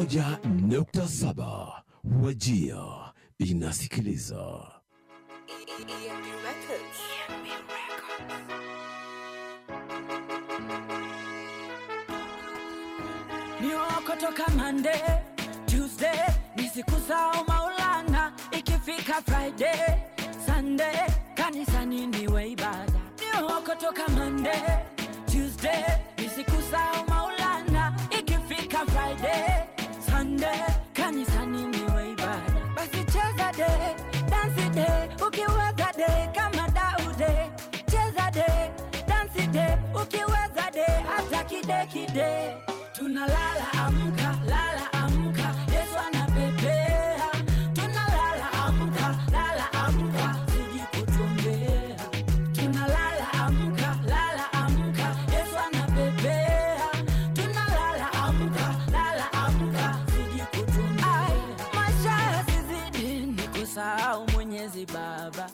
101.7 Wajia inasikiliza. Toka Monday, Tuesday, ni siku zao Maulana. Ikifika Friday, Sunday, kanisani niwe ibada. Nioko toka Monday, Tuesday, ni siku zao kide kide. Tunalala amka, lala amka, Yesu anapepea. Tunalala amka, lala amka, kutumbea. Tunalala amka, lala amka, Yesu anapepea. Tunalala amka, lala amka. Maisha yasizidi ni kusahau Mwenyezi Baba.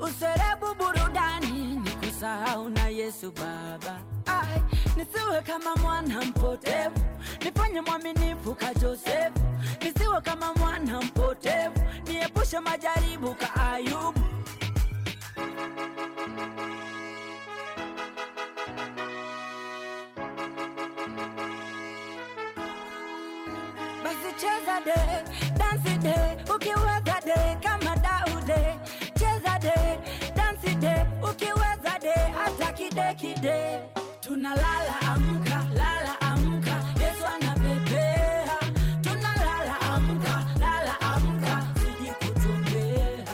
Userebu burudani ni kusahau na Yesu Baba. Ai, nisiwe kama mwana mpotevu, nifanye mwaminifu ka Josefu. Nisiwe kama mwana mpotevu, niepushe majaribu ka Ayubu. Basi cheza de, dansi de, ukiweza de kama Daude. Cheza de, dansi de, ukiweza de hata kidekide kide. Tunalala amka, lala amka, Yesu anapepea. Tunalala amka, lala amka, siji kutumbea.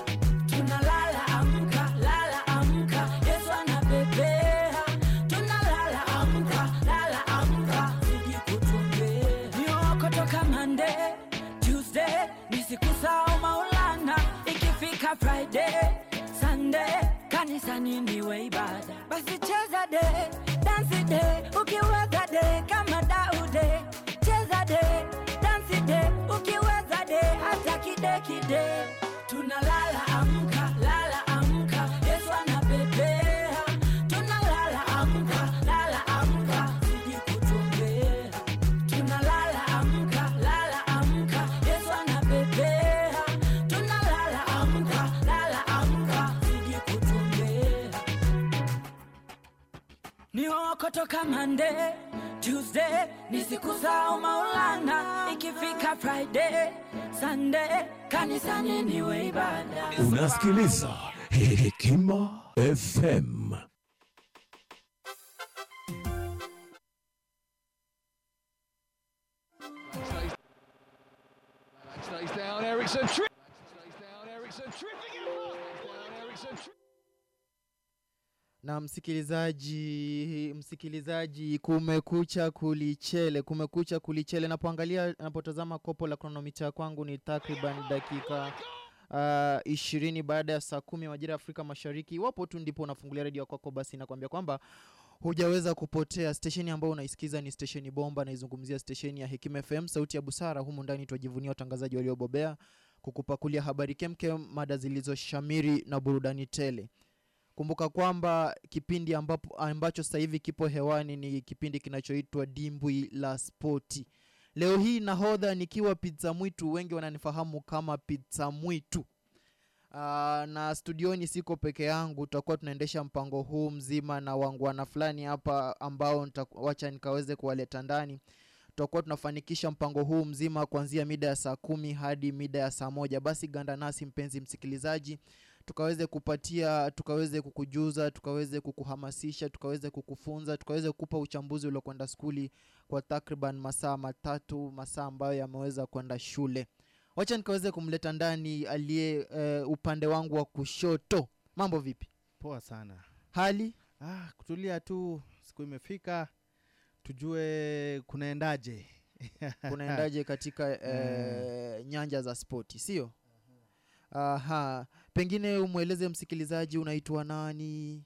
Tunalala amka, lala amka, Yesu anapepea. Tunalala amka, lala amka, siji kutumbea. Toka Monday, Tuesday, ni siku zao Maulana. Ikifika Friday, Sunday, kanisani niwe ibada basi cheza de de ukiweza ni kutoka Monday, Tuesday ni siku zao Maulana, ikifika Friday, Sunday kanisani niwe ibada. Unasikiliza Hekima FM. Stays down, Ericsson. Tri- stays down, Ericsson. Tripping it past. Stays down, Ericsson. Na msikilizaji msikilizaji kumekucha kulichele kumekucha kulichele. Napoangalia napotazama kopo la kronomita kwangu ni takriban dakika uh, ishirini baada ya saa kumi majira ya afrika mashariki. Iwapo tu ndipo unafungulia redio kwako basi nakwambia kwamba hujaweza kupotea. Stesheni ambayo unaisikiza ni stesheni bomba naizungumzia stesheni ya hekima fm sauti ya busara. Humu ndani twajivunia watangazaji waliobobea kukupakulia habari kemkem mada zilizoshamiri na burudani tele kumbuka kwamba kipindi ambapo, ambacho sasa hivi kipo hewani ni kipindi kinachoitwa dimbwi la spoti. Leo hii nahodha nikiwa pizza mwitu wengi wananifahamu kama pizza mwitu. Aa, na studioni siko peke yangu tutakuwa tunaendesha mpango huu mzima na wangwana fulani hapa ambao nitawacha nikaweze kuwaleta ndani. Tutakuwa tunafanikisha mpango huu mzima kuanzia mida ya saa kumi hadi mida ya saa moja. Basi ganda nasi mpenzi msikilizaji tukaweze kupatia tukaweze kukujuza tukaweze kukuhamasisha tukaweze kukufunza tukaweze kukupa uchambuzi uliokwenda skuli kwa takriban masaa matatu masaa ambayo yameweza kwenda shule. Wacha nikaweze kumleta ndani aliye uh, upande wangu wa kushoto. Mambo vipi? Poa sana. Hali? Ah, kutulia tu siku imefika tujue kunaendaje. Kunaendaje katika uh, nyanja za spoti sio? Aha pengine umweleze msikilizaji unaitwa nani?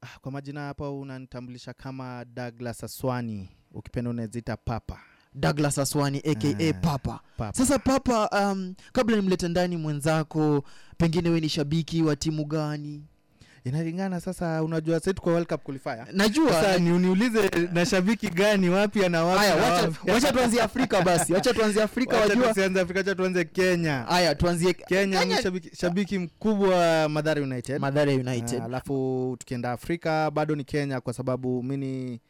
Ah, kwa majina hapa unanitambulisha kama douglas aswani. Ukipenda unaziita papa. Douglas aswani aka Ah. papa. Papa. Sasa papa um, kabla nimlete ndani mwenzako pengine we ni shabiki wa timu gani inalingana sasa unajua set kwa world cup qualifier. Najua. Sasa ni uniulize na shabiki gani wapi ana wapi haya wacha, wacha tuanzie afrika basi wacha tuanzie afrika Wacha wajua tusianze afrika wacha tuanze kenya. Haya tuanzie kenya Kenya. shabiki, shabiki mkubwa wa madhara united. Madhara united. Ah, alafu tukienda afrika bado ni kenya kwa sababu mi ni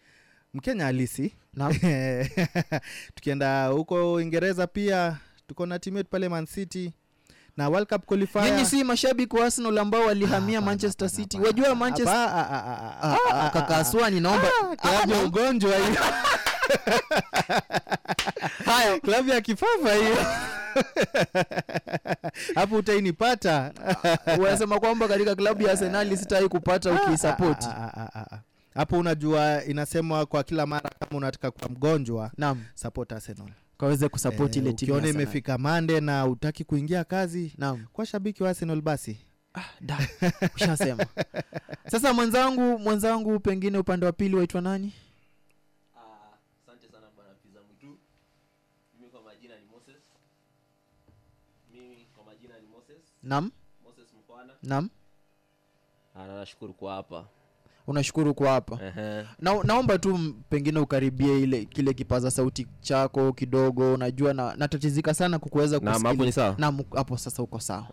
mkenya halisi. Tukienda huko uingereza pia tuko na timu pale man city na world cup qualifier nyinyi si mashabiki wa arsenal ambao walihamia manchester city wajua manchester ah, ah, ah, ah, Ah, ah, ah, ah, kaka ah, aswani naomba ah, klabu ugonjwa hiyo haya klabu ya kifafa hiyo hapo utainipata unasema kwamba katika klabu ya Arsenal sitai kupata ukiisapoti Ah, ah, ah, ah, ah. hapo unajua inasemwa kwa kila mara kama unataka kuwa mgonjwa naam support arsenal kaweze kusapoti Eh, ile timu ukiona imefika mande na utaki kuingia kazi naam kwa shabiki wa arsenal basi da ushasema sasa mwenzangu mwenzangu pengine upande wa pili waitwa nani Ah, asante sana bwana Pizza Mwitu. Mimi kwa majina ni Moses. Mimi kwa majina ni Moses. naam Moses Mkwana. naam Ah, nashukuru kwa hapa. Unashukuru kwa hapa. Na, naomba tu pengine ukaribie ile kile kipaza sauti chako kidogo. Unajua na natatizika sana kukuweza hapo sasa uko sawa.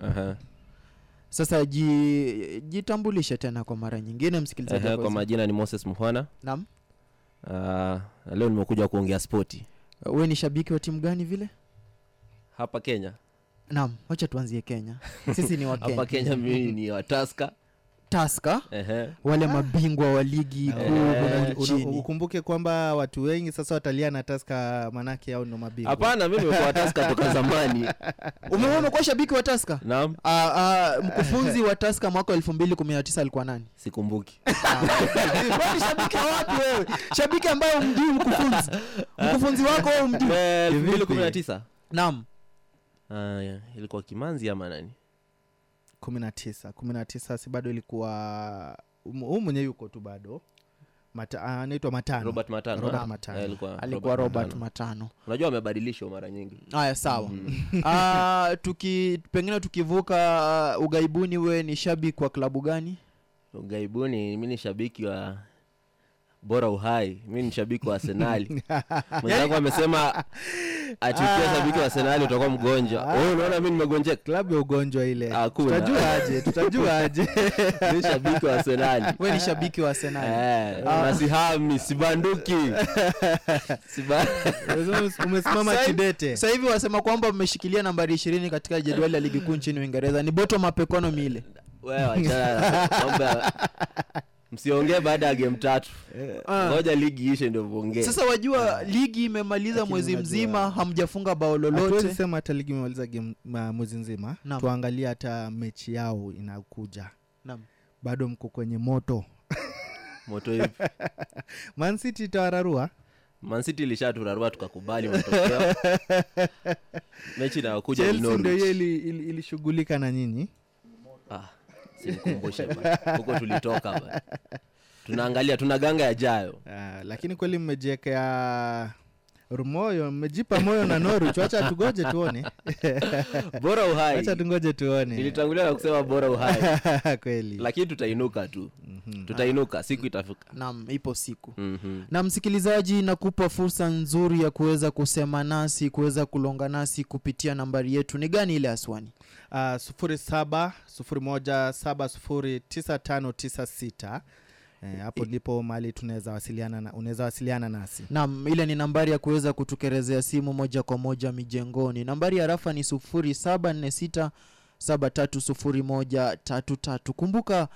Sasa ji, jitambulishe tena kwa mara nyingine msikilizaji kwa majina ni Moses Mkwana. naam. Uh, leo nimekuja kuongea spoti. We ni shabiki wa timu gani vile? Hapa Kenya. naam wacha tuanzie kenya. Sisi ni wa Hapa Kenya mimi ni wa Tusker. Taska Ehe. wale mabingwa wa ligi Eh, nchini ukumbuke kwamba watu wengi sasa watalia na taska manake au ndo mabingwa. Hapana, mimi nimekuwa wa toka zamani. umeona umekuwa shabiki wa taska? Naam, Ah, ah, mkufunzi wa taska mwaka elfu mbili kumi na tisa alikuwa nani? Sikumbuki. Ni shabiki wa wapi wewe? Shabiki ambaye umjui mkufunzi. Mkufunzi wako au mjui elfu mbili kumi na tisa. Naam. Uh, ilikuwa Kimanzi ama nani? Kumi na tisa. Kumi na tisa si bado ilikuwa huu mwenye yuko tu bado. Mata, ah, anaitwa matano. Robert matano. Robert Ah, Matano. alikuwa alikuwa robert Matano. matano. Unajua amebadilishwa mara nyingi. Haya sawa. Ah, tuki pengine tukivuka ugaibuni we ni shabiki wa klabu gani? Ugaibuni mi ni shabiki wa bora uhai. Mi ni shabiki wa arsenali mwenzangu amesema achukia shabiki wa arsenali utakuwa mgonjwa. Wewe unaona mi nimegonjeka klabu ya ugonjwa ile. Hakuna. tutajua aje tutajua aje mi shabiki wa arsenali ni shabiki wa arsenal. Eh, sibanduki. Siba- umesimama kidete. sasa hivi wasema kwamba mmeshikilia nambari ishirini katika jedwali la ligi kuu nchini uingereza. Ni bottom up economy ile. Wewe ya- msiongee baada ya game tatu. Ah. ngoja ligi ishe ndio muongee sasa wajua ligi imemaliza Lakini mwezi mzima hamjafunga bao lolotesema lolote sema hata ligi imemaliza game mwezi mzima. Naam. tuangalie hata mechi yao inakuja. Naam. bado mko kwenye moto. Moto hivi mancity itawararua? Mancity ilishaturarua tukakubali matokeo. Mechi inayokuja ndio hiyo Norwich. ili- ili- ilishughulika na nyinyi. Ah, sinikumbushe huko tulitoka tunaangalia tuna ganga yajayo. Ah, lakini kweli mmejiekea rumoyo mmejipa moyo na norwich wacha tugoje tuone. Bora uhai. Wacha tungoje tuone. Ilitangulia na kusema bora uhai. Kweli. Lakini tutainuka tu. Tutainuka siku itafika nam ipo siku. Mhm. na msikilizaji nakupa fursa nzuri ya kuweza kusema nasi kuweza kulonga nasi kupitia nambari yetu. Ni gani ile aswani Sufuri saba sufuri moja saba sufuri tisa tano tisa sita. Eh, hapo ndipo mahali tunaweza wasiliana na unaweza wasiliana nasi. Nam ile ni nambari ya kuweza kutukerezea simu moja kwa moja mijengoni. Nambari ya rafa ni sufuri saba nne sita saba tatu sufuri moja tatu tatu. Kumbuka i-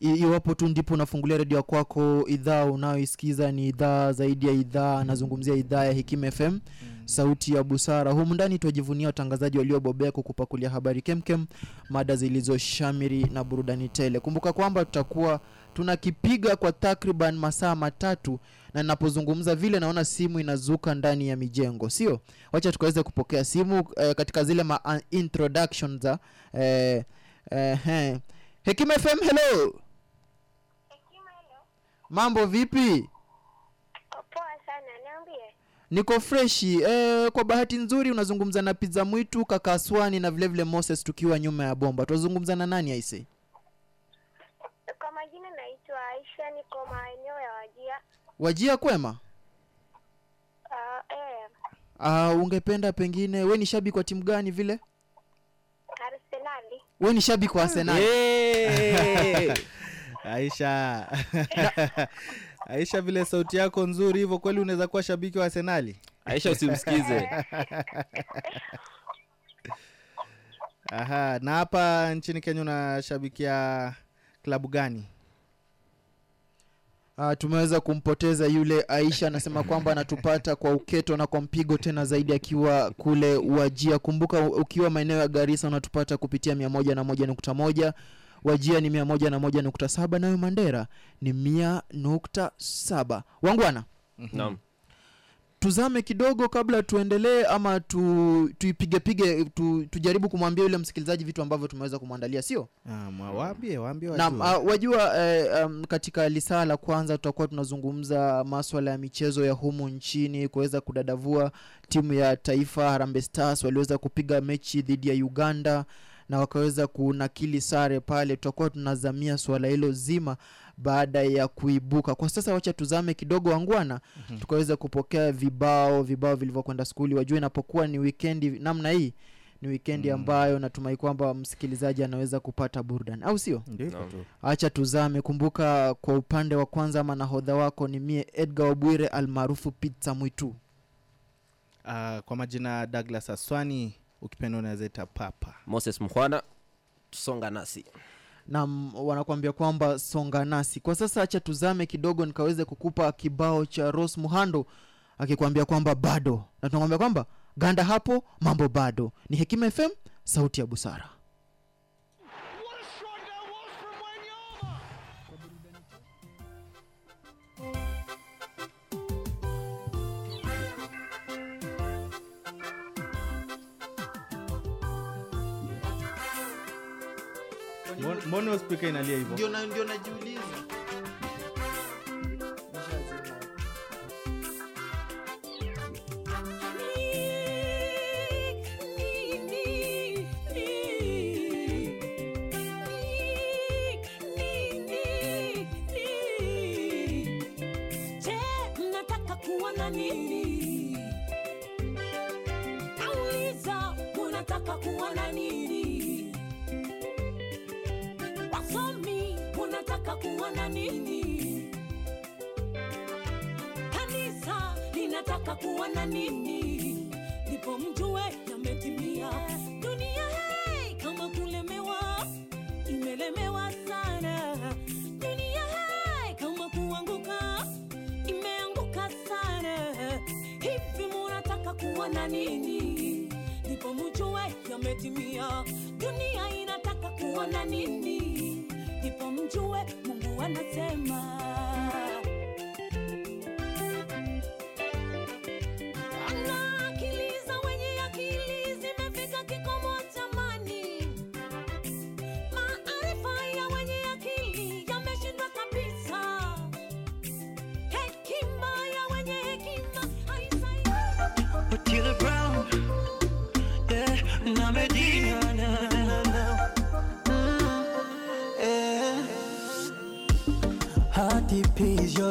iwapo tu ndipo unafungulia redio kwako idhaa unayoisikiza ni idhaa zaidi ya idhaa anazungumzia idhaa ya hekima fm sauti ya busara. Humu ndani twajivunia watangazaji waliobobea kukupakulia habari kemkem mada zilizoshamiri na burudani tele. Kumbuka kwamba tutakuwa tunakipiga kwa takriban masaa matatu na ninapozungumza vile naona simu inazuka ndani ya mijengo. Sio? Wacha tukaweze kupokea simu eh, katika zile ma introduction za eh, eh, eh. hekima fm hello mambo vipi Poa sana, niambie. niko freshi E, kwa bahati nzuri unazungumza na pizza mwitu kakaswani na vilevile vile moses tukiwa nyuma ya bomba tunazungumza na nani aise Kwa majina naitwa Aisha, niko maeneo ya Wajia. wajia kwema Uh, eh, uh, ungependa pengine we ni shabiki wa timu gani vile Arsenali. we ni shabiki wa arsenal Hey! aisha. Aisha vile sauti yako nzuri hivyo kweli unaweza kuwa shabiki wa arsenali? Aisha usimsikize. Aha na hapa nchini kenya unashabikia klabu gani? Uh, tumeweza kumpoteza yule aisha anasema kwamba anatupata kwa uketo na kwa mpigo tena zaidi akiwa kule wajia kumbuka ukiwa maeneo ya garisa unatupata kupitia mia moja na moja nukta moja wajia ni mia moja na moja nukta saba nayo mandera ni mia nukta saba. Wangwana naam. tuzame kidogo kabla tuendelee ama tu, tuipigepige tu, tujaribu kumwambia yule msikilizaji vitu ambavyo tumeweza kumwandalia sio? Ah, waambie waambie Naam, uh, wajua eh, um, katika lisaa la kwanza tutakuwa tunazungumza maswala ya michezo ya humu nchini kuweza kudadavua timu ya taifa Harambee Stars waliweza kupiga mechi dhidi ya Uganda na wakaweza kunakili sare pale. Tutakuwa tunazamia swala hilo zima baada ya kuibuka. Kwa sasa wacha tuzame kidogo wangwana, mm-hmm. tukaweza kupokea vibao vibao vilivyokwenda skuli. Wajua inapokuwa ni wikendi namna hii ni wikendi ambayo natumai kwamba msikilizaji anaweza kupata burudani au sio acha tuzame kumbuka kwa upande wa kwanza ama nahodha wako ni mie edgar obwire almaarufu pizza mwitu Uh, kwa majina douglas aswani ukipenda unaweza ita papa. Moses mhwana tusonga nasi. Nam wanakuambia kwamba songa nasi. Kwa sasa acha tuzame kidogo nikaweze kukupa kibao cha ros muhando akikwambia kwamba bado. Na tunakwambia kwamba ganda hapo mambo bado. Ni hekima fm sauti ya busara Mbona spika inalia hivyo? Ndio ndio najiuliza. Nini? wana nini? Kanisa linataka kuona nini? Ndipo mjue yametimia dunia. Hey, kama kulemewa imelemewa sana dunia. Hey, kama kuanguka imeanguka sana. Hivi munataka kuona nini? Ndipo mjue yametimia dunia. Inataka kuona nini? Ndipo mjue wanasema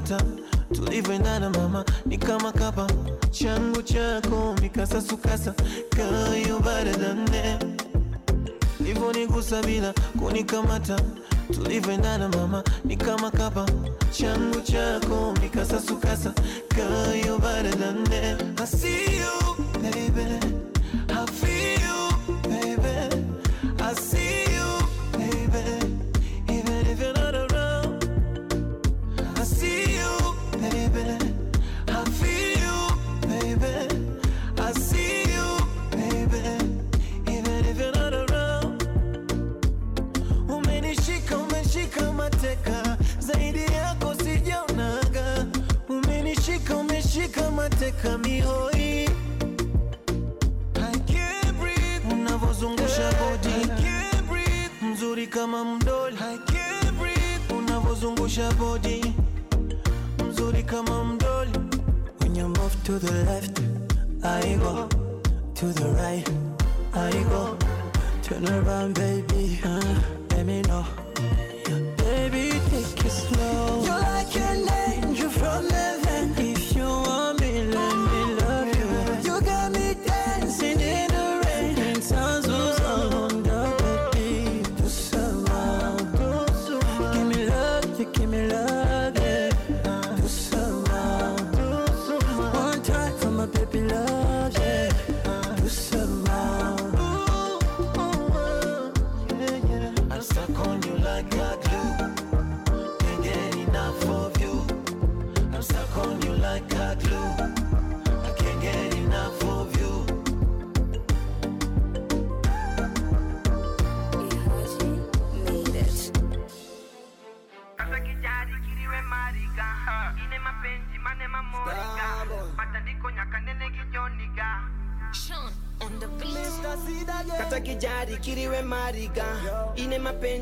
matter To the left, I go. To the right, I go. Turn around, baby, uh, let me know. Baby, take it slow.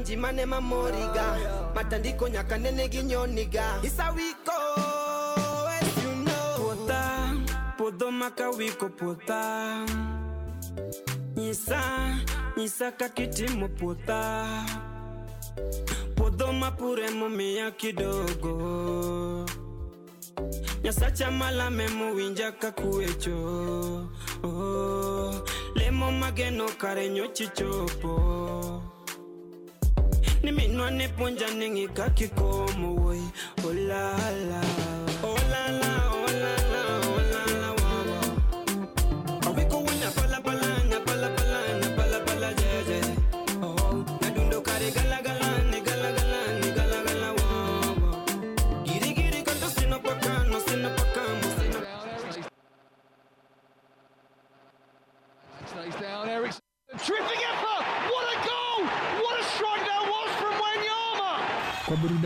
njimane mamoriga matandiko nyaka nene ginyoniga isawiko oh, as you know. Pota podho makawiko puotha nyisa nyisa kakitimo puotha puodho mapure momiya kidogo. Nyasacha malame mowinja kakuecho oh, lemo mageno kare nyochichopo Niminuwa nipunja ningikakikomo woy Oh la la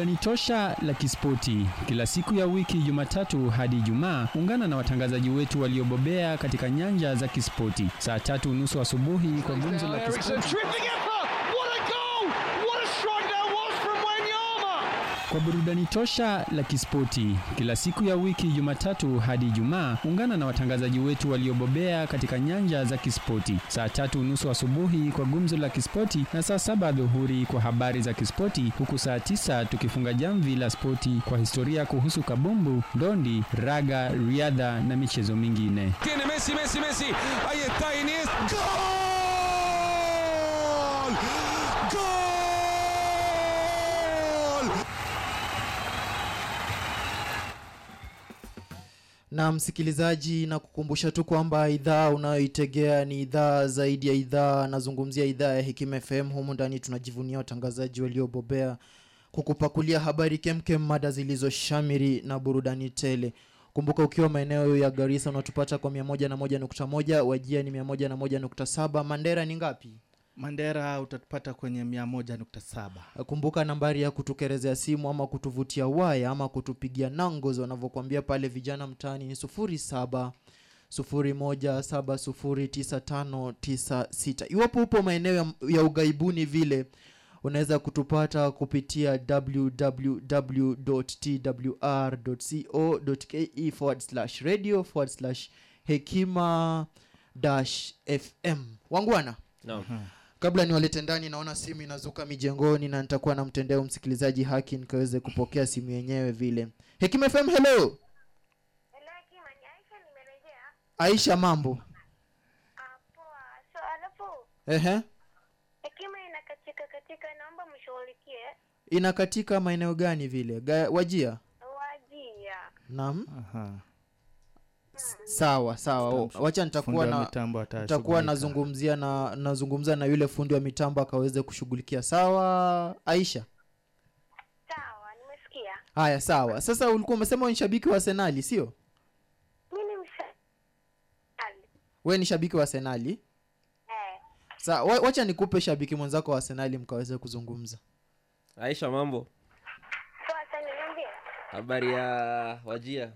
burudani tosha la kispoti kila siku ya wiki Jumatatu hadi Ijumaa, ungana na watangazaji wetu waliobobea katika nyanja za kispoti saa tatu unusu asubuhi kwa gumzo la kispoti. tripping effort! What a goal! What a strike that was from Wanyama! Kwa burudani tosha la kispoti kila siku ya wiki Jumatatu hadi Ijumaa, ungana na watangazaji wetu waliobobea katika nyanja za kispoti saa tatu unusu asubuhi kwa gumzo la kispoti na saa saba dhuhuri kwa habari za kispoti, huku saa tisa tukifunga jamvi la spoti kwa historia kuhusu kabumbu, ndondi, raga, riadha na michezo mingine. Tiene Messi, Messi, Messi. Ahí está. Na msikilizaji na kukumbusha tu kwamba idhaa unayoitegea ni idhaa zaidi ya idhaa. Nazungumzia idhaa ya hekima fm humu ndani tunajivunia watangazaji waliobobea kukupakulia habari kemkem mada zilizoshamiri na burudani tele. Kumbuka ukiwa maeneo ya garisa unatupata kwa 101.1 wajia ni 101.7 mandera ni ngapi mandera utatupata kwenye 101.7 kumbuka nambari ya kutukerezea simu ama kutuvutia waya ama kutupigia nangos wanavyokuambia pale vijana mtaani ni 07 01709596 iwapo upo maeneo ya, ya ughaibuni vile unaweza kutupata kupitia www.twr.co.ke forward slash radio forward slash hekima dash fm. Wangwana. Naam. Kabla niwalete ndani naona simu inazuka mijengoni na nitakuwa namtendea msikilizaji haki nikaweze kupokea simu yenyewe vile. Hekima fm hello! Aisha mambo? So alafu ehe. Hekima inakatika katika naomba mshughulikie. Inakatika maeneo gani vile? Ga, wajia wajia naam. Aha. Sawa sawa. Wacha nitakuwa na nitakuwa nazungumzia na nazungumza na yule fundi wa mitambo akaweze kushughulikia. Sawa aisha? Sawa nimesikia. Haya sawa. Sasa ulikuwa umesema ni shabiki wa senali sio? Mimi we ni shabiki wa senali eh, sa wa, wacha nikupe shabiki mwenzako wa senali mkaweze kuzungumza. Aisha mambo? Habari ya wajia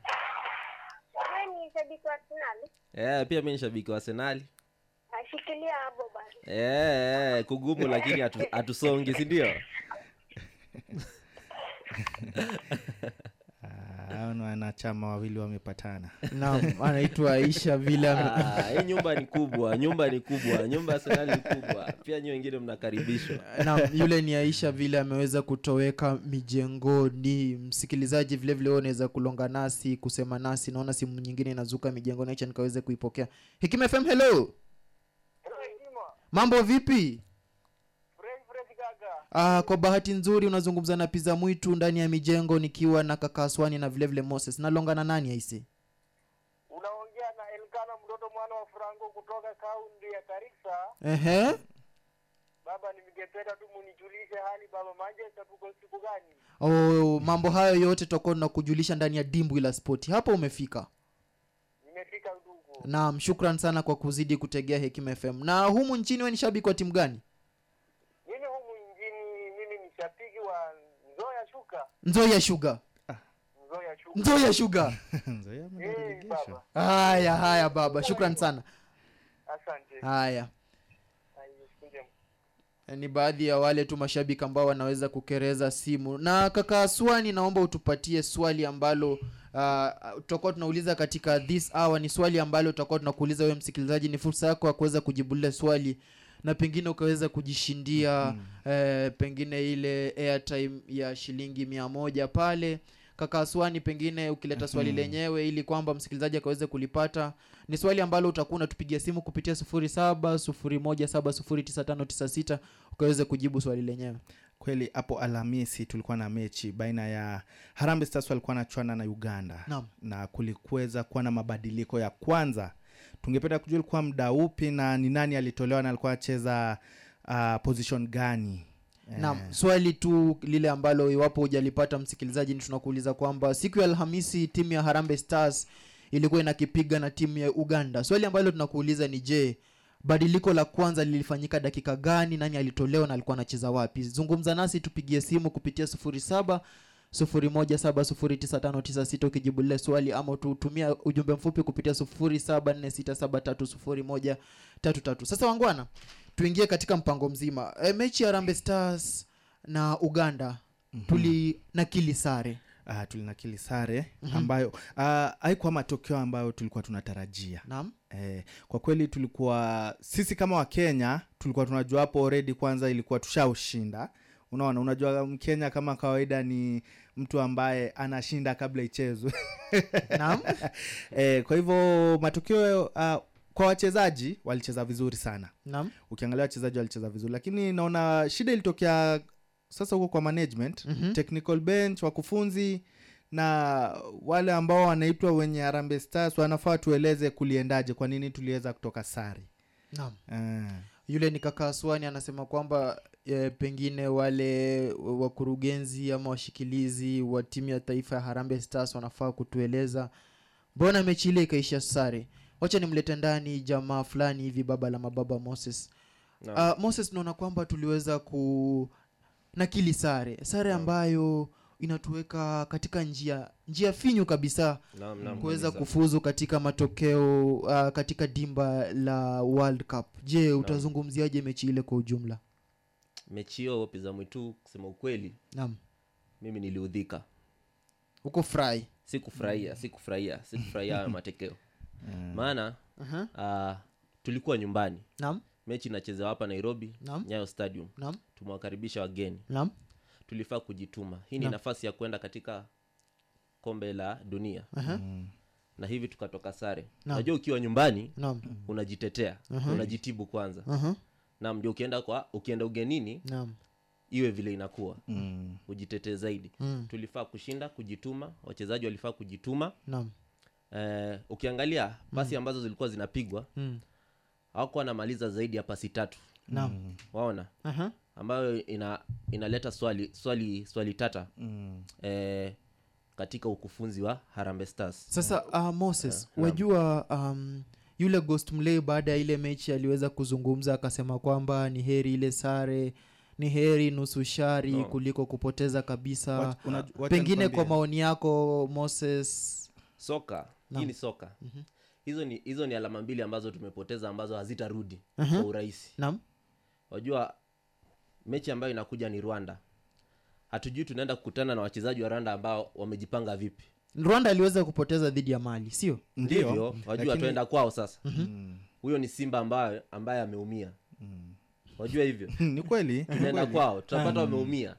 shabiki wa Arsenal? Eh, pia mi ni shabiki wa senali ashikilia hapo basi. Eh, kugumu lakini hatu- hatusongi sindio hao ni wanachama wawili wamepatana. Naam anaitwa aisha vile ame- Ah, hii nyumba ni kubwa nyumba ni kubwa nyumba ya ni kubwa. Pia nyi wengine mnakaribishwa. Naam yule ni aisha vile ameweza kutoweka mijengoni. Msikilizaji vile vile unaweza kulonga nasi kusema nasi. Naona simu nyingine inazuka mijengoni acha nikaweze kuipokea. Hekima fm hello! Mambo vipi Ah, kwa bahati nzuri unazungumza na piza mwitu ndani ya mijengo nikiwa na kaka Aswani na vile vile Moses. Nalongana nani aisi? unaongea na elkana mtoto mwana wa franco kutoka kaunti ya Garissa. Ehe. baba nimingependa tu munijulishe hali baba manchester tuko siku gani Oh, mambo hayo yote tutakuwa tunakujulisha ndani ya dimbwi la spoti. Hapo umefika. nimefika ndugu Naam, shukran sana kwa kuzidi kutegea Hekima FM. Na humu nchini wewe ni shabiki wa timu gani? mimi humu nchini mimi ni shabiki wa nzoya shuka Nzoia Sugar. nzoya shuka Nzoia Sugar. Eh, Haya haya baba, shukran sana. asante. Haya. ni baadhi ya wale tu mashabiki ambao wanaweza kukereza simu. Na kaka Swani, naomba utupatie swali ambalo uh, tutakuwa tunauliza katika this hour. Ni swali ambalo tutakuwa tunakuuliza wewe msikilizaji. Ni fursa yako ya kuweza kujibu lile swali na pengine ukaweza kujishindia mm-hmm. eh, pengine ile airtime ya shilingi mia moja pale kaka aswani pengine ukileta swali Mhm. lenyewe ili kwamba msikilizaji akaweze kulipata ni swali ambalo utakuwa unatupigia simu kupitia sufuri saba sufuri moja saba sufuri tisa tano tisa sita ukaweze kujibu swali lenyewe kweli hapo alhamisi tulikuwa na mechi baina ya harambe stars walikuwa nachuana na uganda Naam. na kulikuweza kuwa na mabadiliko ya kwanza tungependa kujua ilikuwa muda upi na ni nani alitolewa na alikuwa anacheza uh, position gani? Naam swali tu lile ambalo iwapo hujalipata msikilizaji ni tunakuuliza kwamba siku ya alhamisi timu ya harambe stars ilikuwa inakipiga na timu ya uganda. Swali ambalo tunakuuliza ni je badiliko la kwanza lilifanyika dakika gani nani alitolewa na alikuwa anacheza wapi? Zungumza nasi tupigie simu kupitia sufuri saba sufuri moja saba sufuri tisa tano tisa sita ukijibu lile swali ama tutumia ujumbe mfupi kupitia sufuri saba nne sita saba tatu sufuri moja tatu tatu. Sasa wangwana tuingie katika mpango mzima. E, mechi ya Harambee stars na uganda mm-hmm. tuli nakili sare. Uh, tulinakili sare ambayo haikuwa uh, matokeo ambayo tulikuwa tunatarajia. Naam. Eh, kwa kweli tulikuwa sisi kama wakenya tulikuwa tunajua hapo already kwanza ilikuwa tushaushinda. Unaona unajua mkenya kama kawaida ni mtu ambaye anashinda kabla ichezwe. Naam. eh, kwa hivyo matukio uh, kwa wachezaji walicheza vizuri sana. Naam. Ukiangalia wachezaji walicheza vizuri. Lakini naona shida ilitokea sasa huko kwa management Mhm. technical bench wakufunzi na wale ambao wanaitwa wenye Harambee Stars wanafaa tueleze kuliendaje kwa nini tuliweza kutoka sare. Naam. Uh, yule ni kaka aswani anasema kwamba e, pengine wale wakurugenzi ama washikilizi wa timu ya taifa ya harambe stars wanafaa kutueleza mbona mechi ile ikaisha sare? Wacha nimlete ndani jamaa fulani hivi baba la mababa moses. No. uh, moses naona kwamba tuliweza ku nakili sare. Sare ambayo inatuweka katika njia njia finyu kabisa kuweza kufuzu katika matokeo uh, katika dimba la world cup. Je utazungumziaje mechi ile kwa ujumla mechi hiyo piza mwitu kusema ukweli naam mimi niliudhika huko furahi sikufurahia sikufurahia sikufurahia hayo matokeo maana Aha. uh, tulikuwa nyumbani Naam. mechi inachezewa hapa nairobi Naam. nyayo stadium Naam. tumewakaribisha wageni Naam. tulifaa kujituma hii ni nafasi ya kwenda katika kombe la dunia Aha. na hivi tukatoka sare najua ukiwa nyumbani Naam. unajitetea Aha. unajitibu kwanza Aha. Naam ndio ukienda kwa ukienda ugenini Naam. iwe vile inakuwa Mm. ujitetee zaidi Mm. tulifaa kushinda kujituma wachezaji walifaa kujituma Naam. eh, ukiangalia pasi ambazo zilikuwa zinapigwa Mm. hawakuwa wanamaliza zaidi ya pasi tatu Naam. waona Aha. ambayo ina inaleta swali swali swali tata Mm. eh, katika ukufunzi wa harambe stars sasa uh, moses naam. wajua um, yule ghost mlay baada ya ile mechi aliweza kuzungumza akasema kwamba ni heri ile sare ni heri nusu shari No. kuliko kupoteza kabisa. Wat- una, wacha pengine kwa maoni yako moses. Soka. Hii ni soka. Hizo ni hizo ni alama mbili ambazo tumepoteza ambazo hazitarudi Aha. kwa urahisi. Naam. Wajua mechi ambayo inakuja ni rwanda. Hatujui tunaenda kukutana na wachezaji wa rwanda ambao wamejipanga vipi rwanda aliweza kupoteza dhidi ya mali sio ndio wajua lakini- tuenda kwao sasa Mm. huyo ni simba ambaye ambaye ameumia wajua hivyo ni kweli ni tunaenda kwao tutapata wameumia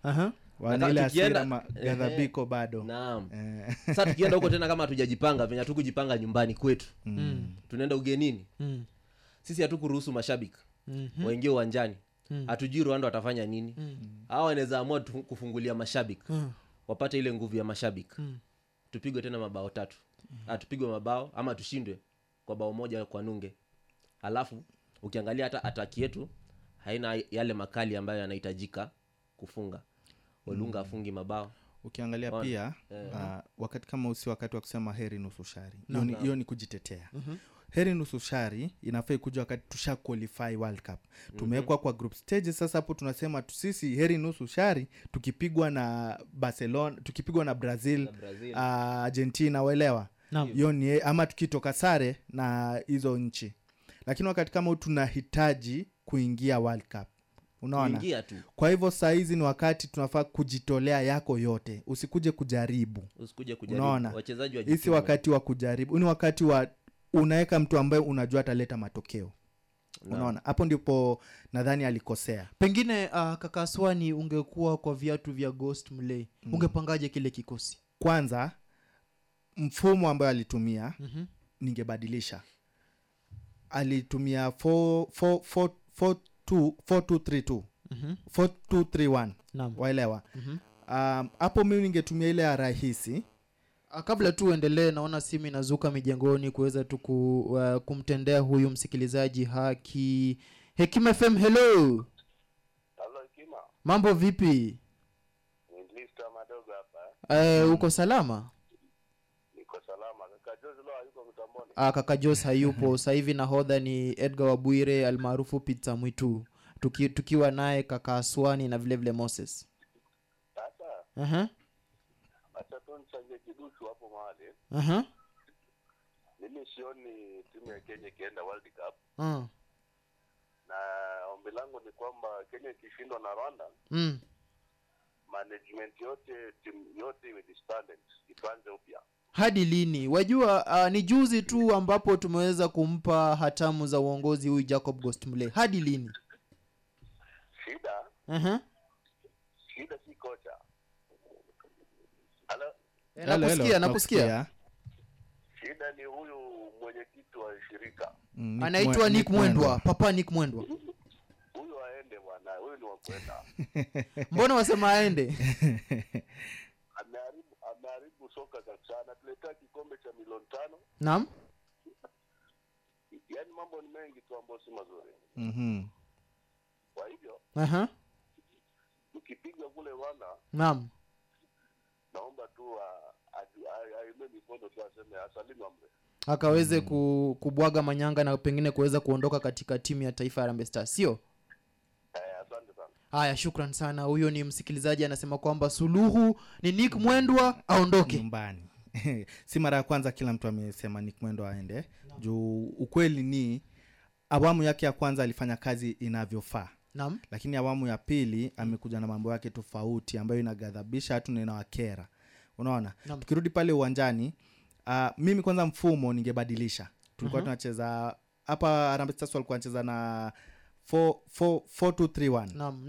ma- Ehe. ghadhabiko bado naam Eh. sasa tukienda huko tena kama hatujajipanga venye hatukujipanga nyumbani kwetu Mm. tunaenda ugenini Mm. sisi hatukuruhusu mashabiki Mhm. waingie uwanjani Mm. hatujui rwanda watafanya nini Mm. awa wanaweza amua kufungulia mashabiki Mm. wapate ile nguvu ya mashabiki Mm. Tupigwe tena mabao tatu. Ah, tupigwe mabao ama tushindwe kwa bao moja kwa nunge. Alafu ukiangalia hata ataki yetu haina yale makali ambayo yanahitajika kufunga. Olunga afungi mabao. Ukiangalia pia yeah. uh, wakati kama usi wakati wa kusema heri nusu shari. Hiyo no, ni- ni kujitetea. Mhm. Heri nusu shari inafaa ikuja wakati tusha qualify world cup. Tumewekwa kwa group stage sasa hapo tunasema sisi heri nusu shari tukipigwa na barcelona tukipigwa na brazil, Na Brazil. Uh, argentina waelewa? Hiyo ni ama tukitoka sare na hizo nchi. Lakini wakati kama huu tunahitaji kuingia world cup. Unaona? Kwa hivyo saa hizi ni wakati tunafaa kujitolea yako yote. Usikuje kujaribu. Usikuje kujaribu. unaona? Hii wakati wa kujaribu. Ni wakati wa unaweka mtu ambaye unajua ataleta matokeo. Unaona hapo ndipo nadhani alikosea. Pengine uh, kakaswani ungekuwa kwa viatu vya ghost mlay Mm. ungepangaje kile kikosi? Kwanza mfumo ambayo alitumia Mhm. ningebadilisha. Alitumia 4 4 4 4 2 4232 Mhm. 4231 waelewa? Mhm. um, hapo mimi ningetumia ile ya rahisi. Ah, kabla tu uendelee naona simu inazuka mijengoni kuweza tu uh, kumtendea huyu msikilizaji haki. Hekima fm hello! Hekima, mambo vipi? Madogo hapa. uh, uko salama? Niko salama. Kaka Jozi leo hayuko mtamboni. uh, kaka jos hayupo. Sasa hivi nahodha ni edgar wabwire almaarufu pizza mwitu. Tuki, tukiwa naye kaka aswani na vile vile moses. Sasa? Acha tu nichangie hapo mahali. Mimi sioni timu ya Kenya ikienda World Cup Uh. na ombi langu ni kwamba Kenya ikishindwa na Rwanda, Mm. management yote timu yote iwe disbanded, ituanze upya. hadi lini wajua uh, ni juzi tu ambapo tumeweza kumpa hatamu za uongozi huyu jacob ghost hadi lini Shida uh-huh. shida si kocha. Halo, Eh, nakusikia nakusikia. shida ni huyu mwenyekiti wa shirika. Mm, anaitwa nick mwendwa papa nick mwendwa Huyu aende bwana, huyu ni wakwenda. mbona wasema aende? Ameharibu ameharibu soka kabisa anatuletea kikombe cha milioni tano. Naam. Yaani mambo ni mengi tu ambayo si mazuri. Mhm. kwa hivyo uh-huh. tukipiga kule wana naam naomba tu a- aime mikono tu aseme asalimu amri. Akaweze ku, kubwaga manyanga na pengine kuweza kuondoka katika timu ya taifa ya Harambee Stars sio? Eh, asante sana. Haya shukran sana. Huyo ni msikilizaji anasema kwamba suluhu ni nick mwendwa aondoke. Nyumbani. Si mara ya kwanza kila mtu amesema Nick Mwendwa aende. Juu ukweli ni awamu yake ya kwanza alifanya kazi inavyofaa Naam. lakini awamu ya pili amekuja na mambo yake tofauti ambayo inagadhabisha hatu na inawakera unaona? Tukirudi pale uwanjani uh, mimi kwanza mfumo ningebadilisha. Tulikuwa Mhm. tunacheza hapa Harambee Stars walikuwa wanacheza na 4 4 4-2-3-1 Naam,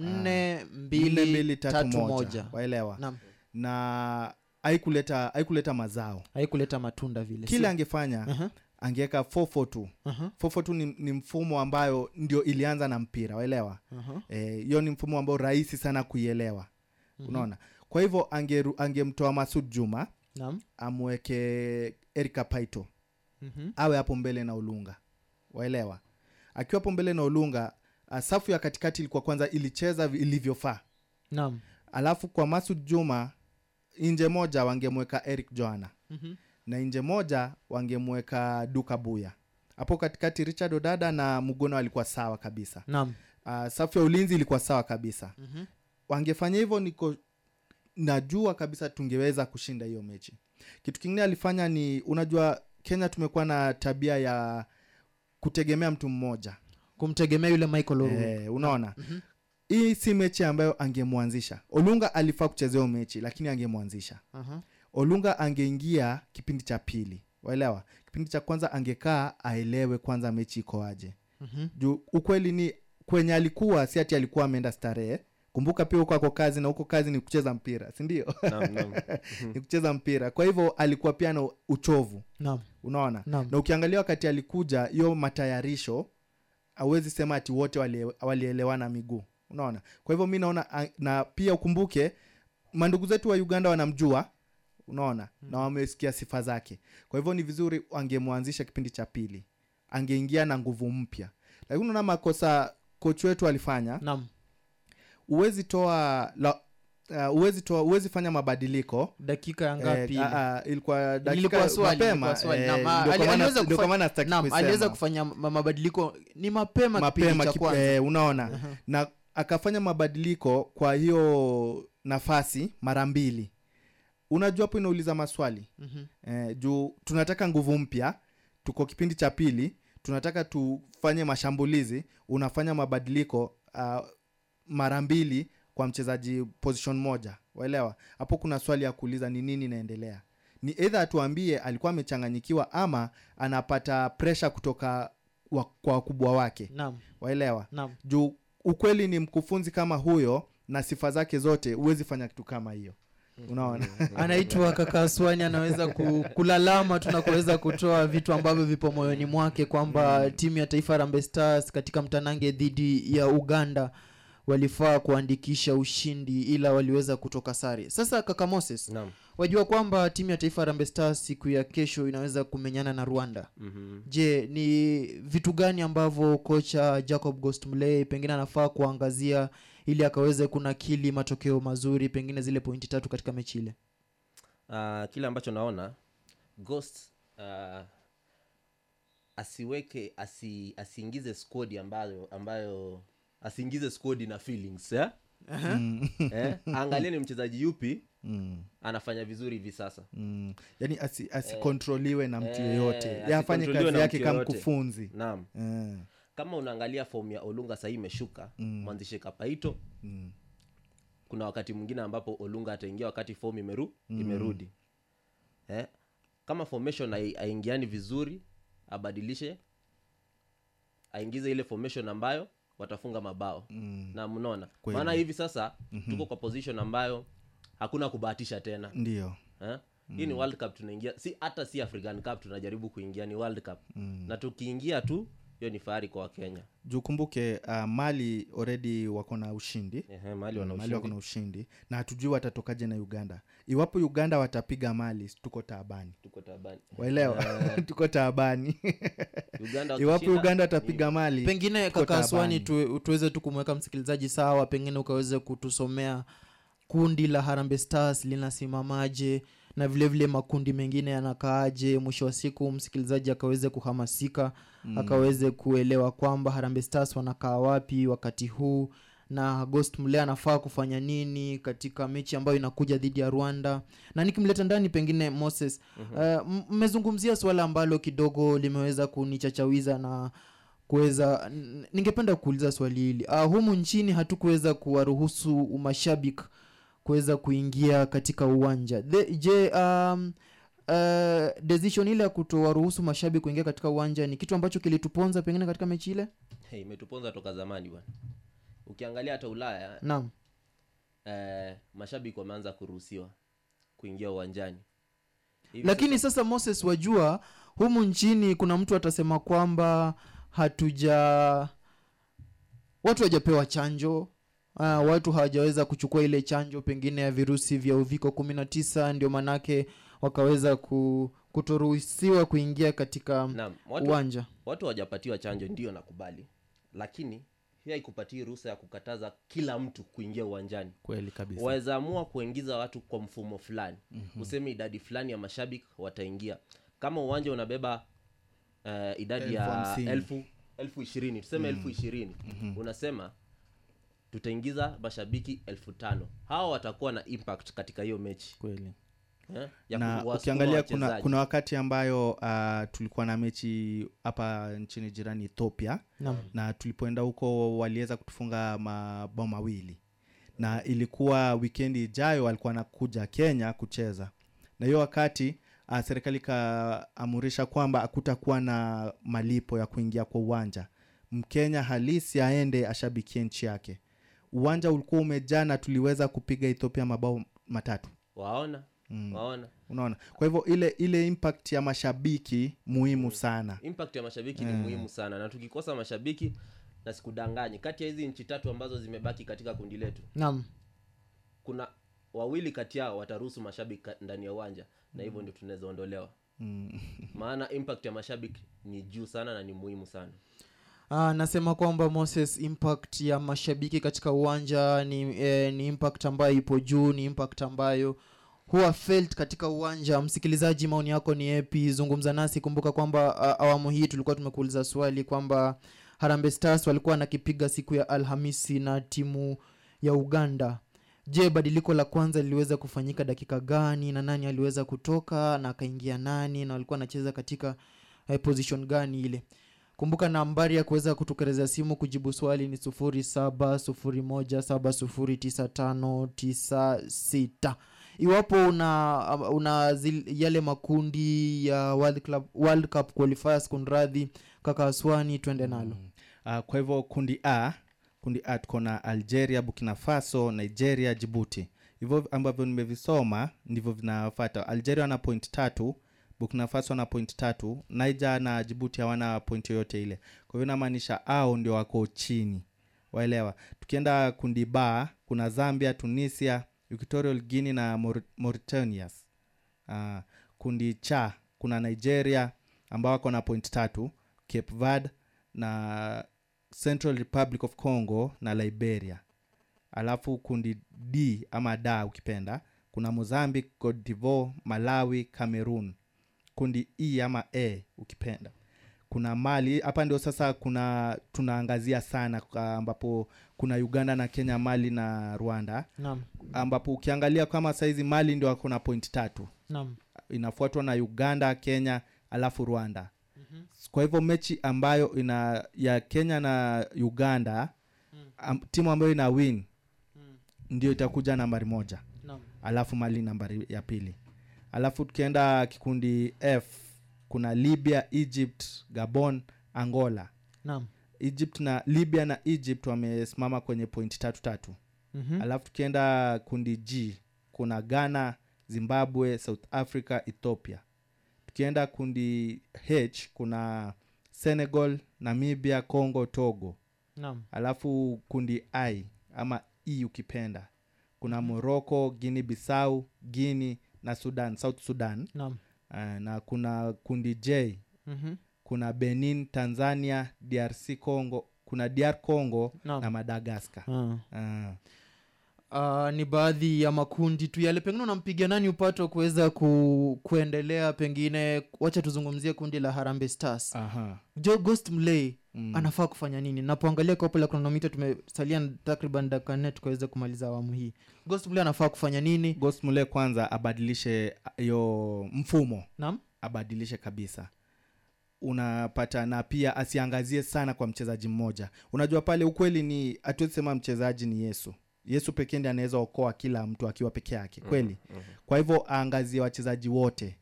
Ah, waelewa? Naam. na haikuleta haikuleta mazao. Haikuleta matunda vile kile angefanya Aha. Angeweka 442 Aha. 442 ni, ni mfumo ambayo ndio ilianza na mpira waelewa hiyo uh-huh. hiyo ni mfumo ambao rahisi sana kuielewa Mhm. unaona kwa hivyo angemtoa angemtoa masud juma Naam. amweke erika paito Mhm. awe hapo mbele na ulunga waelewa akiwa hapo mbele na ulunga uh, safu ya katikati ilikuwa kwanza ilicheza ilivyofaa Naam. alafu kwa masud juma nje moja wangemweka eric joana Mhm. Na nje moja wangemweka duka buya. Hapo katikati richard odada na Mugono alikuwa sawa kabisa. Naam. uh, safu ya ulinzi ilikuwa sawa kabisa. Mhm. wangefanya hivyo niko najua kabisa tungeweza kushinda hiyo mechi. Kitu kingine alifanya ni unajua kenya tumekuwa na tabia ya kutegemea mtu mmoja. Kumtegemea yule michael eh, unaona? Mhm. hii si mechi ambayo angemwanzisha. Olunga alifaa kuchezea hiyo mechi lakini angemwanzisha. Aha. Olunga angeingia kipindi cha pili. Waelewa? Kipindi cha kwanza angekaa aelewe kwanza mechi iko aje. Mhm. juu ukweli ni kwenye alikuwa si ati alikuwa ameenda starehe. Kumbuka pia huko ako kazi na huko kazi ni kucheza mpira sindio naam. ni kucheza mpira. Kwa hivyo alikuwa pia na uchovu. Naam. unaona? Naam. na ukiangalia wakati alikuja hiyo matayarisho awezi sema ati wote walie- walielewana miguu. Unaona? Kwa hivyo mi naona na pia ukumbuke mandugu zetu wa uganda wanamjua unaona? Na wamesikia sifa zake. Kwa hivyo ni vizuri angemwanzisha kipindi cha pili. Angeingia na nguvu mpya. Lakini unaona makosa koch wetu alifanya. Naam. uwezi toa la, uh, uwezi toa uwezi fanya mabadiliko. Dakika ngapi? Eh, ilikuwa dakika mapema. aliweza kufanya mabadiliko. Ni mapema mapema kip- eh, unaona? Aha. na akafanya mabadiliko kwa hiyo nafasi mara mbili unajua hapo inauliza maswali. Mhm. eh, juu tunataka nguvu mpya tuko kipindi cha pili tunataka tufanye mashambulizi unafanya mabadiliko uh, mara mbili kwa mchezaji position moja. Waelewa? Hapo kuna swali ya kuuliza ni nini inaendelea. Ni eidha atuambie alikuwa amechanganyikiwa ama anapata presha kutoka wa, kwa wakubwa wake. Naam. waelewa? Naam. juu ukweli ni mkufunzi kama huyo na sifa zake zote huwezi fanya kitu kama hiyo unaona? Anaitwa kakaswani anaweza ku, kulalama tunakoweza kutoa vitu ambavyo vipo moyoni mwake kwamba timu ya taifa rambe Stars katika mtanange dhidi ya uganda walifaa kuandikisha ushindi ila waliweza kutoka sare. Sasa kaka moses Naam. wajua kwamba timu ya taifa rambe Stars siku ya kesho inaweza kumenyana na rwanda. Mhm. je ni vitu gani ambavyo kocha jacob gostmley pengine anafaa kuangazia ili akaweze kunakili matokeo mazuri pengine zile pointi tatu katika mechi ile uh, kile ambacho naona ghost uh, asiweke asi, asiingize skodi ambayo ambayo asiingize skodi na feelings eh? Uh-huh. eh? angalie ni mchezaji yupi Mm. anafanya vizuri hivi sasa mm. yani asi- asikontroliwe na mtu yeyote Eh, afanye kazi yake kama mkufunzi naam Eh. Kama unaangalia fomu ya olunga sahii imeshuka Mm. mwanzishe kapaito Mm. kuna wakati mwingine ambapo olunga ataingia wakati fomu imeru, Mm. imerudi eh? kama formation aingiani vizuri abadilishe aingize ile formation ambayo watafunga mabao Mm. na mnaona maana hivi sasa Mhm. tuko kwa position ambayo hakuna kubahatisha tena Ndio. eh? hii ni world cup tunaingia si hata si african cup tunajaribu kuingia ni world cup Mm. na tukiingia tu hiyo ni fahari kwa wakenya. Jukumbuke uh, mali already wako na ushindi. Ehe, Mali wana ushindi. wako na ushindi. Na hatujui watatokaje na uganda. Iwapo uganda watapiga mali tuko taabani. Tuko tabani waelewa? Eh, tuko taabani. Uganda iwapo wakishinda, uganda watapiga mali pengine tuko kaka taabani. tu, tuweze tu kumweka msikilizaji sawa pengine ukaweze kutusomea kundi la harambe stars linasimamaje na vile vile makundi mengine yanakaaje mwisho wa siku msikilizaji akaweze kuhamasika Mm. akaweze kuelewa kwamba harambe stars wanakaa wapi wakati huu na ghost mle anafaa kufanya nini katika mechi ambayo inakuja dhidi ya rwanda na nikimleta ndani pengine moses mmezungumzia mm-hmm. mmezungumzia suala ambalo kidogo limeweza kunichachawiza na kuweza ningependa kuuliza swali hili uh, humu nchini hatukuweza kuwaruhusu mashabiki kuweza kuingia katika uwanja. The, je um, uh, decision ile ya kutowaruhusu mashabiki kuingia katika uwanja ni kitu ambacho kilituponza pengine katika mechi ile? Hey, imetuponza toka zamani bwana. Ukiangalia hata ulaya naam. eh, mashabiki wameanza kuruhusiwa kuingia uwanjani. Hivi lakini sasa moses wajua humu nchini kuna mtu atasema kwamba hatuja watu hawajapewa chanjo uh, watu hawajaweza kuchukua ile chanjo pengine ya virusi vya uviko kumi na tisa ndio manake wakaweza ku, kutoruhusiwa kuingia katika na, watu, uwanja watu hawajapatiwa chanjo ndio nakubali lakini hii haikupatii ruhusa ya kukataza kila mtu kuingia uwanjani kweli kabisa waweza amua kuingiza watu kwa mfumo fulani Mhm. useme idadi fulani ya mashabiki wataingia kama uwanja unabeba uh, idadi Elfu ya hamsini. elfu elfu ishirini tuseme Mm. elfu ishirini Mhm. unasema tutaingiza mashabiki elfu tano. Hawa watakuwa na impact katika hiyo mechi. Kweli. Eh, ya na ukiangalia kuna, kuna wakati ambayo uh, tulikuwa na mechi hapa nchini jirani ethiopia. Naam. na tulipoenda huko waliweza kutufunga mabao mawili. Na ilikuwa wikendi ijayo walikuwa nakuja kenya kucheza. Na hiyo wakati uh, serikali ikaamurisha kwamba hakutakuwa na malipo ya kuingia kwa uwanja. Mkenya halisi aende ashabikie nchi yake uwanja ulikuwa umejaa na tuliweza kupiga ethiopia mabao matatu. Waona Mm. waona. Unaona? Kwa hivyo ile ile impact ya mashabiki muhimu sana. Impact ya mashabiki ni Eh. muhimu sana. Na tukikosa mashabiki na sikudanganyi. Kati ya hizi nchi tatu ambazo zimebaki katika kundi letu naam. kuna wawili kati yao wataruhusu mashabiki ndani ya uwanja. Na hivyo ndio tunaweza ondolewa. Mm. maana impact ya mashabiki ni juu sana na ni muhimu sana Ah, nasema kwamba moses impact ya mashabiki katika uwanja ni, eh, ni impact ambayo ipo juu ni impact ambayo huwa felt katika uwanja. Msikilizaji maoni yako ni epi zungumza nasi. Kumbuka kwamba uh, awamu hii tulikuwa tumekuuliza swali kwamba harambe stars walikuwa wanakipiga siku ya alhamisi na timu ya uganda. Je badiliko la kwanza liliweza kufanyika dakika gani na nani aliweza kutoka na akaingia nani na walikuwa anacheza katika eh, position gani ile kumbuka nambari ya kuweza kutukereza simu kujibu swali ni 0701709596 iwapo una, una zil, yale makundi ya world, Club, world cup qualifiers kunradhi kaka aswani twende nalo. Uh, kwa hivyo kundi a kundi a tuko na algeria burkina faso nigeria jibuti hivyo ambavyo nimevisoma ndivyo vinafata. Algeria wana point tatu burkina wana point tatu niger na jibuti hawana point yoyote ile. Kwa hivyo inamaanisha ao ndio wako chini. Waelewa? Tukienda kundi ba kuna zambia tunisia equatorial guinea na Maur- uh, kundi cha kuna nigeria ambao wako na point tatu cape verde na central republic of congo na liberia. Alafu kundi d ama da ukipenda kuna mozambique cote divoire malawi cameroon kundi e ama a ukipenda. Kuna mali hapa ndio sasa kuna tunaangazia sana ambapo kuna uganda na kenya mali na rwanda. Naam. ambapo ukiangalia kama saizi mali ndio ako na point tatu. Naam. inafuatwa na uganda kenya alafu rwanda. Kwa hivyo mechi ambayo ina ya kenya na uganda am, timu ambayo ina win ndio itakuja nambari moja. Naam. alafu mali nambari ya pili alafu tukienda kikundi f kuna libya egypt gabon angola Naam. egypt na libya na egypt wamesimama kwenye point tatu tatu Mhm. alafu tukienda kundi g kuna ghana zimbabwe south africa ethiopia tukienda kundi h kuna senegal namibia congo togo Naam. alafu kundi i ama e ukipenda kuna morocco guini bissau guini na sudan south sudan Naam. uh, na kuna kundi j Mhm. kuna benin tanzania drc congo kuna dr congo Naam. na madagascar Ah. uh, Uh, ni baadhi ya makundi tu yale pengine unampiga nani upato kuweza ku, kuendelea pengine wacha tuzungumzie kundi la harambe stars Aha. jo ghost mlay Mm. anafaa kufanya nini? Napoangalia kopo la kronomita tumesalia takriban dakika nne tukaweza kumaliza awamu hii. Gosmule anafaa kufanya nini? Gosmule kwanza abadilishe hiyo mfumo. Naam. abadilishe kabisa. Unapata na pia asiangazie sana kwa mchezaji mmoja. Unajua pale ukweli ni hatuwezisema mchezaji ni yesu. Yesu pekee ndi anaweza okoa kila mtu akiwa peke yake kweli? mm-hmm. kwa hivyo aangazie wachezaji wote.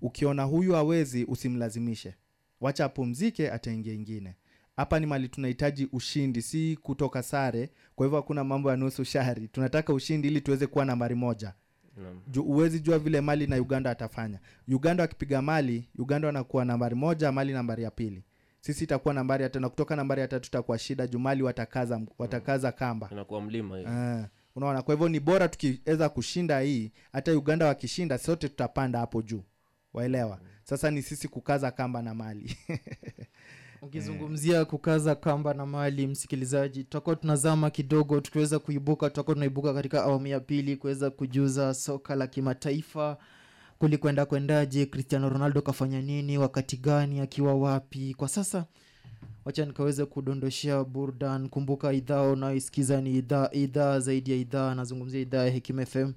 Ukiona huyu awezi usimlazimishe. Wacha apumzike ataingia ingine hapa ni mali tunahitaji ushindi si kutoka sare. Kwa hivyo hakuna mambo ya nusu shari. Tunataka ushindi ili tuweze kuwa nambari moja. Ju, uwezi jua vile mali na uganda atafanya uganda wakipiga mali uganda wanakuwa nambari moja mali nambari ya pili. Sisi itakuwa nambari ya tano kutoka nambari ya tatu itakuwa shida jumali watakaza, watakaza kamba. Inakuwa mlima hiyo. Ah, unaona? Kwa hivyo ni bora tukiweza kushinda hii hata uganda wakishinda sote tutapanda hapo juu. Waelewa? Sasa ni sisi kukaza kamba na mali ukizungumzia kukaza kamba na mali msikilizaji tutakuwa tunazama kidogo tukiweza kuibuka tutakuwa tunaibuka katika awamu ya pili kuweza kujuza soka la kimataifa. Kulikwenda kwendaje cristiano ronaldo kafanya nini wakati gani akiwa wapi. Kwa sasa wacha nikaweze kudondoshea burdan. Kumbuka idhaa unayoisikiza ni idhaa zaidi ya idhaa anazungumzia idhaa ya hekim fm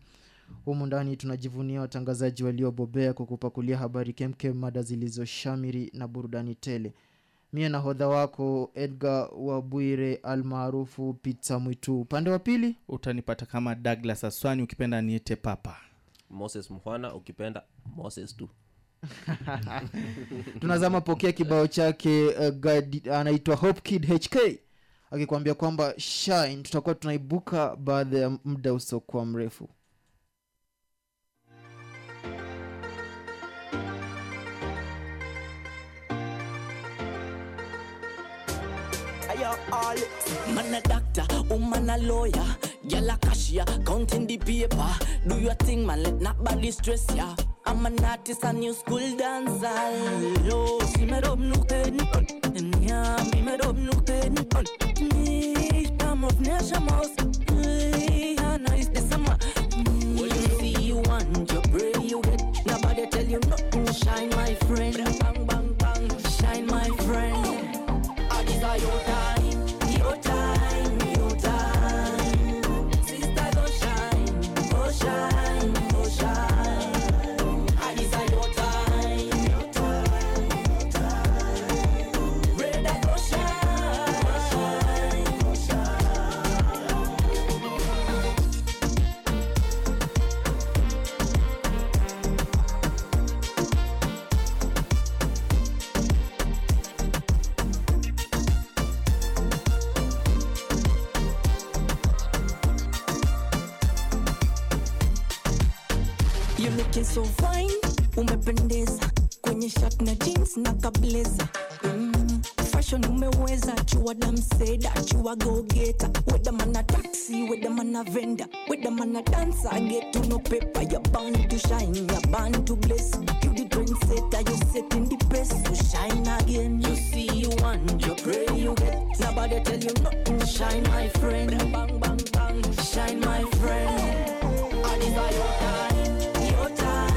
humu ndani tunajivunia watangazaji waliobobea kupakulia habari kemkem mada zilizoshamiri na burudani tele mie nahodha wako edgar wabwire almaarufu pizza mwitu. Upande wa pili? Utanipata kama douglas aswani ukipenda niite papa. Moses mhwana ukipenda moses tu. Tunazama pokea kibao chake uh, anaitwa hopkid hk akikwambia kwamba shine tutakuwa tunaibuka baada ya muda usiokuwa mrefu all Man a doctor, woman a lawyer. Girl a cashier, counting the paper. Do your thing man, let not body stress ya. I'm an artist, a new school dancer. Yo, si me rob nu pen Ja, mi me rob nu pen Ni, I'm of nation mouse Ja, nice this summer Well, you see you want, you pray you get Nobody tell you nothing, shine my friend a blazer. Mm. Fashion umeweza, chua You a go getter. Whether man a taxi, whether man a vendor, whether man a dancer, get to no paper. You're bound to shine, you're bound to bless. You the trendsetter, you setting the press to shine again. You see, you want, you pray, you get. Nobody tell you nothing. Shine, my friend. Bang bang bang. Shine, my friend. I desire your time, your time.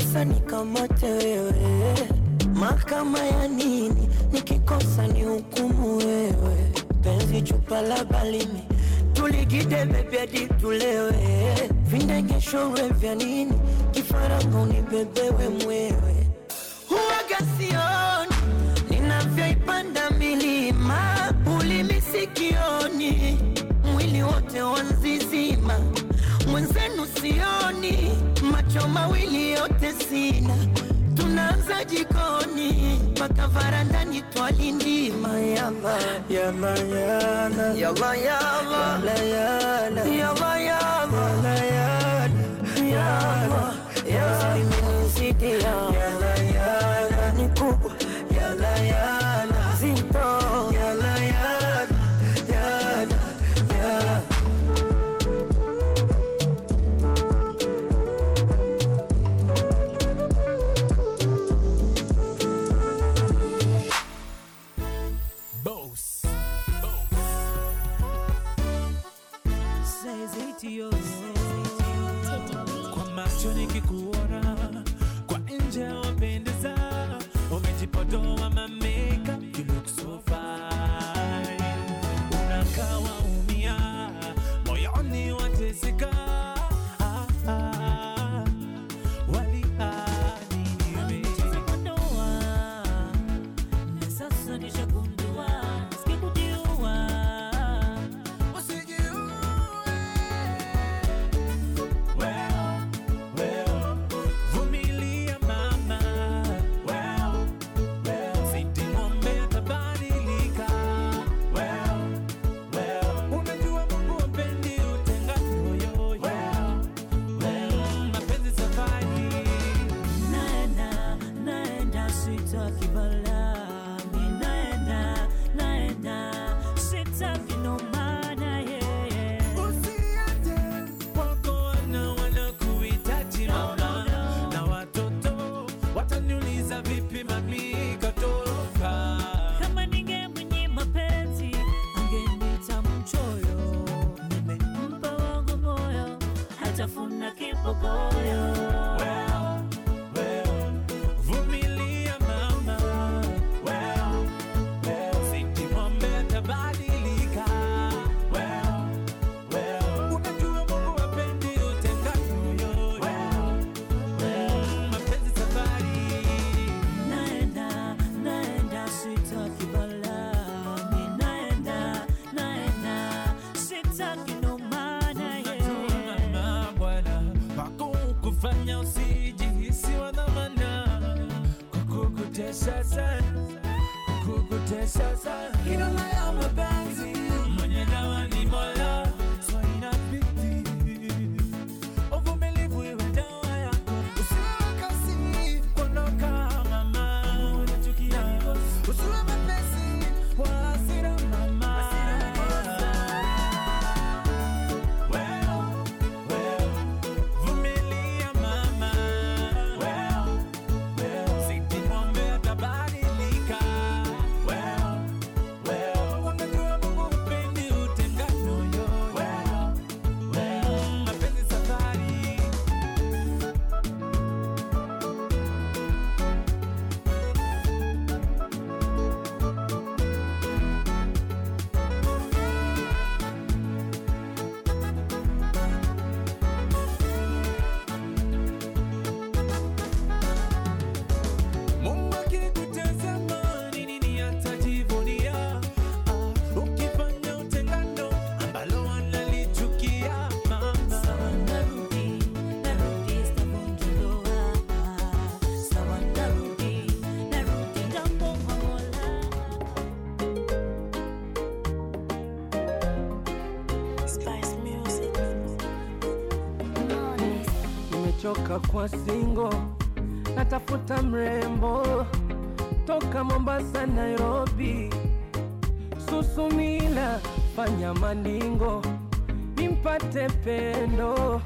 nikikosa nikamote wewe, mahakama ya nini? Nikikosa ni hukumu wewe, penzi chupa la balimi. Tuligide bebi hadi tulewe, vindengesho vya nini? Kifaranga unibebewe mwewe. Navara ndani twalindima yala yala yala yala yala yala yala yala yala yala yala yala yala nimechoka kwa singo natafuta mrembo toka mombasa nairobi. Susumila fanya mandingo nimpate pendo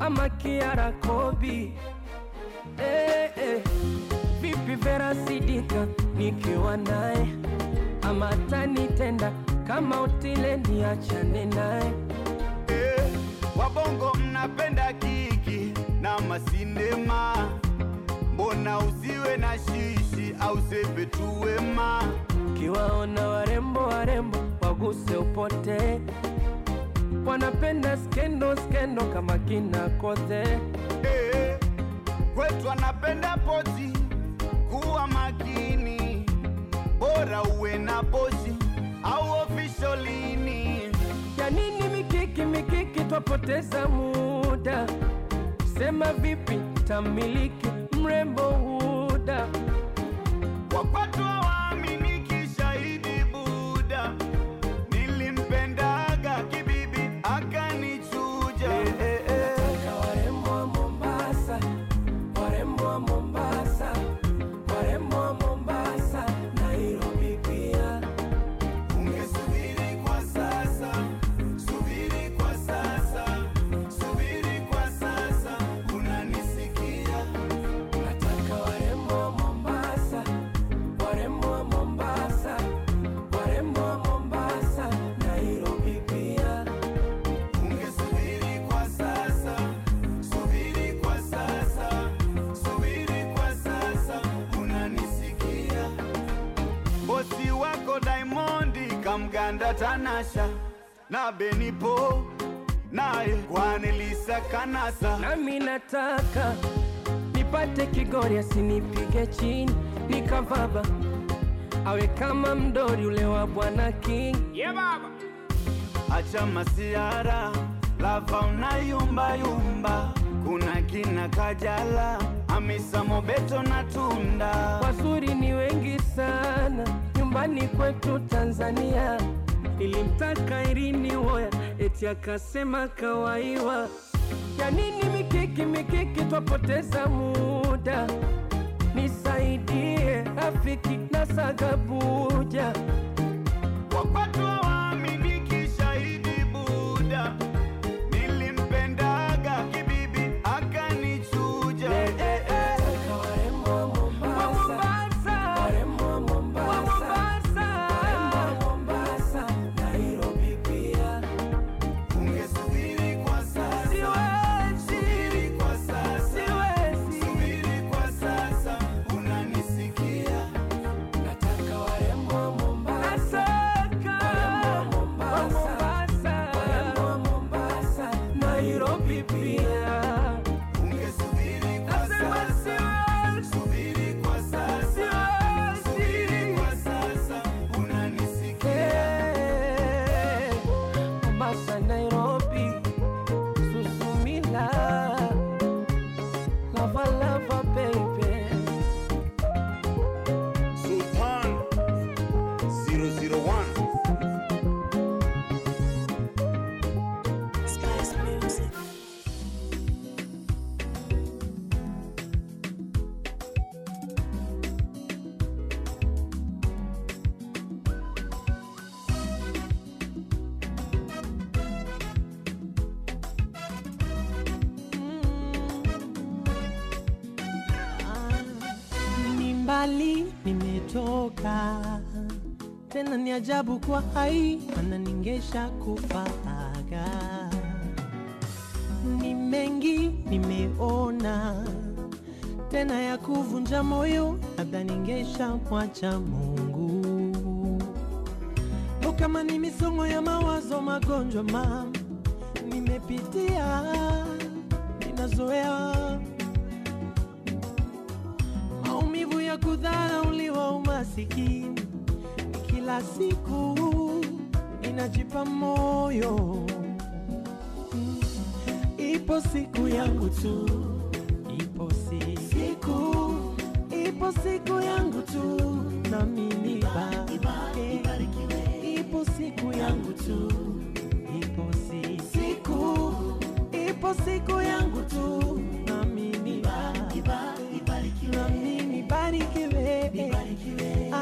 ama kiara kobi. Eh, eh. vipi vera sidika nikiwa naye? Ama tanitenda kama utile niachane naye wabongo mnapenda kiki na masinema, mbona usiwe na shishi au sepe tu wema? kiwaona warembo warembo waguse upote wanapenda skendo skendo kama kina kote Hey, kwetu wanapenda pozi, kuwa makini, bora uwe na pozi au ofisholini. Ya nini mikiki mikiki twapoteza muda? Sema vipi tamiliki mrembo huda? Wakwatu Tanasha na Benipo naye Kwanelisa Kanasa. Nami nataka nipate kigori asinipige chini. Nikavaba awe kama mdori ule wa bwana king. Ye baba. Acha masiara lava unayumba yumba, kuna kina Kajala, Hamisa Mobeto na Tunda. wazuri ni wengi sana nyumbani kwetu tanzania nilimtaka irini woya eti akasema kawaiwa. Ya nini mikiki mikiki twapoteza muda. Nisaidie rafiki na sagabuja Wakwatu tena ni ajabu kwa hai mana ningesha kufaga. Ni mengi nimeona tena ya kuvunja moyo labda ningesha mwacha mungu. Kama ni misongo ya mawazo magonjwa mam nimepitia ninazoea. Maumivu ya kudharauliwa umasikini kila siku ninajipa moyo. Ipo siku yangu tu ipo siku ipo siku yangu tu nami mimi ipo siku yangu tu ipo siku ipo siku yangu tu nami mimi nami nibarikiwe, mimi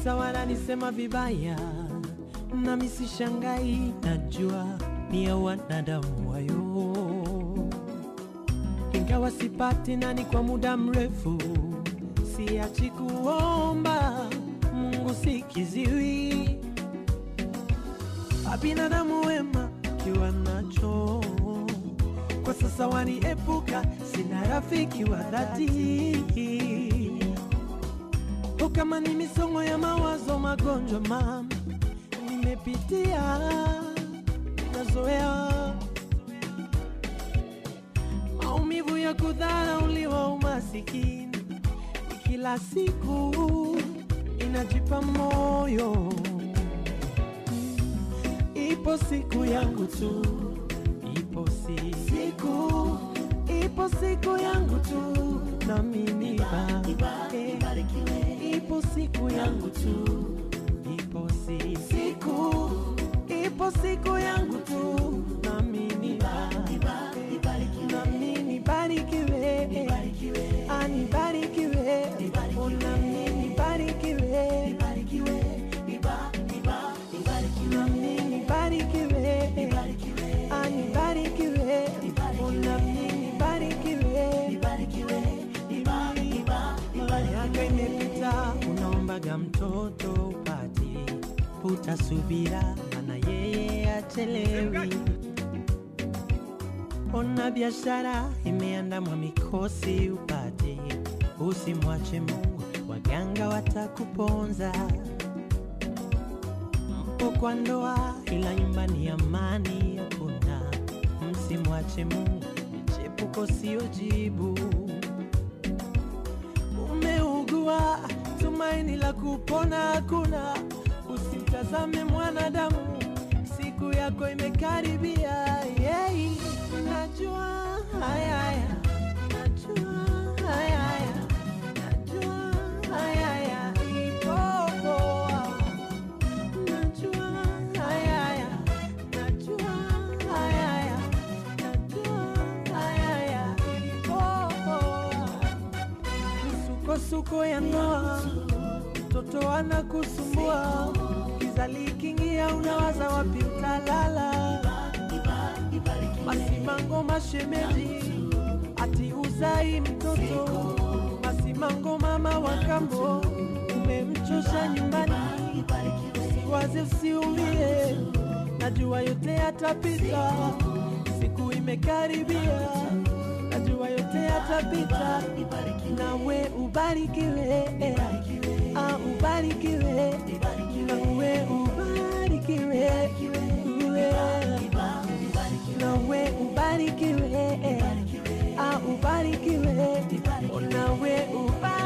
sasa wananisema vibaya, nami sishangai, najua ni ya wanadamu wayo. Ingawa sipati nani kwa muda mrefu, siachi kuomba Mungu sikiziwi, binadamu wema kiwa nacho. Kwa sasa waniepuka, sina rafiki wa dhati kama ni misongo ya mawazo, magonjwa mama nimepitia, nazoea maumivu ya kudharauliwa, umasikini kila siku inajipa moyo. Ipo siku yangu tu, ipo si siku, ipo siku yangu tu, na mimi barikiwe. Ipo siku yangu tu, ipo si siku, ipo siku yangu tu, mtoto upati, utasubira, mana yeye achelewi. Ona biashara imeandamwa mikosi upate, usimwache Mungu, waganga watakuponza. Mpo kwa ndoa, ila nyumbani amani hakuna. Msimwache Mungu, michepuko siyo jibu. Umeugua, tumaini la kupona hakuna. Usimtazame mwanadamu, siku yako imekaribia. Yeah. Najua haya haya, najua haya haya, najua haya haya, ipo poa. Najua haya haya, najua haya haya, najua haya haya, ipo poa. Misukosuko ya ndoa, mtoto anakusumbua, kizali kingia, unawaza wapi utalala masimango mashemeji ati uzai mtoto. Masimango mama wa kambo umemchosha nyumbani. Usiwaze usiumie najua yote yatapita. Siku imekaribia najua yote yatapita. Nawe ubarikiwe ah, ubarikiwe nawe ubarikiwe nawe ubarikiwe, ah, ubarikiwe, nawe Ericsson,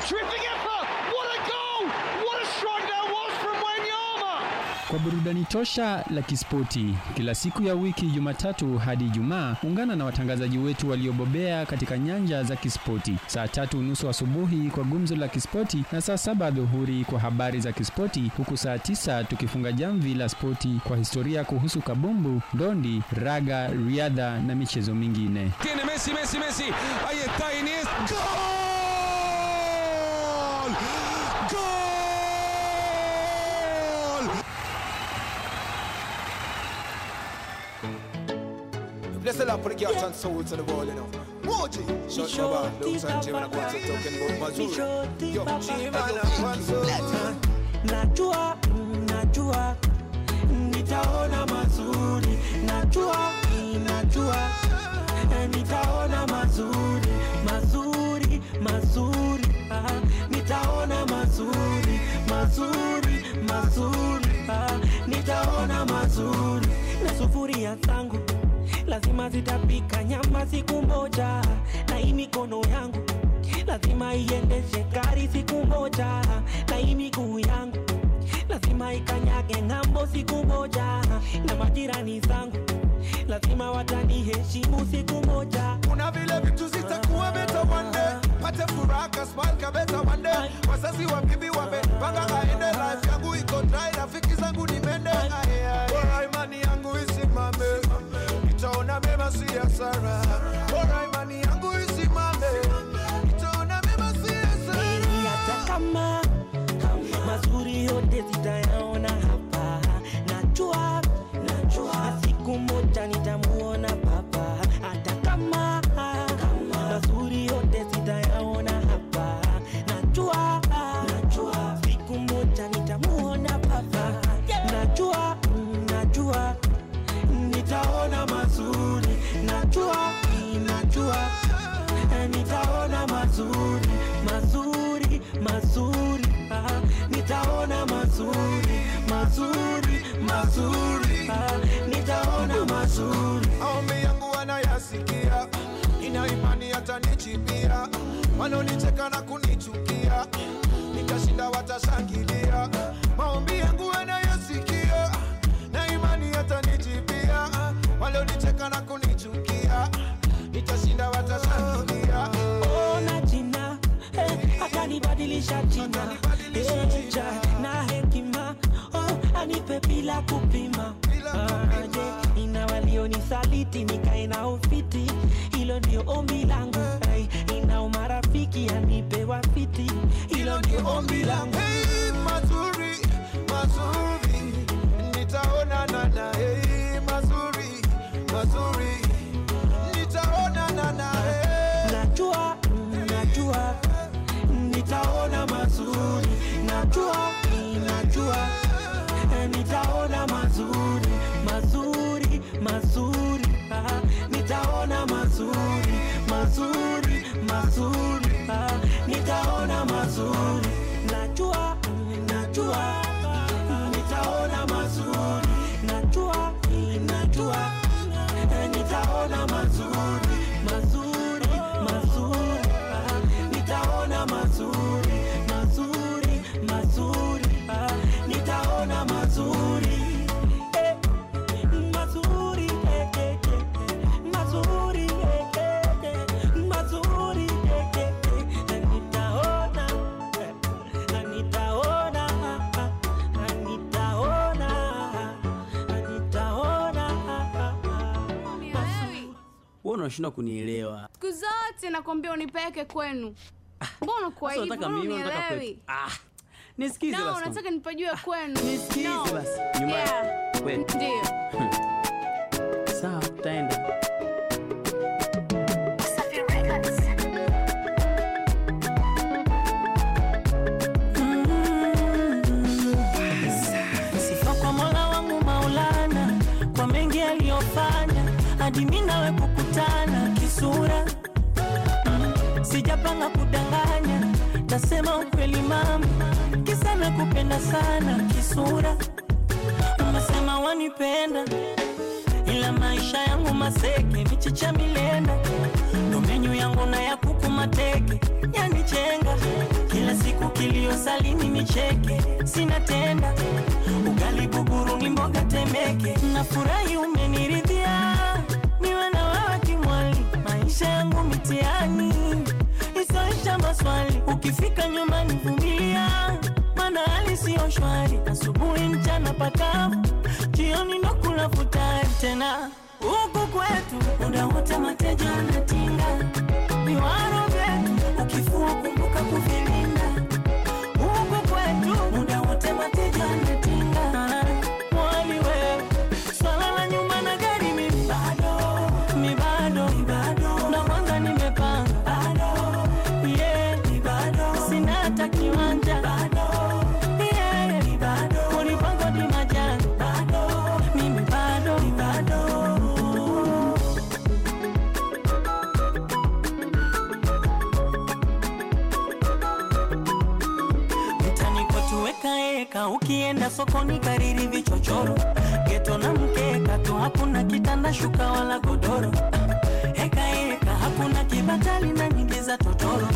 tripping effort! What a goal! What a strike that was from Wanyama! Kwa burudani tosha la kispoti kila siku ya wiki Jumatatu hadi Ijumaa, ungana na watangazaji wetu waliobobea katika nyanja za kispoti, saa tatu unusu asubuhi kwa gumzo la kispoti na saa saba dhuhuri kwa habari za kispoti, huku saa tisa tukifunga jamvi la spoti kwa historia kuhusu kabumbu, ndondi, raga, riadha na michezo mingine. Tiene Messi, Messi, Messi. Ahí está Iniesta. ¡Gol! The Lord for the cats and souls of the world, you know. Moji, shut your mouth. Looks and Jim and I want to talking about Mazuri. Yo, Jim and I want to. najua najua nitaona mazuri najua lazima zitapika nyama siku moja na hii mikono yangu. Lazima iendeshe gari siku moja na hii miguu yangu. Lazima ikanyage ng'ambo siku moja na majirani zangu. Lazima wataniheshimu siku moja kuna vile vitu zitakuwa beta one pate furaha smile beta one wazazi wa bibi wamepanga aende life yangu iko dry rafiki zangu ni see a sorrow. Wanaonicheka na kunichukia. Nikashinda watashangilia. Maombi yangu wanayosikia. Na imani yatanijibia. walionicheka na kunichukia. Nitashinda watashangilia. Ona jina eh, akanibadilisha jina. Eh, ja, na hekima. Oh, anipe bila kupima. Ah, je, ina walionisaliti nikae na ufiti? Hilo ndio ombi Christian. Wewe unashindwa kunielewa siku zote nakwambia unipeleke kwenu mbona kwa hivyo unataka mimi, unataka unielewi kwetu. ah nisikize no basi nataka nipajue kwenu Nisikize no. basi. Nyumbani. Kwenu. ndio sawa tutaenda sifa kwa mola wangu maulana kwa mengi aliyofanya hadi mimi nawe mm, sijapanga kudanganya tasema ukweli mama. Kisa na kupenda sana kisura. Umesema wanipenda ila maisha yangu maseke michicha milenda. Ndo yangu na ya kuku mateke yanichenga salini nicheke sina tenda ugali buguru ni mboga temeke. Nafurahi umeniridhia maisha yangu mitiani isoisha maswali ukifika nyumbani vumilia. Mana hali siyo shwari asubuhi mchana pakavu jioni ndo kula futari tena. Huku kwetu muda wote mateja anatinga. Viwaro vyetu ukifua kumbuka kuvilinda sokoni kariri vichochoro. Geto na mkeka tu hakuna kitanda shuka wala godoro. Hekaeka hakuna kibatali na nyingi za totoro.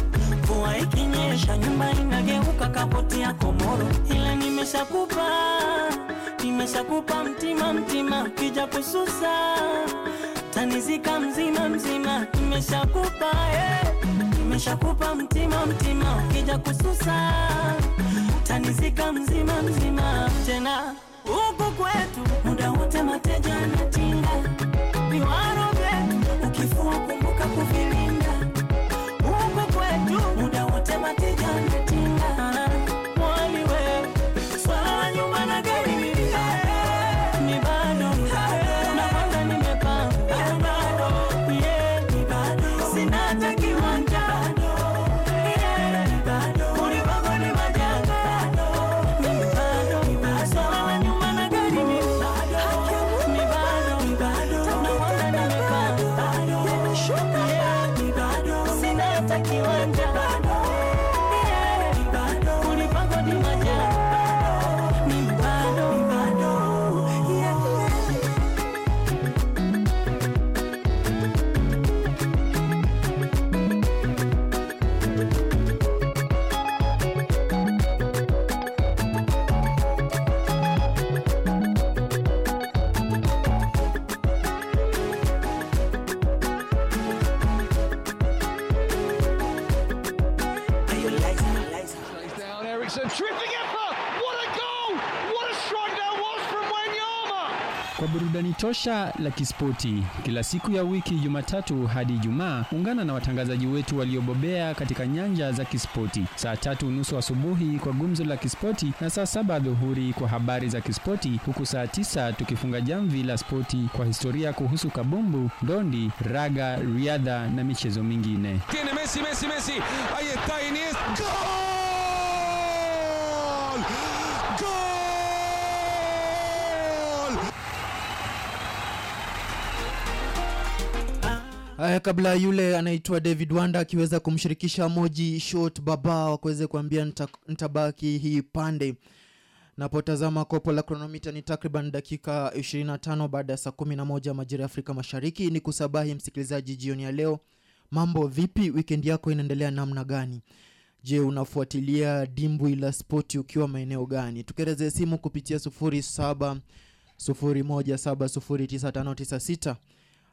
Mvua ikinyesha nyumba inageuka kapoti ya komoro. Ila nimeshakupa nimeshakupa mtima mtima kija kususa. Tanizika mzima mzima nimeshakupa eh. nimeshakupa mtima mtima ukija kususa tanizika mzima mzima tena. Huku kwetu muda wote mateja anatinga tosha la kispoti kila siku ya wiki Jumatatu hadi Ijumaa, ungana na watangazaji wetu waliobobea katika nyanja za kispoti, saa tatu nusu asubuhi kwa gumzo la kispoti na saa saba dhuhuri kwa habari za kispoti, huku saa tisa tukifunga jamvi la spoti kwa historia kuhusu kabumbu, ndondi, raga, riadha na michezo mingine. Tiene Messi, Messi, Messi. Ahí está. ¡Gol! ¡Gol! Aya, kabla yule anaitwa David Wanda akiweza kumshirikisha Moji Short Baba wakuweze kuambia nita, nitabaki hii pande. Napotazama kopo la kronomita ni takriban dakika 25 baada ya saa 11 majira ya Afrika Mashariki. Ni kusabahi msikilizaji jioni ya leo. Mambo vipi? Weekend yako inaendelea namna gani? Je, unafuatilia dimbwi la spoti ukiwa maeneo gani? Tukereze simu kupitia 07 01709596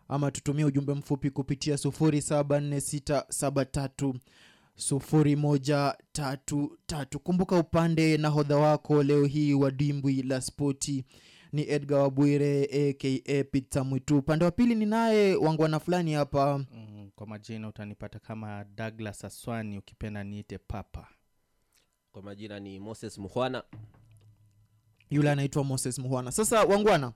ama tutumie ujumbe mfupi kupitia 0746730133 kumbuka upande nahodha wako leo hii wa dimbwi la spoti ni edgar wabwire aka pita mwitu. Upande wa pili ninaye wangwana fulani hapa. Mm, kwa majina utanipata kama douglas aswani ukipenda niite papa. Kwa majina ni moses muhwana yule anaitwa moses muhwana sasa wangwana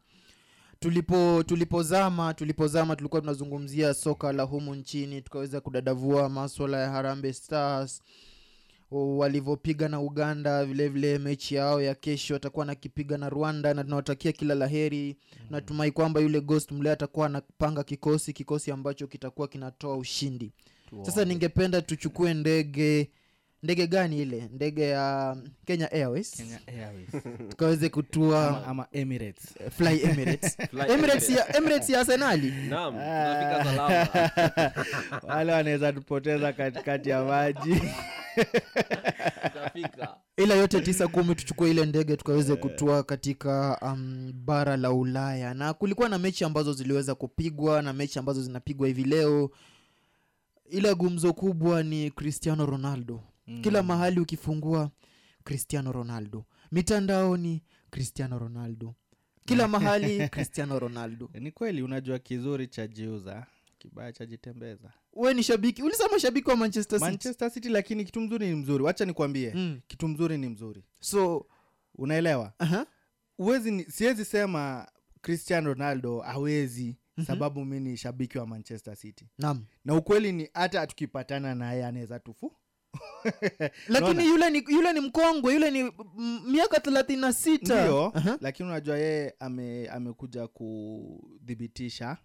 tulipo tulipozama tulipozama tulikuwa tunazungumzia soka la humu nchini tukaweza kudadavua maswala ya harambe stars walivyopiga na uganda vilevile vile mechi yao ya kesho atakuwa nakipiga na rwanda na tunawatakia kila la heri mm. natumai kwamba yule ghost mle atakuwa anapanga kikosi kikosi ambacho kitakuwa kinatoa ushindi Tuwa. sasa ningependa tuchukue ndege ndege gani ile? Ndege ya kenya airways, Kenya Airways. tukaweze kutua Ama- ama Emirates. Eh, fly emirates. Fly emirates ya, Emirates. ya arsenali Naam, Ah. wale wanaweza tupoteza katikati ya maji. Ila yote tisa kumi tuchukue ile ndege tukaweze kutua katika um, bara la ulaya. Na kulikuwa na mechi ambazo ziliweza kupigwa na mechi ambazo zinapigwa hivi leo. Ila gumzo kubwa ni cristiano ronaldo mm. kila mahali ukifungua cristiano ronaldo mitandaoni cristiano ronaldo kila mahali cristiano ronaldo ni kweli unajua kizuri cha jiuza kibaya chajitembeza we ni shabiki ulisema shabiki wa manchester City. manchester city lakini kitu mzuri ni mzuri wacha nikwambie Mm. kitu mzuri ni mzuri so unaelewa uh-huh. uwezi siwezi sema cristiano ronaldo awezi Mhm. mm-hmm. sababu mi ni shabiki wa manchester city Naam. na ukweli ni hata tukipatana naye anaweza tufu lakini yule ni, yule ni mkongwe yule ni miaka thelathini na sita. Ndio lakini unajua yeye ame, amekuja kudhibitisha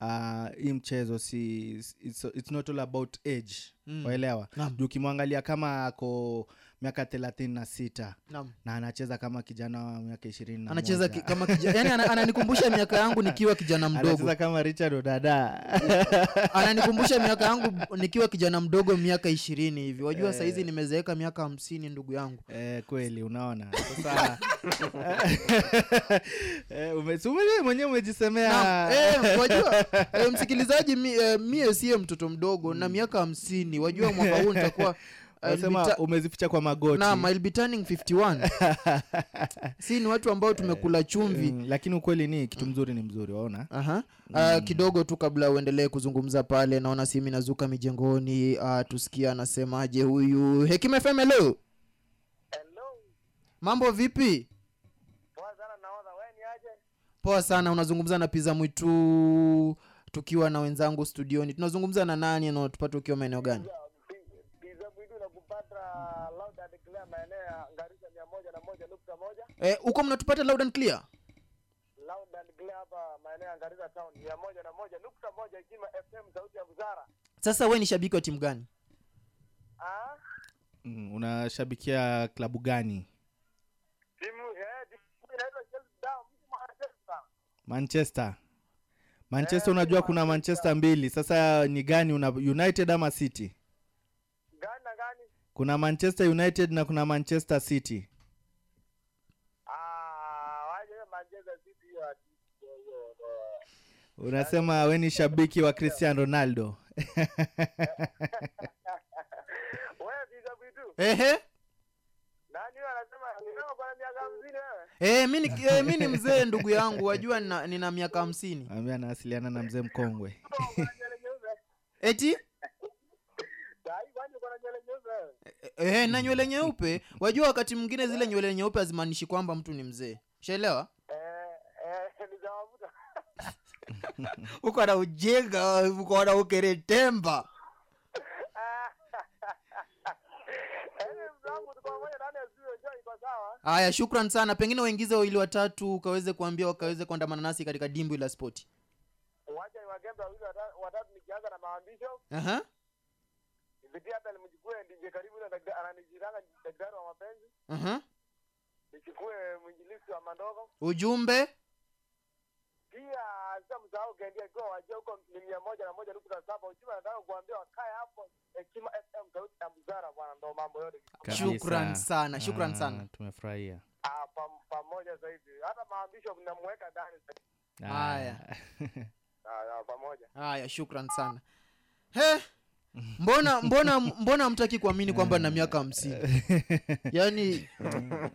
uh, hii mchezo si it's, it's not all about age. Mm. waelewa? Juu ukimwangalia kama ako miaka thelathini na sita. Na anacheza kama kijana wa miaka ishirini anacheza ki, kama kija, yani ana- ananikumbusha miaka yangu nikiwa kijana mdogo. Anacheza kama richard odada. Ananikumbusha miaka yangu nikiwa kijana mdogo miaka ishirini hivi. Wajua Eh. sahizi nimezeeka miaka hamsini ndugu yangu. Eh, kweli unaona. Sasa eh, mwenyewe umejisemea. Eh, wajua eh, msikilizaji mi, eh, mie siye mtoto mdogo na miaka hamsini. Wajua mwaka huu nitakuwa ta- umezificha kwa magoti. Naam, I'll be turning 51 si ni watu ambao tumekula chumvi. Mm, lakini ukweli ni kitu mzuri ni mzuri waona? Aha. Uh, kidogo tu kabla uendelee kuzungumza pale naona simi nazuka mijengoni. Uh, tusikia anasemaje huyu. Hekima fm hello. Mambo vipi? Poa sana unazungumza na piza mwitu tukiwa na wenzangu studioni. Tunazungumza na nani na ukiwa maeneo gani Eh, huko mnatupata loud and clear? Loud and clear hapa maeneo ya Garissa town mia moja na moja nukta moja Hekima FM sauti ya Buzara. sasa we ni shabiki wa timu gani? Ah, mm, unashabikia klabu gani? Timu eh, timu inaitwa Chelsea Down, mtu mwana manchester. Eh, unajua kuna manchester mbili. Sasa ni gani una united ama city? na? Kuna manchester united na kuna manchester city. Ah, unasema we ni shabiki wa cristiano ronaldo. Wewe Pizza Bwitu. Ehe. Nani huyo anasema? Ni kama kwa miaka 50 wewe? Eh, mi ni, eh, ni mzee ndugu yangu. Wajua nina, nina miaka hamsini. Anawasiliana na mzee mkongwe. Eti Dai kwani uko na nywele nyeupe wewe? Eh, na nywele nyeupe? Wajua wakati mwingine zile nywele nyeupe hazimaanishi kwamba mtu ni mzee. Shaelewa Eh, eh, uko na ujinga uko na ukeretemba. Eh, haya shukran sana. Pengine waingize wawili watatu ukaweze kuambia wakaweze kuandamana nasi katika dimbwi la spoti. Wacha niwagembe wawili watatu nikianza na maambisho. Nipitie hata nimchukue ndije karibu na daktari ananijitanga daktari wa mapenzi. Aha. Nichukue mwinjilisi wa mandogo. ujumbe Pia sasa msahau kendia kwa wajua huko ni mia moja na moja nukta saba. Ujumbe nataka kuambia wakae hapo Hekima FM sauti ya Mzara bwana, ndo mambo yote. Shukran sana, shukran Ah, sana. tumefurahia Ah, pam- pamoja zaidi. Hata maambisho mnamweka ndani. haya Ah, ah, pamoja. haya shukran sana he mbona mbona mbona hamtaki kuamini kwamba na miaka hamsini? Yaani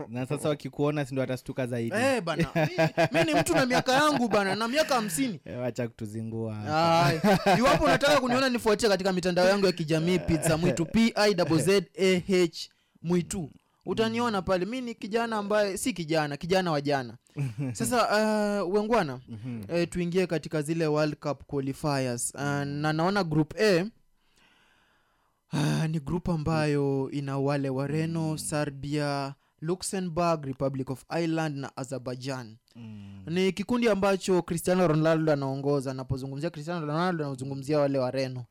na sasa wakikuona sindo watastuka zaidi. Hey, bana. Mi ni mtu na miaka yangu bana na miaka hamsini. Eh, wacha kutuzingua. Iwapo unataka kuniona nifuatia katika mitandao yangu ya kijamii pizza mwitu pizah mwitu. Utaniona pale. Mi ni kijana ambaye si kijana kijana wa jana. Sasa uh, wengwana uh, tuingie katika zile world cup qualifiers. Uh, na naona group a uh, ni grupu ambayo ina wale wareno serbia luxembourg republic of ireland na azerbaijan. Ni kikundi ambacho cristiano ronaldo anaongoza. Napozungumzia cristiano ronaldo anazungumzia wale wareno.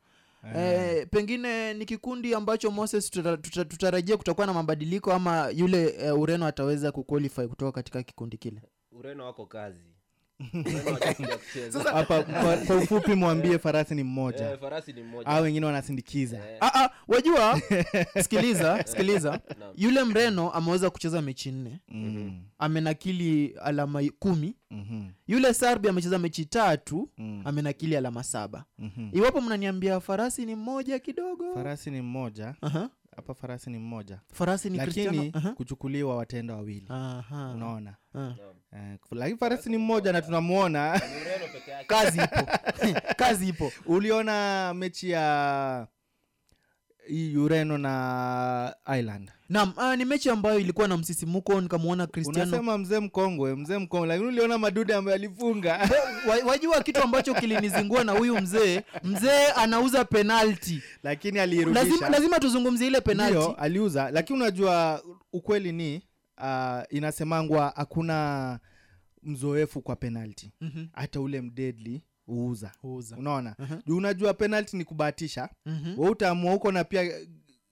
Eh, pengine ni kikundi ambacho moses tuta- tuta- tutarajia kutakuwa na mabadiliko ama yule eh, ureno ataweza kuqualify kutoka katika kikundi kile? Ureno wako kazi hapa kwa, ufupi mwambie farasi ni mmoja Eh, farasi ni mmoja. au wengine wanasindikiza Ah, ah, wajua sikiliza sikiliza yule mreno ameweza kucheza mechi nne Mm. amenakili alama kumi Mhm. yule sarbi amecheza mechi tatu Mm. amenakili alama saba Mhm. iwapo mnaniambia farasi ni mmoja kidogo farasi ni mmoja. Hapa farasi ni mmoja. Farasi ni lakini uh-huh. kuchukuliwa watenda wawili. Aha. unaona? Ah. uh, lakini farasi ni mmoja na tunamwona kazi ipo. Kazi ipo. Uliona mechi ya ureno na island naam uh, ni mechi ambayo ilikuwa na msisimuko nikamwona cristiano. Unasema mzee mkongwe mzee mkongwe lakini uliona madude ambayo alifunga. Wajua kitu ambacho kilinizingua na huyu mzee mzee anauza penalti. Lakini lazima, lazima tuzungumzie ile penalti. Aliuza. Lakini unajua ukweli ni uh, inasemangwa hakuna mzoefu kwa penalti. Mhm. hata ule mdedli huuza unaona juu unajua penalty ni kubahatisha Mhm. we utaamua huko na pia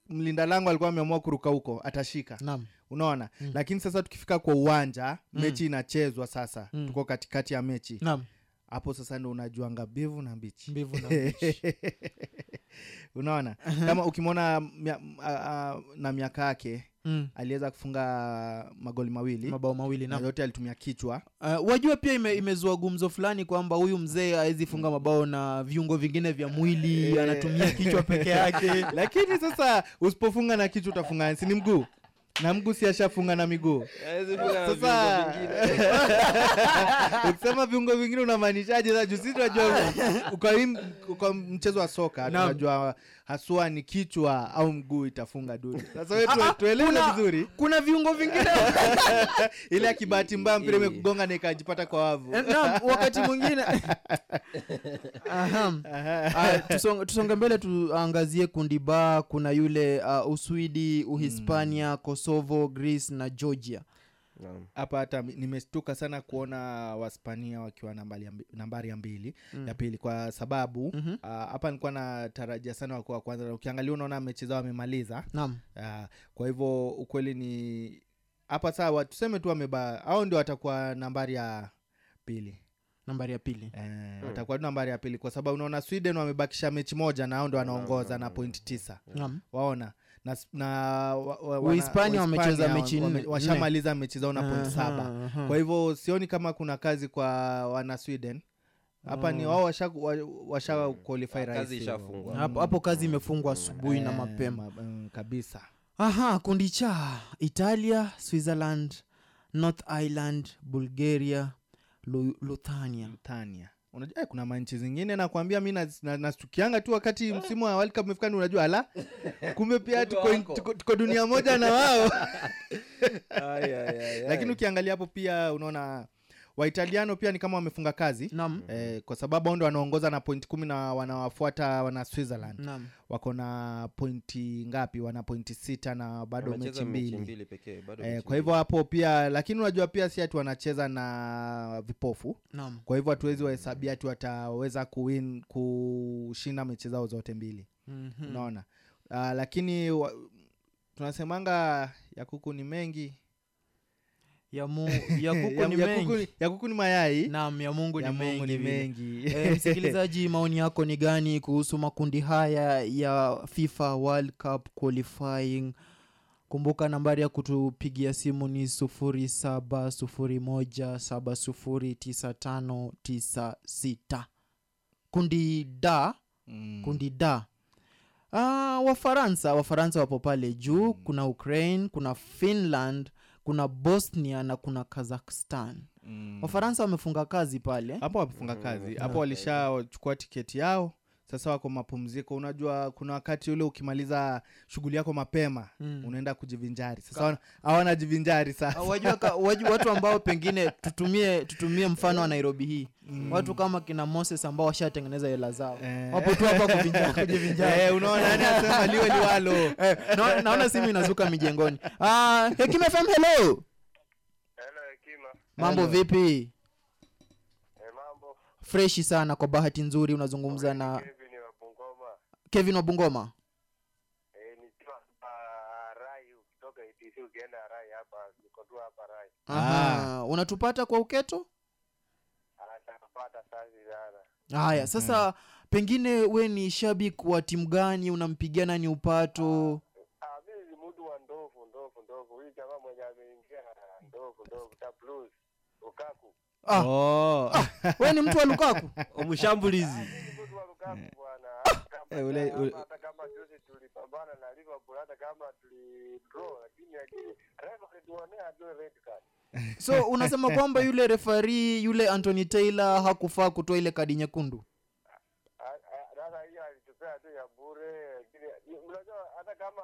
mlinda lango alikuwa ameamua kuruka huko atashika Naam. unaona Mm. lakini sasa tukifika kwa uwanja Mm. mechi inachezwa sasa Mm. tuko katikati ya mechi Naam. hapo sasa ndo unajuanga mbivu na mbichi Mbivu na mbichi. unaona kama ukimwona mia- a- a- na miaka yake Mm. aliweza kufunga magoli mawili. Mabao mawili na yote alitumia kichwa. Uh, wajua pia ime, imezua gumzo fulani kwamba huyu mzee hawezi funga mabao na viungo vingine vya mwili Eh. anatumia kichwa peke yake. Lakini sasa usipofunga na kichwa utafunga si ni mguu? Na mguu si ashafunga na miguu. Sasa ukisema viungo vingine unamaanishaje? Sasa juu sisi tunajua uko mchezo wa soka tunajua haswa ni kichwa au mguu itafunga dudu sasa wewe tue- tueleze kuna- vizuri. kuna viungo vingine? Ile akibahati mbaya mpira imekugonga na ikajipata kwa wavu. Eh, naam, wakati mwingine. Ah, tusonge, tusonge mbele tuangazie kundi ba kuna yule uh, uswidi uhispania kosovo greece na georgia hapa hata nimestuka sana kuona waspania wakiwa nambari ya nambari ya mbili. Mm. ya pili kwa sababu hapa ah, hapa nilikuwa natarajia sana wakuwa wa kwanza na ukiangalia unaona mechi zao wamemaliza. Ah, kwa hivyo ukweli ni hapa sawa tuseme tu wameba au ndio watakuwa nambari ya pili. Nambari ya pili. Eh, watakuwa tu nambari ya pili kwa sababu unaona sweden wamebakisha mechi moja na ao ndo wanaongoza na point tisa. Naam. waona na, na wa, wa, wana- Uhispania wamecheza mechi washamaliza mechi zao na point saba. kwa hivyo sioni kama kuna kazi kwa wana sweden. Hapa ni Oh. wao washa, washa qualify Kazi hapo hapo kazi imefungwa asubuhi na Eh, mapema. ma- mm, kabisa. Aha kundi cha italia switzerland north island bulgaria Lu- luthania. Unajua eh, kuna manchi zingine nakwambia mi nastukianga na- na tu wakati msimu wa World Cup umefika unajua ala kumbe pia tuko, tuko, tuko dunia moja na wao. Lakini ukiangalia hapo pia unaona waitaliano pia ni kama wamefunga kazi Naam. eh, kwa sababu hao ndo wanaongoza na pointi kumi na wanawafuata wana switzerland Naam. wako na pointi ngapi wana pointi sita na bado mechi mbili eh, kwa hivyo hapo pia lakini unajua pia si ati wanacheza na vipofu Naam. kwa hivyo hatuwezi wahesabia ati wataweza kuwin kushinda mechi zao zote mbili Mhm. unaona uh, lakini wa, tunasemanga ya kuku ni mengi ya, mu, ya kuku Ya- ni ya mengi. kuku ya kuku ni mayai? Naam ya mungu Ya ni Mungu mengi ni mengi. e, msikilizaji maoni yako ni gani kuhusu makundi haya ya fifa world cup qualifying? Kumbuka nambari ya kutupigia simu ni sufuri saba sufuri moja saba sufuri tisa tano tisa sita. Kundi da Mm. kundi da uh, wafaransa. Wafaransa wapo pale juu. Kuna ukraine kuna finland kuna bosnia na kuna kazakhstan. Mm. wafaransa wamefunga kazi pale. Hapo wamefunga kazi. Hapo walishachukua tiketi yao sasa wako mapumziko. Unajua kuna wakati ule ukimaliza shughuli yako mapema Mm. unaenda kujivinjari. Sasa wana- hawana jivinjari sasa. Ah, wajua, ka, wajua watu ambao pengine tutumie tutumie mfano wa nairobi hii. Mm. watu kama kina moses ambao washatengeneza hela zao. Eh. wapo tu hapa kujivinjari. Eh, unaona nani asema liwe liwalo? Eh, naona- naona simu inazuka mijengoni. Ah, hekima fm hello! Mambo Hello. vipi? Freshi sana kwa bahati nzuri unazungumza na kevin wa bungoma Aha, unatupata kwa uketo kazi sana. haya sasa pengine we ni shabik wa timu gani unampigia nani upato Ah, mimi ni mtu wa ndovu ndovu ndovu. Huyu jamaa mwenye ameingia ndovu ndovu ta blues. Lukaku. Ah. Oh. we ni mtu wa lukaku mshambulizi Mtu wa Lukaku bwana. Eh, ule- ule- Hata kama juzi tulipambana na Liverpool hata kama tuli draw lakini alituonea tu red card. so unasema kwamba yule refari yule anthony taylor hakufaa kutoa ile kadi nyekundu Sasa hiyo alitupea tu ya bure lakini unajua hata kama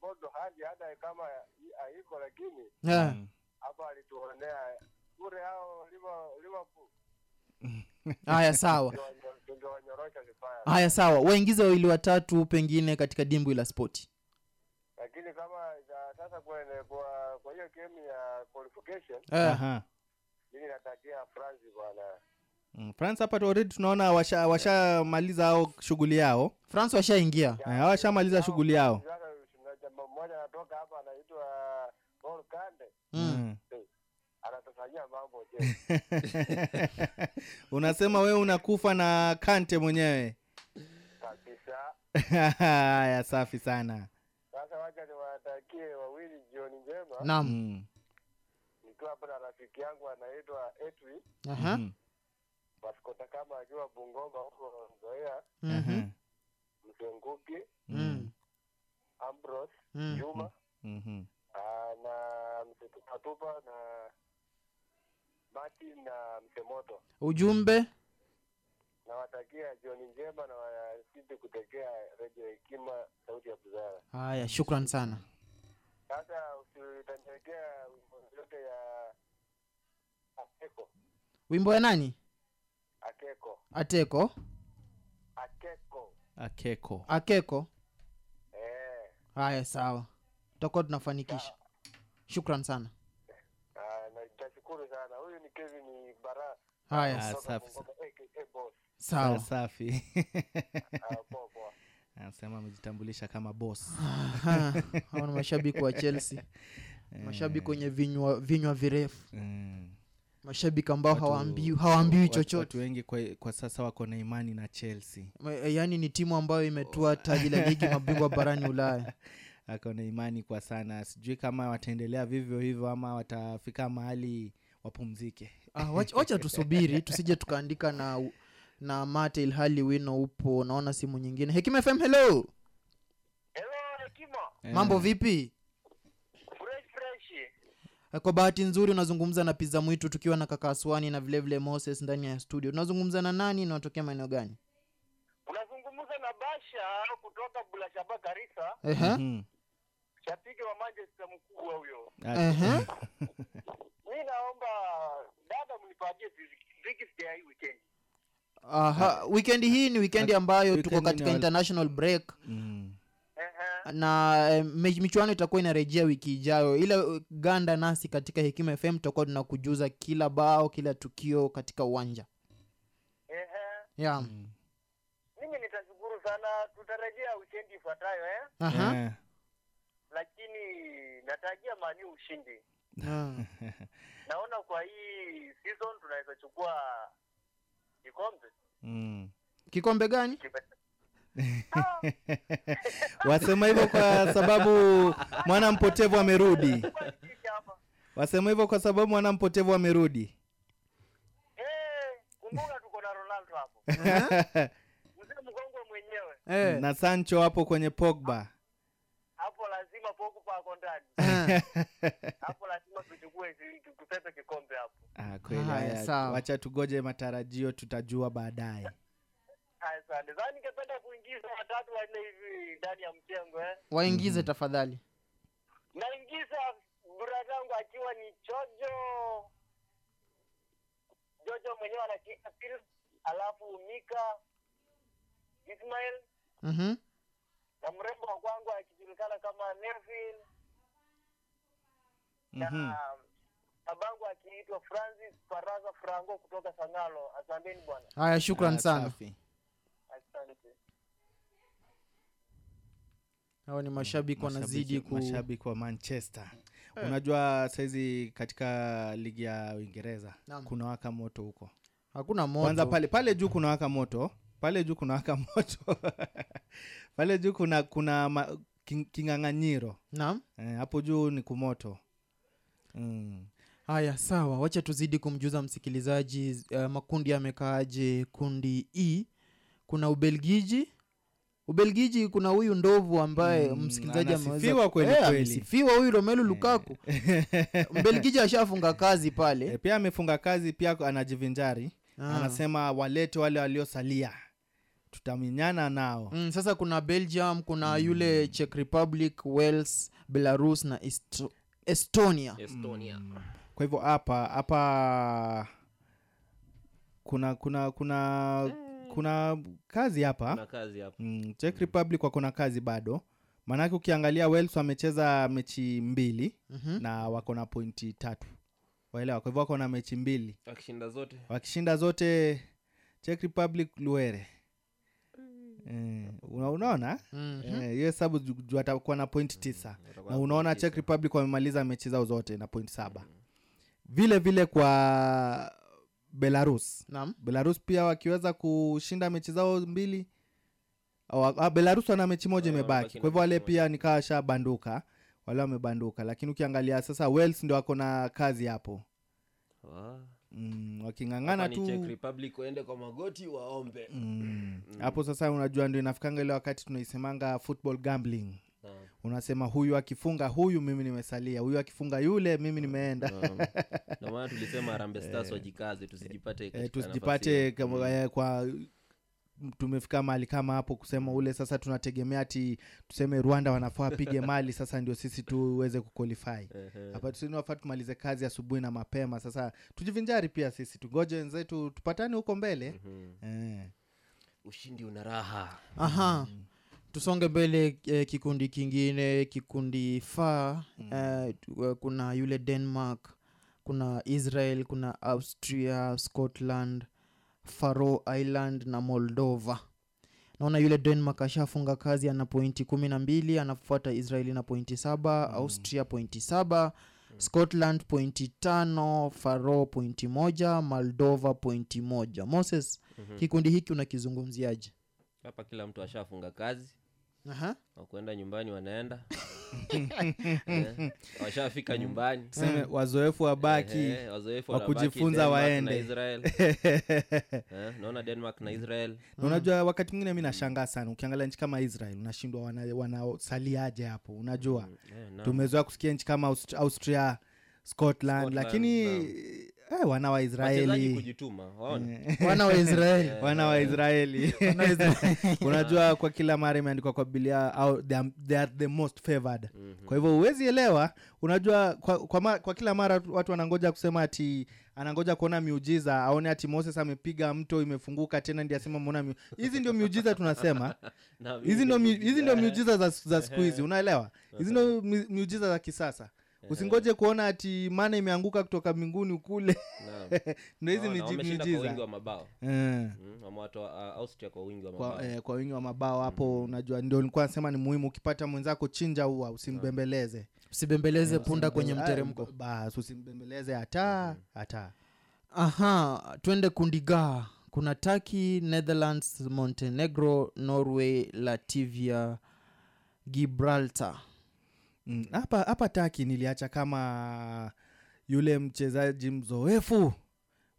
bodo hadi hata kama haiko lakini hapa alituonea bure hao Liverpool. haya sawa. Haya sawa. Waingize wawili watatu pengine katika dimbwi la spoti. Lakini kama sasa kwa kwa hiyo game ya qualification Aha. mimi natakia France bwana. Mm, france hapa already tunaona washamaliza washa hao shughuli yao. France washaingia. Eh, washamaliza shughuli yao. Mmoja anatoka hapa anaitwa Paul Kande. Mm. Anatufanyia mambo unasema wewe unakufa na kante mwenyewe kabisa haya safi sana sasa wacha niwatakie wawili jioni njema Naam. Nikiwa hapo na rafiki yangu anaitwa Etwi Aha. Mhm. Maskota kama akiwa Bungoma huko Nzoia Mhm. Msenguki Mm. Ambrose Mm. Juma Mhm. Ah, na msitupatupa na Martin na msemoto ujumbe? Nawatakia jioni njema na wazidi kutekea redio hekima sauti ya Busara. haya shukran sana. Sasa usitaniwekea wimbo yote ya Ateko. wimbo ya nani? Akeko. Ateko akeko. Akeko. Akeko? Eh, haya sawa. Tutakuwa tunafanikisha. Shukran sana sana ni bara. Haya. Ah, safi Bungoma, aka boss. Sawa. Safi. Ah, poa poa anasema amejitambulisha kama boss. Hao ni mashabiki wa chelsea. Mashabiki wenye vinywa vinywa virefu. Mm. mashabiki ambao hawaambiwi hawaambiwi chochote. wengi kwa, kwa sasa wako na imani na chelsea. Ma- yaani ni timu ambayo imetua taji la ligi mabingwa barani ulaya. Ako na imani kwa sana. Sijui kama wataendelea vivyo hivyo ama watafika mahali wapumzike. Ah, wacha, wacha tusubiri tusije tukaandika na na mate ilhali wino upo. Naona simu nyingine. Hekima fm hello! Hello hekima. Mambo vipi? Fresh fresh. Eh, kwa bahati nzuri unazungumza na piza mwitu tukiwa na kaka aswani na vilevile vile moses ndani ya studio. Tunazungumza na nani na maeneo gani? Unazungumza na basha kutoka bulashaba karisa Ehe. Shabiki wa manchester mkubwa huyo mi naomba dada mnipatie ziki ya hii weekend Aha, weekend hii ni wikendi ambayo tuko katika ni- international break Mm. na eh, michuano itakuwa inarejea wiki ijayo ile eh, ganda nasi katika hekima fm tutakuwa tunakujuza kila bao kila tukio katika uwanja Ehe. yeah. mimi nitashukuru sana tutarejea wikendi ifuatayo eh? Aha. Eh. Lakini natarajia mani ushindi naona kwa hii season tunaweza chukua kikombe. Mm. kikombe gani? Wasema hivyo kwa sababu mwana mpotevu amerudi. Wasema hivyo kwa sababu mwana mpotevu amerudi. Kumbuka tuko na ronaldo hapo. Mzee mgongo mwenyewe. Eh. na sancho hapo kwenye pogba hapo hapo lazima tuchukue tupepe kikombe hapo. Ah, kweli Haya, wacha tugoje matarajio tutajua baadaye. Asante. Sasa ningependa kuingiza watatu wanne hivi ndani ya mchengo eh. Waingize tafadhali. Naingiza buradangu akiwa ni Chojo jojo mwenyewe anakiita alafu mika ismail. Mhm. Na mrembo wa kwangu akijulikana kama neville. Mhm. na babangu akiitwa francis faraza Frango kutoka sangalo. Asanteni bwana. Haya shukran Ah, sana. asante. Hao ni mashabiki wanazidi ku mashabiki wa manchester. Unajua saizi katika ligi ya uingereza kuna waka moto huko. Hakuna moto. Kwanza pale pale juu kuna waka moto pale juu kuna waka moto. Pale juu kuna kuna ma, king, king'ang'anyiro. Naam. Eh, hapo juu ni kumoto. Mm. haya sawa. Wacha tuzidi kumjuza msikilizaji uh, makundi yamekaaje kundi e. Kuna ubelgiji. Ubelgiji kuna huyu ndovu ambaye Mm, msikilizaji amesifiwa Eh, amesifiwa huyu romelu lukaku. Mbelgiji ashafunga kazi pale. E, pia amefunga kazi pia anajivinjari. Ah. anasema walete wale waliosalia tutaminyana nao. Mm, sasa kuna belgium kuna yule czech republic wales belarus na Esto- estonia. Estonia. Kwa hivyo hapa hapa kuna kuna kuna kuna kazi hapa. Chek kazi hapa. mm, czech republic wako na kazi bado. Maanake ukiangalia wales wamecheza mechi mbili Mhm. na wako na pointi tatu. Waelewa? Kwa hivyo wako na mechi mbili. Wakishinda zote. Wakishinda zote czech republic luere. Eh, unaona? Mhm. Eh, hiyo hesabu ju- ju atakuwa na point tisa. Na unaona czech republic wamemaliza mechi zao zote na point saba. Vile vile kwa belarus. Naam. belarus pia wakiweza kushinda mechi zao mbili awa- ah, belarus wana mechi moja imebaki. kwa hivyo wale pia nikawa shabanduka wale wamebanduka. Lakini ukiangalia sasa wales ndio wako na kazi hapo. Ah. Mm, waking'ang'ana tu. Republic waende kwa magoti waombe. Mm. hapo sasa unajua ndio inafikanga ile wakati tunaisemanga football gambling. Naam. unasema huyu akifunga huyu mimi nimesalia. Huyu akifunga yule mimi nimeenda. Naam. Tulisema Harambee Stars wajikaze tusijipate eh, tusijipate kama, eh, kwa tumefika mahali kama hapo kusema ule sasa tunategemea ati tuseme rwanda wanafaa wapige mali sasa ndio sisi tuweze kuqualify. Hapa tusinafaa tumalize kazi asubuhi na mapema sasa tujivinjari pia sisi tugoje wenzetu tupatane huko mbele. Eh. ushindi una raha. Aha. Tusonge mbele eh, kikundi kingine kikundi fa eh, tu- eh, kuna yule denmark kuna israel kuna austria scotland faro island na moldova. Naona yule denmark ashafunga kazi ana pointi kumi na mbili anafuata israeli na pointi saba austria pointi saba scotland pointi tano faro pointi moja moldova pointi moja. Moses Mhm. kikundi hiki unakizungumziaje? Hapa kila mtu ashafunga kazi. Wakuenda nyumbani wanaenda washafika nyumbani Tuseme wazoefu wabaki, Ehe, wa wanabaki kujifunza waendenaunajua waende. Eh, naona denmark na israel na unajua wakati mwingine mi nashangaa sana ukiangalia nchi kama israel unashindwa wana- wanasaliaje hapo unajua eh, naam. tumezoea kusikia nchi kama Aust- austria scotland, Scotland, lakini naam. Eh, wana wa Wachezaji israeli kujituma waona? Eh. Wana wa wana wa israeli. Wana wa Israeli. unajua kwa kila mara imeandikwa kwa bilia au they are, they are the most favored. Kwa hivyo huwezi elewa. Unajua kwa, kwa, ma, kwa kila mara watu wanangoja kusema ati anangoja kuona miujiza aone ati moses amepiga mto imefunguka tena ndi asema mona miu... hizi ndio miujiza tunasema. Hizi ndio mi- hizi ndio miujiza. miujiza za, za siku hizi. Unaelewa? Hizi ndio miujiza za kisasa usingoje kuona ati mana imeanguka kutoka mbinguni kule. Ndo hizi Naona, miji- kwa wingi wa mabao. Hapo Mm, uh, austria kwa wingi wa mabao. kwa, eh, kwa wingi wa mabao hapo unajua ndio nilikuwa nasema ni muhimu ukipata mwenzako chinja ua usimbembeleze. Usibembeleze Eh, punda kwenye usimbembeleze- mteremko. Bas usimbembeleze hata hata. Aha twende kundigaa kuna turkey netherlands montenegro norway lativia gibraltar Mm, hapa hapa taki niliacha kama yule mchezaji mzoefu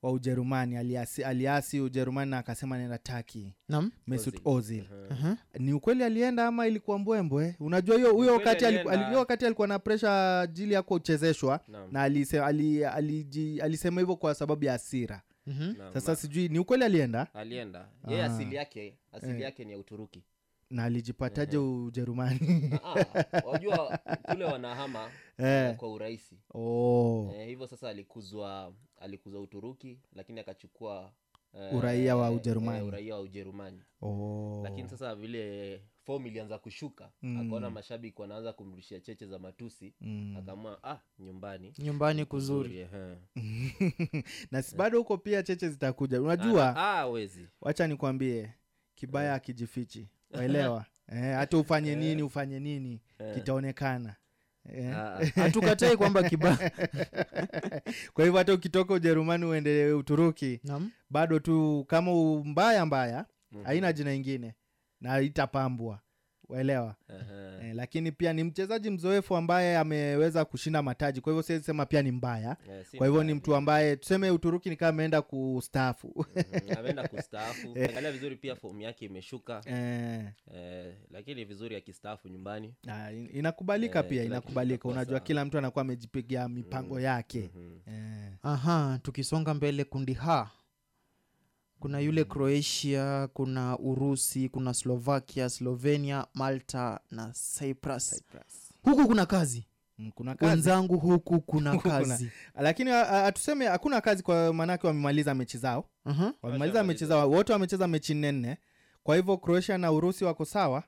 wa ujerumani aliasi, aliasi ujerumani na akasema nenda taki Naam. mesut Ozil. uh-huh. ni ukweli alienda ama ilikuwa mbwembwe unajua hiyo huyo wakati alikuwa, wakati alikuwa na presha ajili yako uchezeshwa na alisema, ali, ali, alisema hivyo kwa sababu ya asira Mhm. Naam, sasa sijui ni ukweli alienda alienda yeye Ah. asili yake asili Eh. yake ni ya uturuki na alijipataje ujerumani Ah, wajua kule wanahama Eh. eh, kwa urahisi Oh. eh, hivyo sasa alikuzwa alikuzwa uturuki lakini akachukua eh, Uraia wa Ujerumani. eh, uraia wa ujerumani Oh. lakini sasa vile fom ilianza kushuka Mm. akaona mashabiki wanaanza kumrushia cheche za matusi Mm. akaamua ah nyumbani Nyumbani kuzuri." ehe. na si bado huko pia cheche zitakuja unajua Ah, ah, wezi wacha nikwambie kibaya akijifichi waelewa eh, hata ufanye nini ufanye nini Eh. kitaonekana hatukatai yeah. Hatukatai kwamba kiba kwa hivyo hata ukitoka ujerumani uende uturuki Naam. bado tu kama mbaya mbaya mm-hmm. haina jina ingine na itapambwa waelewa? Aha. eh, lakini pia ni mchezaji mzoefu ambaye ameweza kushinda mataji kwa hivyo siwezi sema pia ni mbaya. Yeah, kwa hivyo ni mtu ambaye tuseme uturuki nikaa ameenda kustaafu. Mhm, ameenda kustaafu. Eh. angalia vizuri pia fomu yake imeshuka. Eh. eh, lakini vizuri akistaafu nyumbani. Ah, inakubalika Eh, pia inakubalika. unajua kila mtu anakuwa amejipigia mipango yake. eh. aha tukisonga mbele kundi ha kuna yule croatia kuna urusi kuna slovakia slovenia malta na cyprus, huku kuna kazi. Mm, kuna kazi. wenzangu huku kuna kazi. Lakini a- hakuna kazi kwa maanake wamemaliza mechi zao. Mhm. wamemaliza mechi zao. Wote wamecheza mechi nne nne. Kwa hivyo croatia na urusi wako sawa.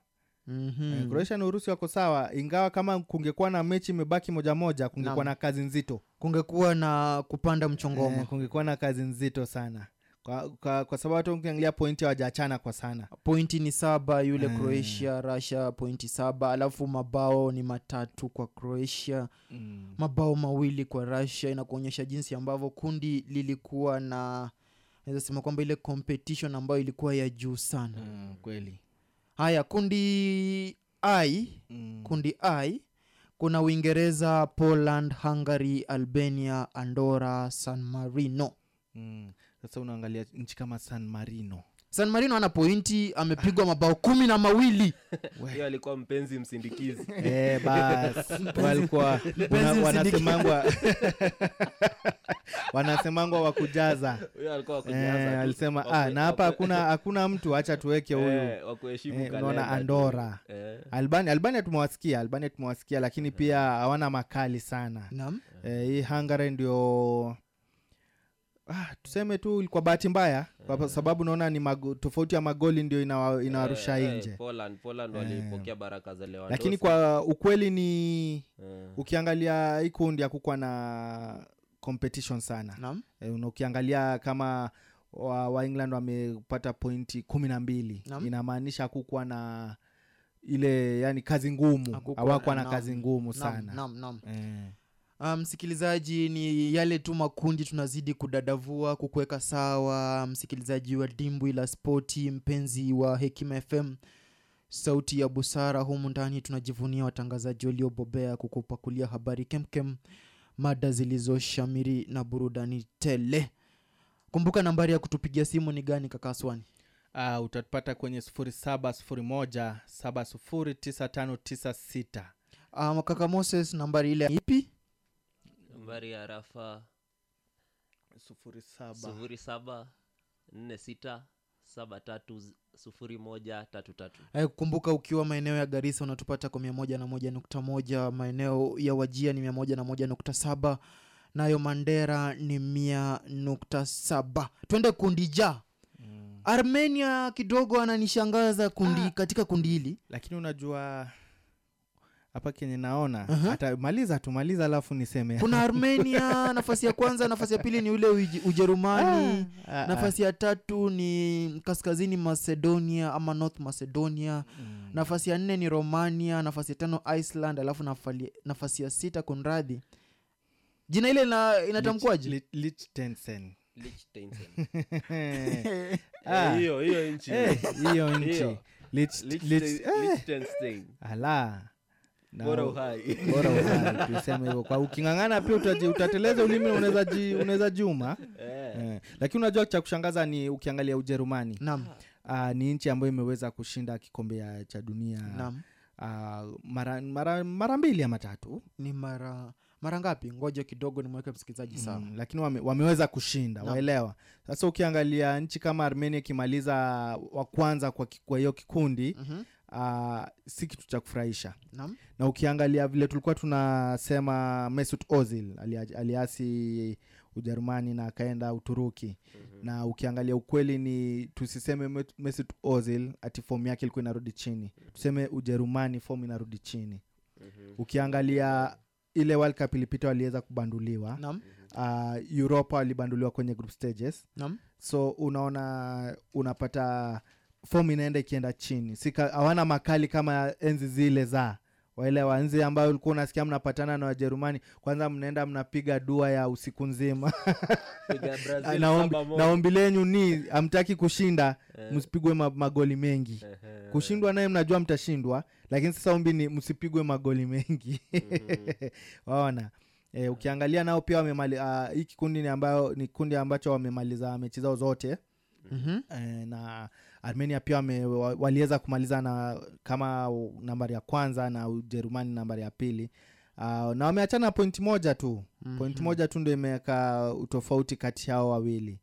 Mhm. Eh, croatia na urusi wako sawa. Ingawa kama kungekuwa na mechi imebaki moja moja kungekuwa na, na kazi nzito. Kungekuwa na kupanda mchongoma. Eh, kungekuwa na kazi nzito sana kwa, kwa, kwa sababu hata ukiangalia pointi hawajaachana kwa sana pointi ni saba yule mm. croatia russia pointi saba alafu mabao ni matatu kwa croatia Mm. mabao mawili kwa russia inakuonyesha jinsi ambavyo kundi lilikuwa na naweza sema kwamba ile competition ambayo ilikuwa ya juu sana mm, kweli haya kundi i mm. kundi i kuna uingereza poland hungary albania andora san marino mm. Sasa unaangalia nchi kama san marino. San marino ana pointi amepigwa mabao kumi na mawili. Hiyo alikuwa mpenzi msindikizi. Eh, bas. Walikuwa msindiki- wanasemangwa wanasemangwa wakujaza. Eh, alisema ah, na hapa hakuna hakuna mtu acha tuweke huyu. Eh, wa Eh, unaona andora Eh. albania albania tumewasikia albania tumewasikia lakini pia hawana makali sana. Hii eh, hii hungary ndio ah, tuseme tu kwa bahati mbaya kwa sababu naona ni mago, tofauti ya magoli ndio inawarusha Eh, eh, nje Poland, Poland walipokea baraka za Lewandowski. lakini kwa ukweli ni yeah. ukiangalia hii kundi hakukuwa na competition sana. Naam. e, ukiangalia kama wa, wa england wamepata pointi kumi na mbili. Inamaanisha hakukuwa na ile yani kazi ngumu. Hawakuwa na kazi ngumu sana. nam, nam, nam. Ah, msikilizaji ni yale tu makundi tunazidi kudadavua kukuweka sawa msikilizaji wa dimbwi la spoti mpenzi wa hekima fm sauti ya busara humu ndani tunajivunia watangazaji waliobobea kukupakulia habari kemkem mada zilizoshamiri na burudani tele. Kumbuka nambari ya kutupigia simu ni gani kakaswani Uh, utapata kwenye sufuri saba sufuri moja saba sufuri tisa tano tisa sita. Um, kaka moses nambari ile ipi nambari ya rafa? Sufuri saba. Sufuri saba nne sita saba tatu z- sufuri moja tatu tatu. Eh, kumbuka ukiwa maeneo ya garisa unatupata kwa mia moja na moja nukta moja maeneo ya wajia ni mia moja na moja nukta saba nayo mandera ni mia nukta saba. Twende kundi ja mm. armenia kidogo ananishangaza kundi katika kundi hili. Lakini unajua hapa kenye naona. Uh-huh. atamaliza tumaliza alafu niseme. Kuna armenia nafasi ya kwanza nafasi ya pili ni ule ujerumani Ah, ah, nafasi ya tatu ni kaskazini macedonia ama north macedonia Mm. nafasi ya nne ni romania nafasi ya tano iceland alafu nafali, nafasi ya sita kunradhi jina ile ina, inatamkwaje Lich- Liechtenstein. Liechtenstein. Ah. Eh, hiyo hiyo nchi. Ala Bora uhai. bora tuseme hivyo kwa uking'ang'ana pia utaji, utateleza ulimi unaweza ji, unaweza juma yeah. eh. lakini unajua cha kushangaza ni ukiangalia ujerumani Naam. uh, ni nchi ambayo imeweza kushinda kikombe cha dunia Naam. uh, mara, mara, mara mbili ama tatu ni mara mara ngapi ngoja kidogo nimweke msikilizaji sawa mm, lakini wame, wameweza kushinda no. waelewa sasa ukiangalia nchi kama armenia ikimaliza wa kwanza kwa, hiyo kikundi Mhm. Uh, si kitu cha kufurahisha na, na ukiangalia vile tulikuwa tunasema mesut ozil aliasi ujerumani na akaenda uturuki mm-hmm. na ukiangalia ukweli ni tusiseme mesut ozil ati fomu yake ilikuwa inarudi chini tuseme ujerumani fomu inarudi chini Mhm. ukiangalia ile world cup ilipita waliweza kubanduliwa Naam. uh, europa walibanduliwa kwenye group stages Naam. so unaona unapata fomu inaenda ikienda chini. Hawana makali kama enzi zile za wale wanzi ambayo ulikuwa unasikia mnapatana na wajerumani kwanza mnaenda mnapiga dua ya usiku nzima. Na ombi, lenyu ni amtaki kushinda Eh. msipigwe magoli mengi. Kushindwa naye mnajua mtashindwa lakini sasa ombi ni msipigwe magoli mengi. Waona? E, ukiangalia nao pia wamemali uh, kikundi ni ambayo ni kikundi ambacho wamemaliza mechi zao zote. Mhm. e, na armenia pia wame, waliweza kumaliza na kama nambari ya kwanza na ujerumani nambari ya pili. Uh, na wameachana pointi moja tu. Mm-hmm. pointi moja tu ndo imeweka utofauti kati yao wawili.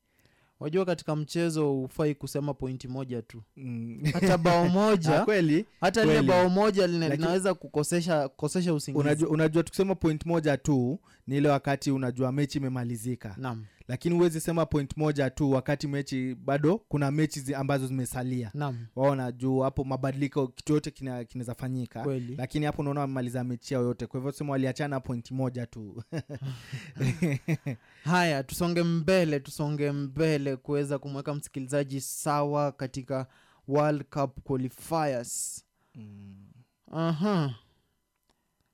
Wajua katika mchezo hufai kusema pointi moja tu. Mm. hata bao moja Ah, kweli? hata lile bao moja linaweza kukosesha kosesha usingizi. Unajua, unajua tukisema point moja tu ni ile wakati unajua mechi imemalizika. Naam. Lakini huwezi sema point moja tu wakati mechi bado kuna mechi zi ambazo zimesalia. Waona juu hapo mabadiliko kitu yote kinaweza fanyika. Kweli. lakini hapo unaona wamemaliza mechi yao yote. Kwa hivyo sema waliachana point moja tu. Haya tusonge mbele tusonge mbele kuweza kumweka msikilizaji sawa katika world cup qualifiers. Aha.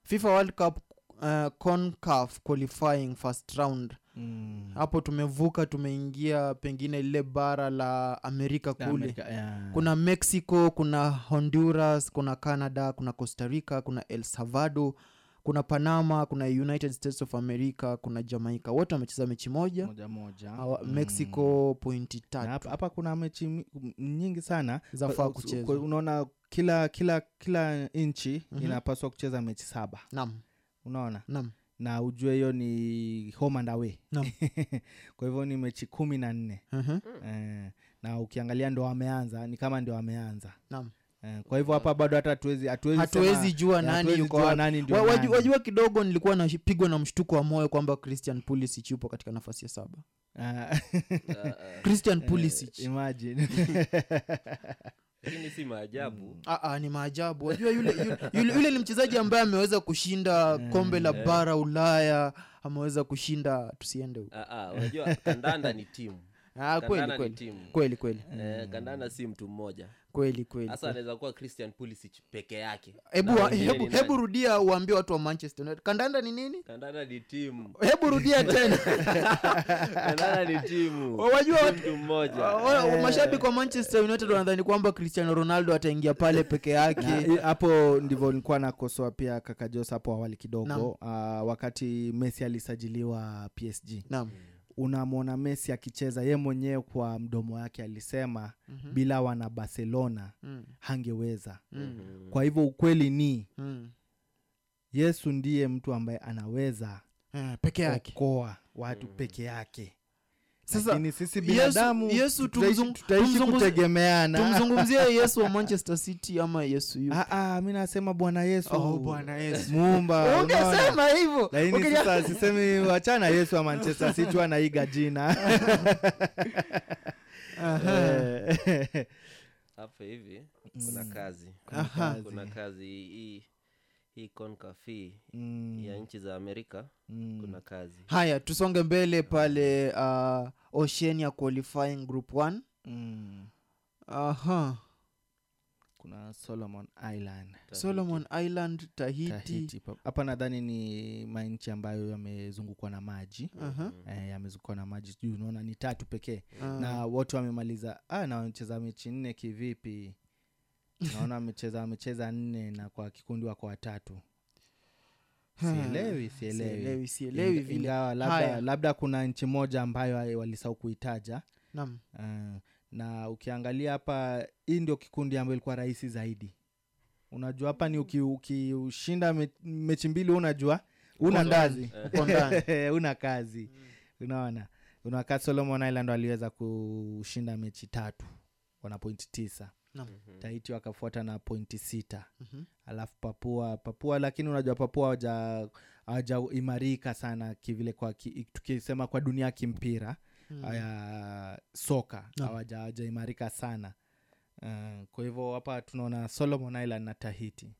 fifa world cup uh, concaf qualifying first round Mm. hapo tumevuka tumeingia pengine lile bara la amerika La kule Amerika, yeah. kuna mexico kuna honduras kuna canada kuna costa rica kuna el salvador kuna panama kuna united states of america kuna jamaica wote wamecheza mechi moja moja moja Hawa- Mm. mexico pointi Na tatu hapa kuna mechi nyingi sana Zafaa Kwa- unaona kila kila kila nchi Mhm. inapaswa kucheza mechi saba Naam. Unaona Naam. na ujue hiyo ni home and away Naam. kwa hivyo ni mechi kumi na nne Mhm. eh, na ukiangalia ndo wameanza ni kama ndio wameanza Naam. eh, kwa hivyo hapa bado hata hatuwezi hatuwezi hatuwezi sema- jua eh, nani hatuwezi yuko jua wapi. nani ndio Wa- waju- nani. wajua kidogo nilikuwa napigwa na mshtuko wa moyo kwamba christian pulisic yupo katika nafasi ya saba Ah. christian Eh, pulisic imagine lakini si maajabu. Aa, ni maajabu. Wajua yule, yule, yule, yule ni mchezaji ambaye ameweza kushinda kombe la Eh. bara ulaya ameweza kushinda tusiende huko. Ah, ah, unajua kandanda ni timu Ah, kweli, kweli. Kweli, kweli. Eh, kandanda si mtu mmoja. Kweli kweli hasa anaweza kuwa christian pulisic peke yake. Hebu hebu, hebu rudia uambie watu wa manchester United. kandanda ni nini? Kandanda ni timu. Hebu rudia tena. Kandanda ni timu. Wa- wajua mtu mmoja. mashabiki wa manchester united wanadhani kwamba cristiano ronaldo ataingia pale peke yake. Hapo ndivyo nilikuwa nakosoa pia kaka jos hapo awali kidogo. Uh, wakati messi alisajiliwa psg Naam. Unamwona messi akicheza ye mwenyewe kwa mdomo wake alisema Mhm. bila wana barcelona Mm. hangeweza Mm. kwa hivyo ukweli ni Mm. yesu ndiye mtu ambaye anaweza Eh, peke yake okoa watu peke yake Sasa, lakini sisi Yesu- binadamu Yesu tutaishi- tutaishi kutegemeana. tumzungumzie yesu wa manchester city ama yesu? Ah, ah, mi nasema bwana yesu. Oh, Bwana Yesu. muumba Ungesema hivyo. lakini Ukija- sasa sisemi wachana yesu wa manchester city wanaiga jina. Eh, hapa hivi kuna kazi. Kuna kazi. kuna kazi hii hii CONCACAF Mm. ya nchi za amerika Mm. kuna kazi haya tusonge mbele pale uh, oceania qualifying group 1 Mm. aha kuna solomon island solomon island tahiti, Tahiti. Hapa nadhani ni manchi ambayo yamezungukwa na maji uh-huh. e, yamezungukwa na maji sijui unaona ni tatu pekee Ah. na wote wamemaliza ah, na wamecheza mechi nne kivipi naona amecheza wamecheza nne na kwa kikundi wako watatu. Sielewi sielewi. Sielewi, ingawa labda, labda kuna nchi moja ambayo walisau kuitaja. Naam. uh, na ukiangalia hapa hii ndio kikundi ambayo ilikuwa rahisi zaidi. Unajua hapa ni uki- ukiushinda me, mechi mbili unajua una ndazi una kazi. Mm. unaona? Unakaa solomon island waliweza kushinda mechi tatu wana pointi tisa Naam. tahiti wakafuata na pointi sita Mhm. alafu papua papua lakini unajua papua awajaimarika hawajaimarika sana kivile kwa ki, tukisema kwa dunia ya kimpira Mm. ya soka Naam. hawaja- sana uh, kwa hivyo hapa tunaona solomon island na tahiti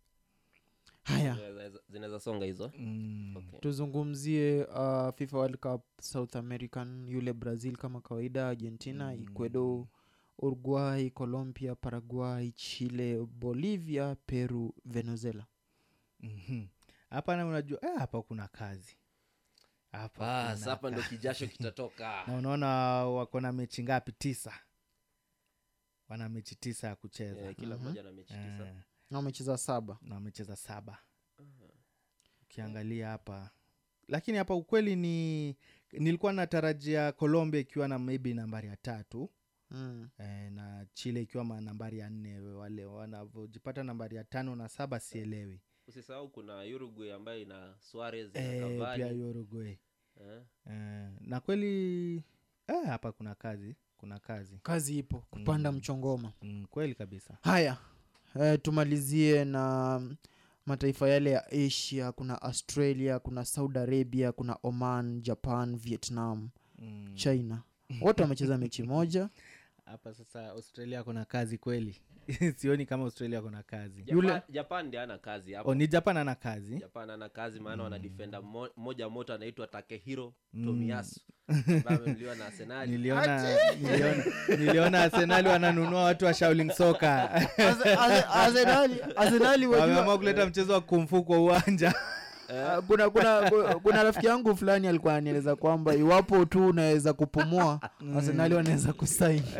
haya Zinaweza- zinaweza songa hizo mm. okay. tuzungumzie uh, fifa world cup south american yule brazil kama kawaida argentina mm. ecuador uruguay colombia paraguay chile bolivia peru venezuela. Mhm. hapa na unajua eh, hapa kuna kazi. Hapa ndo kijasho kitatoka. na unaona wako na mechi ngapi? Tisa. Wana mechi tisa ya kucheza. Yeah, kila mmoja na mechi tisa. yeah. na wamecheza saba. Na wamecheza saba. Ukiangalia hapa. Lakini hapa ukweli ni nilikuwa natarajia colombia ikiwa na maybe nambari ya tatu Mm. eh, na chile ikiwa ma nambari ya nne wale wanavyojipata nambari ya tano na saba sielewi. Usisahau kuna uruguay ambayo ina suarez na eh, pia uruguay. Eh. eh, na kweli eh, hapa kuna kazi kuna kazi. Kazi ipo kupanda Mm. mchongoma. Mm, kweli kabisa. Haya eh, tumalizie na mataifa yale ya asia. Kuna australia kuna saudi arabia kuna oman japan vietnam Mm. china. Wote wamecheza mechi moja hapa sasa australia kuna kazi kweli. Sioni kama australia kuna kazi. Japan, japan ndi ana kazi hapo oh, ni japan ana kazi? Japan ana kazi maana wana defenda mo- mmoja moto anaitwa takehiro Mm. tomiyasu. Ambaye na arsenali niliona niliona niliona arsenali wananunua watu wa shauling soka Arsenali wameamua kuleta mchezo wa kumfu kwa uwanja Ah, kuna kuna kuna rafiki yangu fulani alikuwa ananieleza kwamba iwapo tu unaweza kupumua arsenali wanaweza kusaini.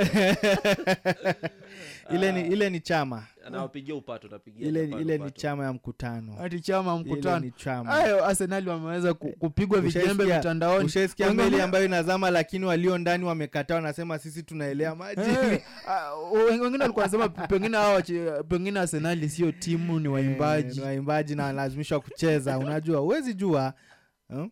Ile ni ile ni chama anawapigia upato napigia ile ile ni chama ya mkutano. Ati chama mkutano. hayo arsenali wameweza kupigwa vijembe mitandaoni. ushaisikia meli ambayo inazama lakini walio ndani wamekataa wanasema sisi tunaelea maji. Eh, ah, wengine walikuwa nasema pengine hawa pengine arsenali sio timu ni waimbaji. waimbaji na wanalazimishwa kucheza. Unajua huwezi jua hmm?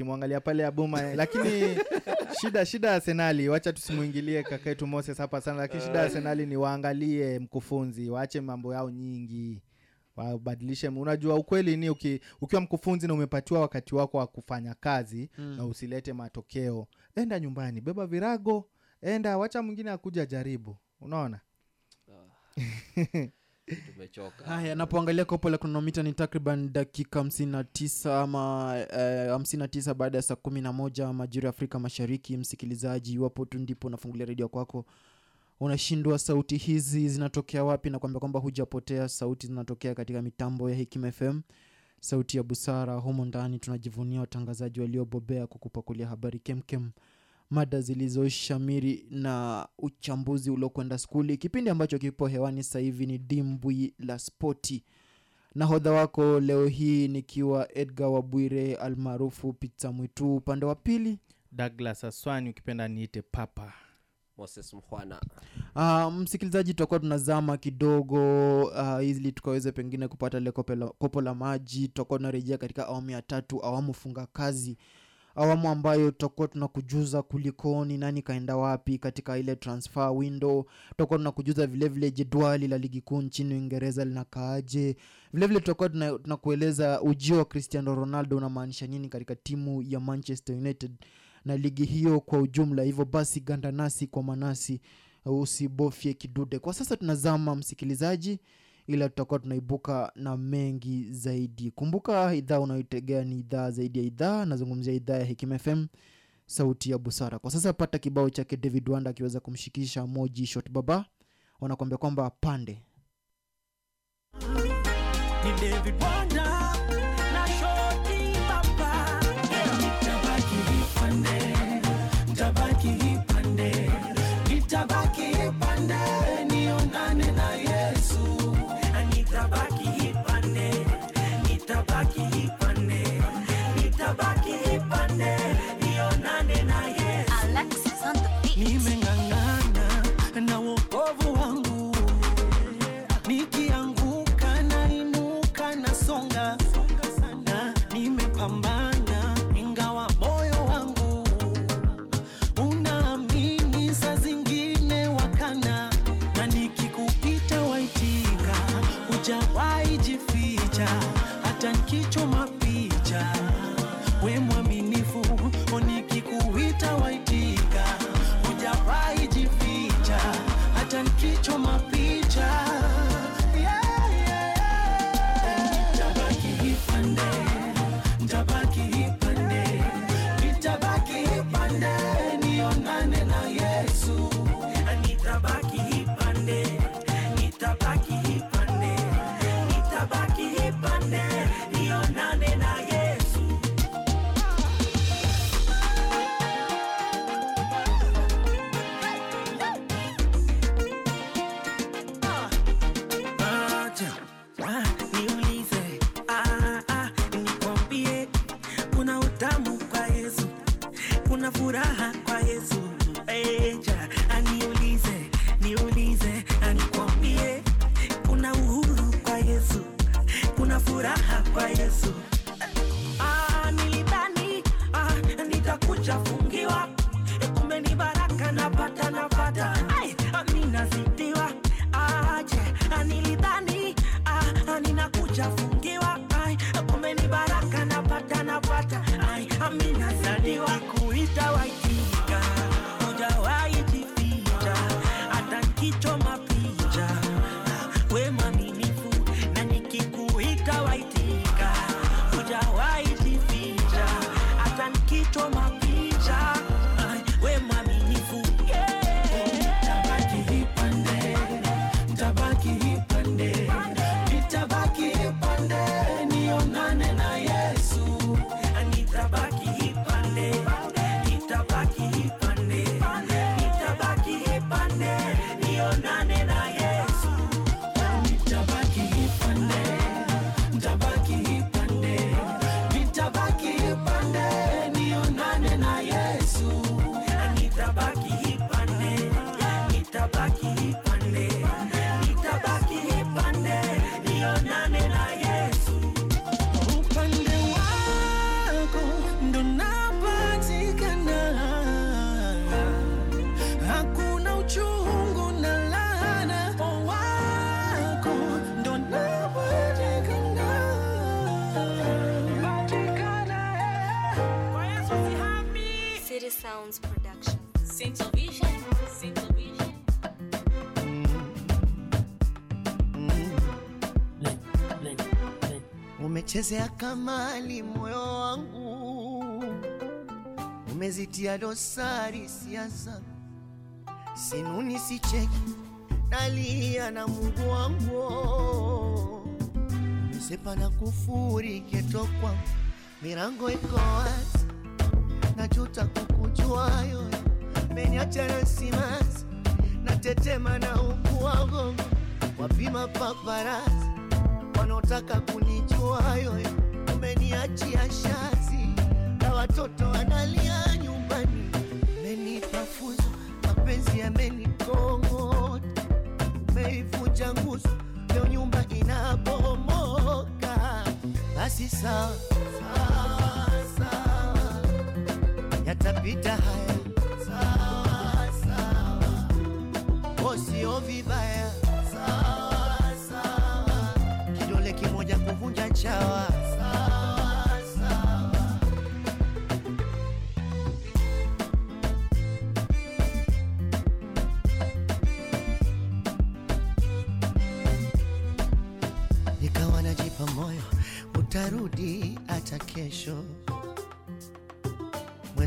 Ukimwangalia pale abuma lakini shida shida ya senali wacha tusimuingilie kakaetu moses hapa sana lakini shida ya senali ni waangalie mkufunzi waache mambo yao nyingi wabadilishe. Unajua ukweli ni uki, ukiwa mkufunzi na umepatiwa wakati wako wa kufanya kazi Mm. na usilete matokeo enda nyumbani beba virago enda wacha mwingine akuja jaribu. Unaona tumechoka. Napoangalia kopo la kronomita ni takriban dakika 59 ama uh, 59 baada ya saa 11 majira ya afrika mashariki. Msikilizaji iwapo tu ndipo unafungulia redio kwako unashindwa sauti hizi zinatokea wapi? Na kuambia kwamba hujapotea. Sauti zinatokea katika mitambo ya hikim fm sauti ya busara. Humo ndani tunajivunia watangazaji waliobobea kukupakulia habari kemkem mada zilizoshamiri na uchambuzi uliokwenda skuli. Kipindi ambacho kipo hewani sasa hivi ni dimbwi la spoti. Nahodha wako leo hii nikiwa edgar wabwire almaarufu Pita mwitu. Upande wa pili? Douglas aswani ukipenda niite papa. Moses mhwana Uh, msikilizaji tutakuwa tunazama kidogo uh, ili tukaweze pengine kupata ile kopo la maji. Tutakuwa tunarejea katika awamu ya tatu awamu funga kazi awamu ambayo tutakuwa tunakujuza kulikoni nani kaenda wapi katika ile transfer window. Tutakuwa tunakujuza vilevile jedwali la ligi kuu nchini uingereza linakaaje. Vilevile tutakuwa tuna- tunakueleza ujio wa cristiano ronaldo unamaanisha nini katika timu ya manchester united na ligi hiyo kwa ujumla. Hivyo basi ganda nasi kwa manasi usibofye kidude. Kwa sasa tunazama msikilizaji ila tutakuwa tunaibuka na mengi zaidi. Kumbuka idhaa unayoitegea ni idhaa zaidi ya idhaa nazungumzia idhaa ya hekim fm sauti ya busara. Kwa sasa pata kibao chake david wanda akiweza kumshikisha moji shot baba. Wanakuambia kwamba pande. Ni David Wanda umezea kamali moyo wangu, umezitia dosari siasa, sinuni sicheki, nalia na Mungu wangu, umesepa na kufuri keto kwangu, mirango iko wazi.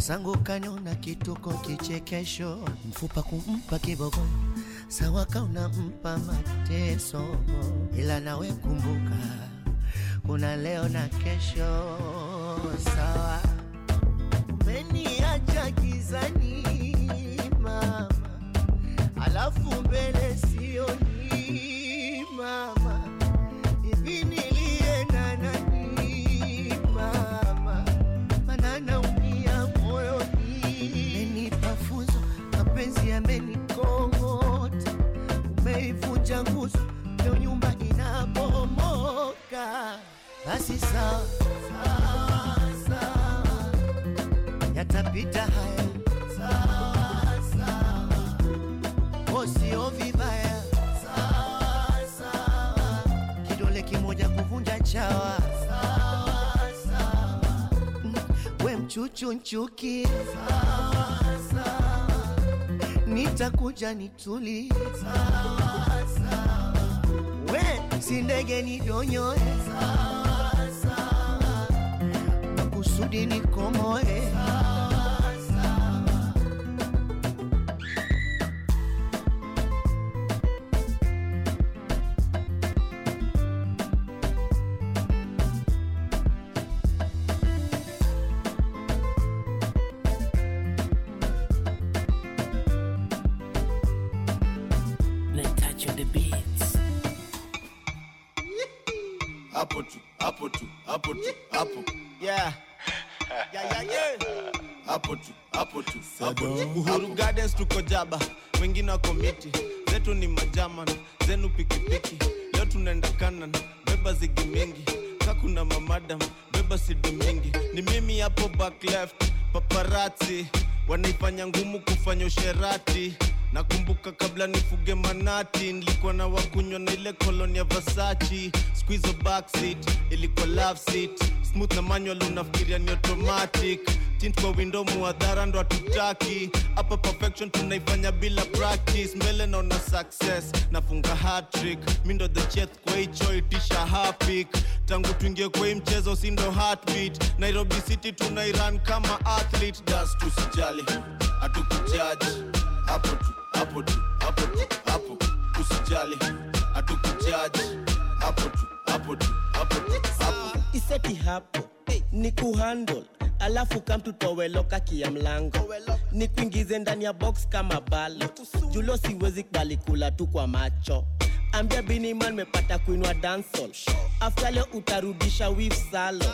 mwenzangu kaniona kituko kichekesho, mfupa kumpa kiboko sawa kauna mpa mateso, ila nawe kumbuka. Kuna leo na kesho. Sawa. unichunchukiza, nitakuja nituliza, we si ndege nidonyoe, makusudi nikomoe. Usherati nakumbuka kabla nifuge manati nilikuwa na wakunywa na ile koloni ya vasachi squizo backseat ilikuwa love seat smooth na manual unafikiria ni automatic. Tint kwa window muadhara ndo hatutaki. Hapa perfection tunaifanya bila practice. Mbele naona success nafunga hatrick mi ndo the cheth kwa hicho itisha hapik. Tangu tuingie kwa hii mchezo si ndo heartbeat. Nairobi city tunairan kama athlete. Das tusijali hatukujaji. Hapo tu hapo tu hapo tu hapo. Usijali hatukujaji. Hapo tu hapo tu hapo tu hapo iseti hapo ni kuhandle. Alafu kamtutoweloka kia mlango. Ni kuingize ndani ya box kama balo. Julo siwezi kubali kula tu kwa macho. Ambia biniman mepata kuinwa dansol afta leo utarudisha wif salo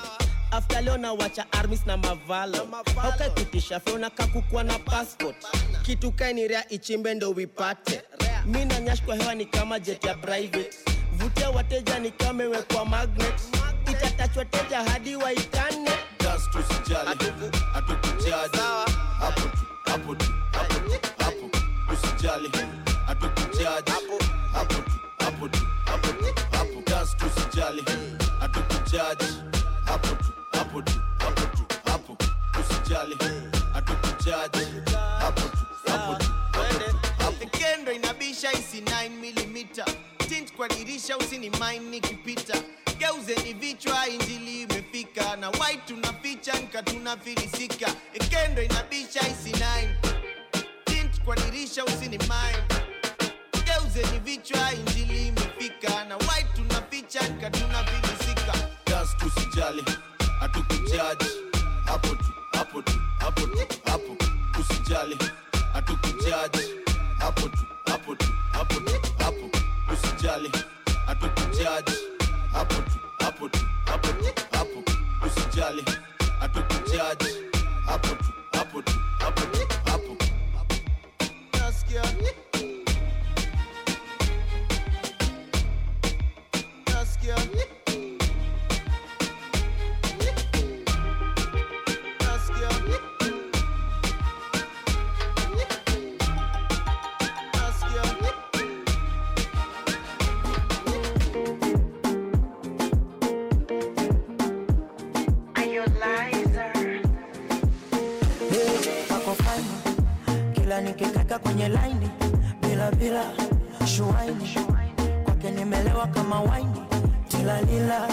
afta leo nawacha armis na mavalo. Aukakutisha feona kakukwa na passport. Kitu kainirea ichimbe ndo wipate mi na kwa hewa ni kama jet ya private. Vutia wateja ni kamewekwa magnet itatachwa teja hadi waitane. Kendo inabisha isi 9 mm tint kwa dirisha usini mine nikipita geuzeni vichwa injili imefika. Na white tunaficha nka tunafilisika. Ekendo inabisha isi 9 tint kwa dirisha usini mine. Geuzeni vichwa injili imefika. Na white tunaficha nka tunafilisika. Das tusijali hatukujaji hapo tu hapo tu hapo tu hapo. Usijali hatukujaji hapo tu hapo tu hapo tu hapo. Usijali hatukujaji hapo tu usijali hatukujaji kila nikikaka kwenye laini bila bila shuaini. Kwake nimelewa kama waini. Tilalila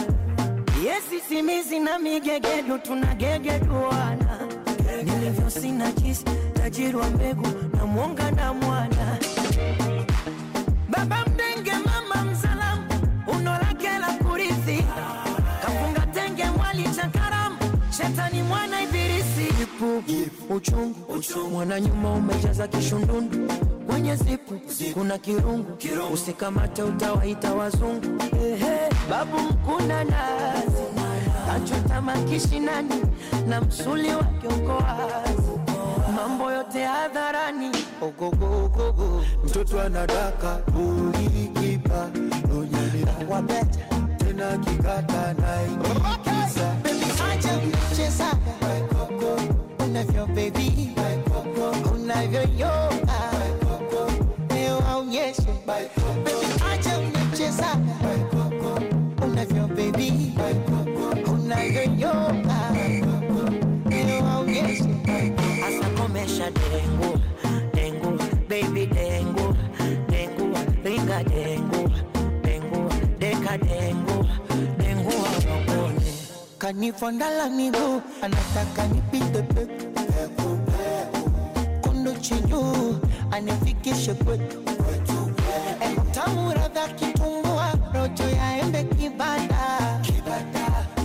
yesi simizi na migegedu tunagegeduana nilivyo sina jisi tajiri wa mbegu na mwonga na mwana. Baba ipu uchungu. Mwana nyuma umejaza kishundundu. Kwenye zipu kuna kirungu. Usikamate utawaita wazungu. Ehe, babu mkuna nazi. Kachota makishinani na msuli wake uko wazi, mambo yote hadharani. Ogogogogo mtoto anadaka onyelea wabeta tena kikata naikiza unavyo baby, unavyo yoga, niwaonyeshe baby, acha unacheza unavyo baby, unavyo yoga, niwaonyeshe hasa. Komesha dengu dengu, baby dengu dengu, ringa dengu dengu, deka dengu dengu, hawakone kaniponda la miguu, anataka nipite pepe watching you anifikishe kwetu tamura kitungua rojo yaembe kibanda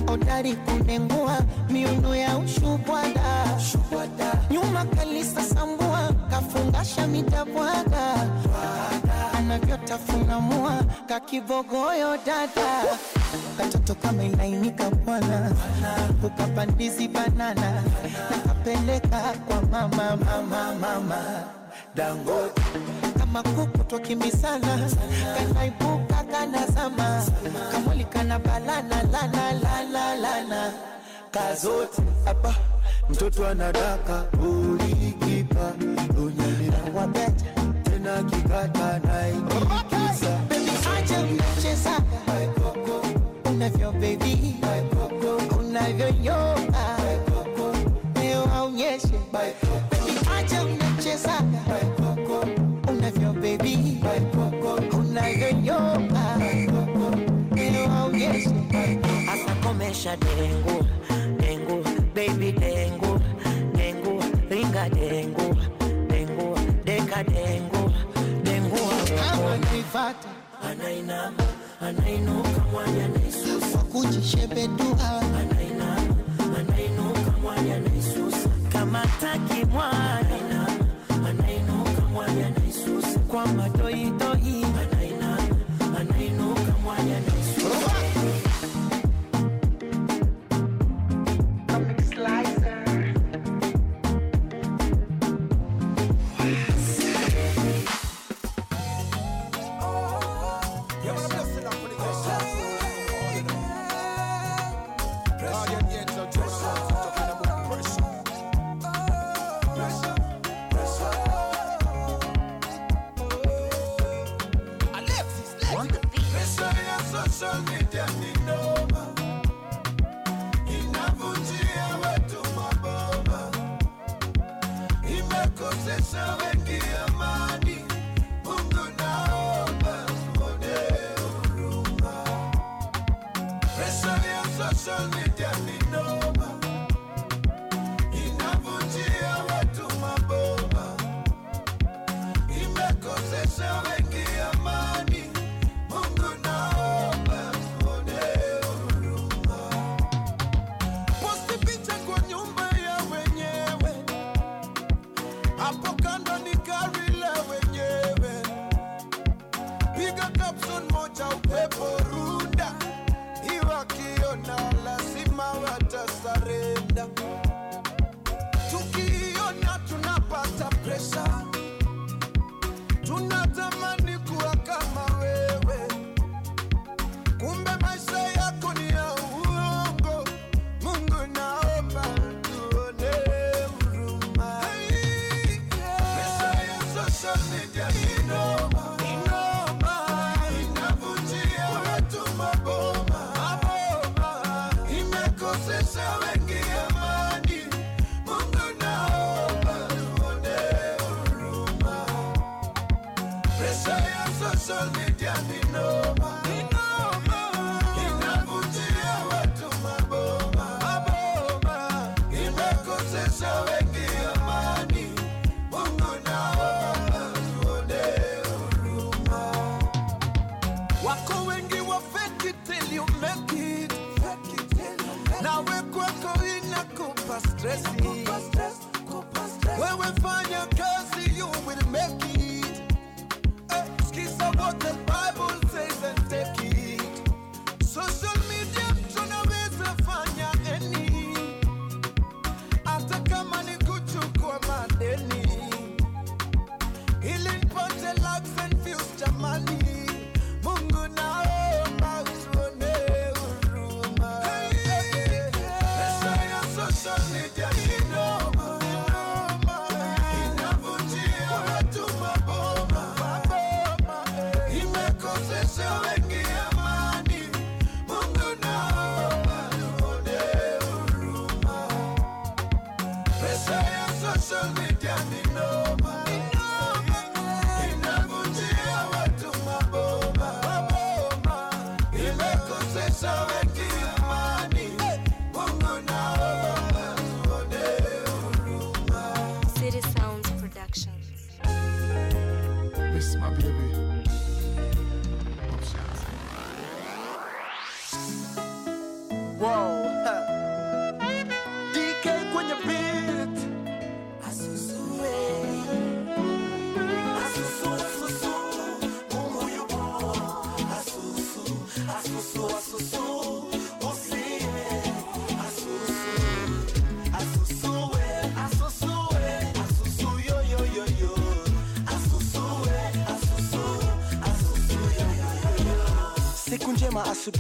odari oh, kunengua miuno ya ushubwada. Nyuma kalisa sambua kafungasha mitabwaga anavyotafunamua kakibogoyo dada. Katoto kama kamelainika bwana, ukapandizi banana. Nakapeleka kwa mama mama mama. Dangote kama kuku twakimbisana, kanaibuka kanazama, kamwili kana balana lana lana lana. Kazote. Apa. Mtoto anadaka ulikipa. Unyani wabeta tena kikata naitikisa navyo baby, baby, acha unachezaga unavyo baby, dengu dengu, baby dengu dengu, ringa dengu dengu, deka dengu dengu, anainama and I know kama yanaisusa kujishebedua and I know and I know kama yanaisusa kama taki mwana and I know kama yanaisusa kwa madoitoi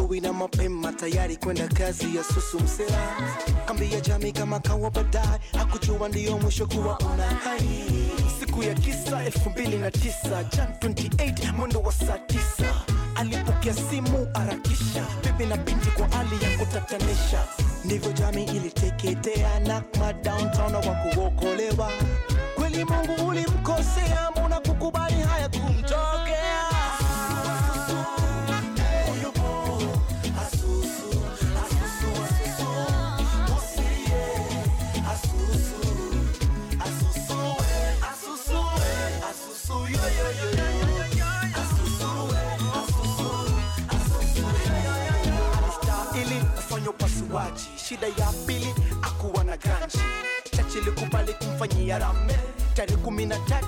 asubuhi na mapema tayari kwenda kazi ya susu msela. Kambi ya jamii kama kawa baadaye hakujua ndiyo mwisho kuwa una hai siku ya kisa elfu mbili na tisa jan 28 mwendo wa saa 9 alipokea simu harakisha bibi na binti kwa hali ya kutatanisha. Ndivyo jamii iliteketea na madowntown wa kuokolewa kweli mungu ulimkosea attack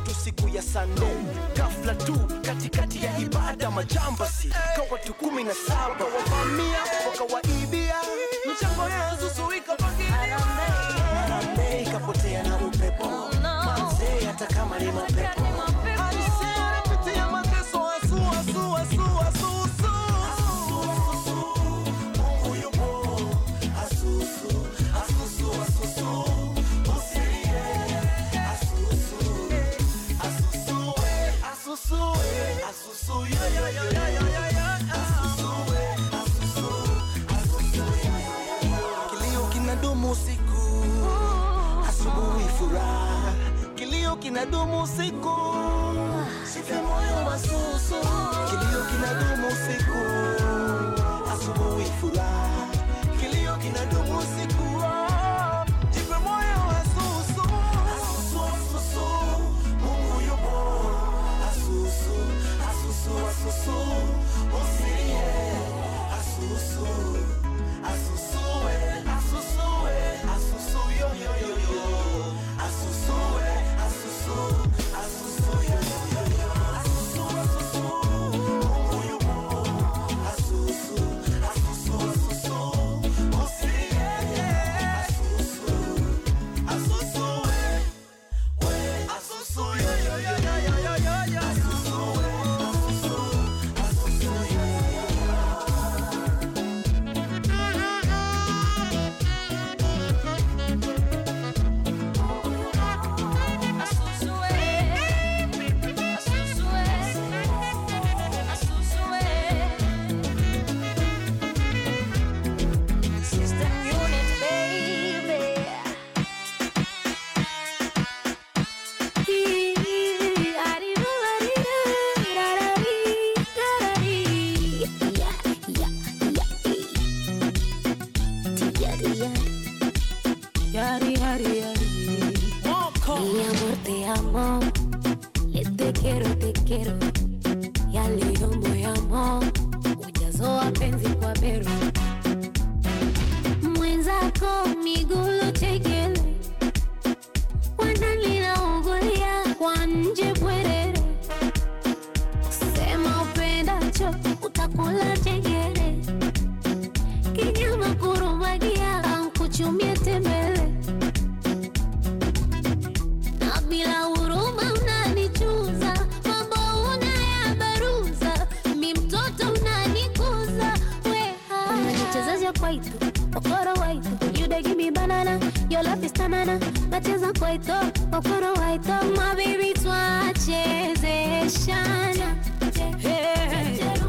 kwetu wakoro waito mabibi twachezeshana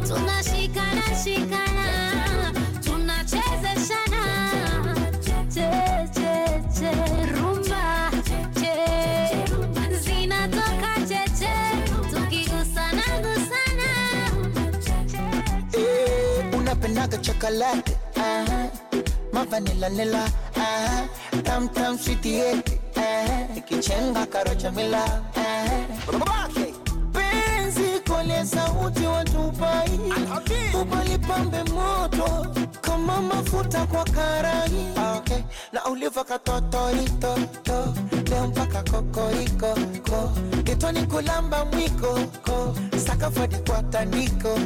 tunashikana shikana tunachezeshana rumba zinatoka cheche tukigusana gusana. Eh, unapendaga chokolate uh tamtam switiete eh. eh, kichemba karocha mila eh, eh. Penzi sauti watupai ubalipambe moto kama mafuta kwa karai. Okay. na uliva katotoritoto leo mpaka kokoriko ko. Kitoni kulamba mwiko ko. Sakafadi kwa tandiko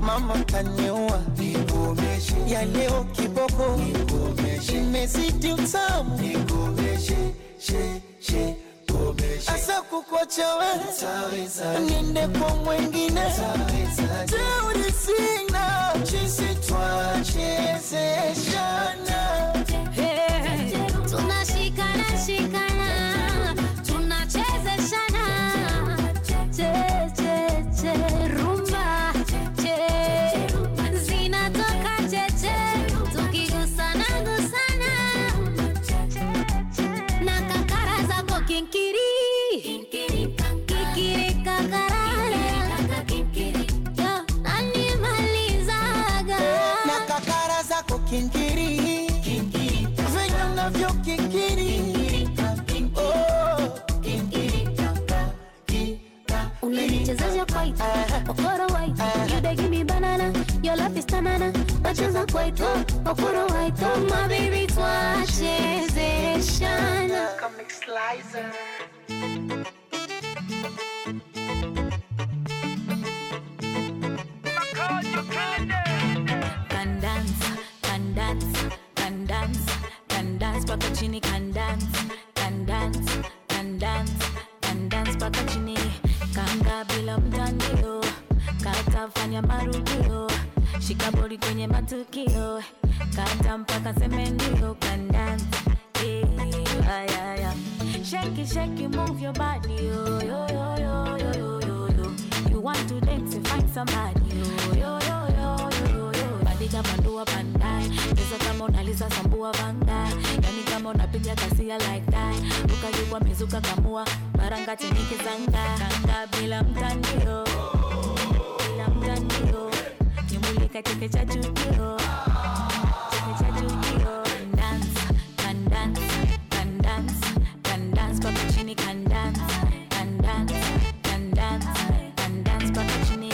mama nikomeshe ya leo kiboko. Imezidi utamu she she asa kukwacha we niende kwa mwengine teuri sina. Chisi twachezeshana you dey give me banana your love is tanana nacheza kwaito okoro waito my baby twachezeshana Come slicer. can dance, can dance, can dance, can dance paka chini can dance, kufanya marudio, shika kwenye matukio, kata mpaka seme ndio kandanzi. Yeah, yeah, yeah. Shake shake move your body yo yo yo yo yo yo yo. You want to dance find somebody yo yo yo yo yo yo. Bandika bandua bandai, pesa kama unaliza sambua vanga, yani kama unapiga kasia like that, ukajua mezuka kamua baranga chenye kizanga, kanga bila mtandio. Oh nyumulika cheke cha chukio cheke cha chukio Can dance can dance can dance can dance paka chini can dance can dance can dance can dance paka chini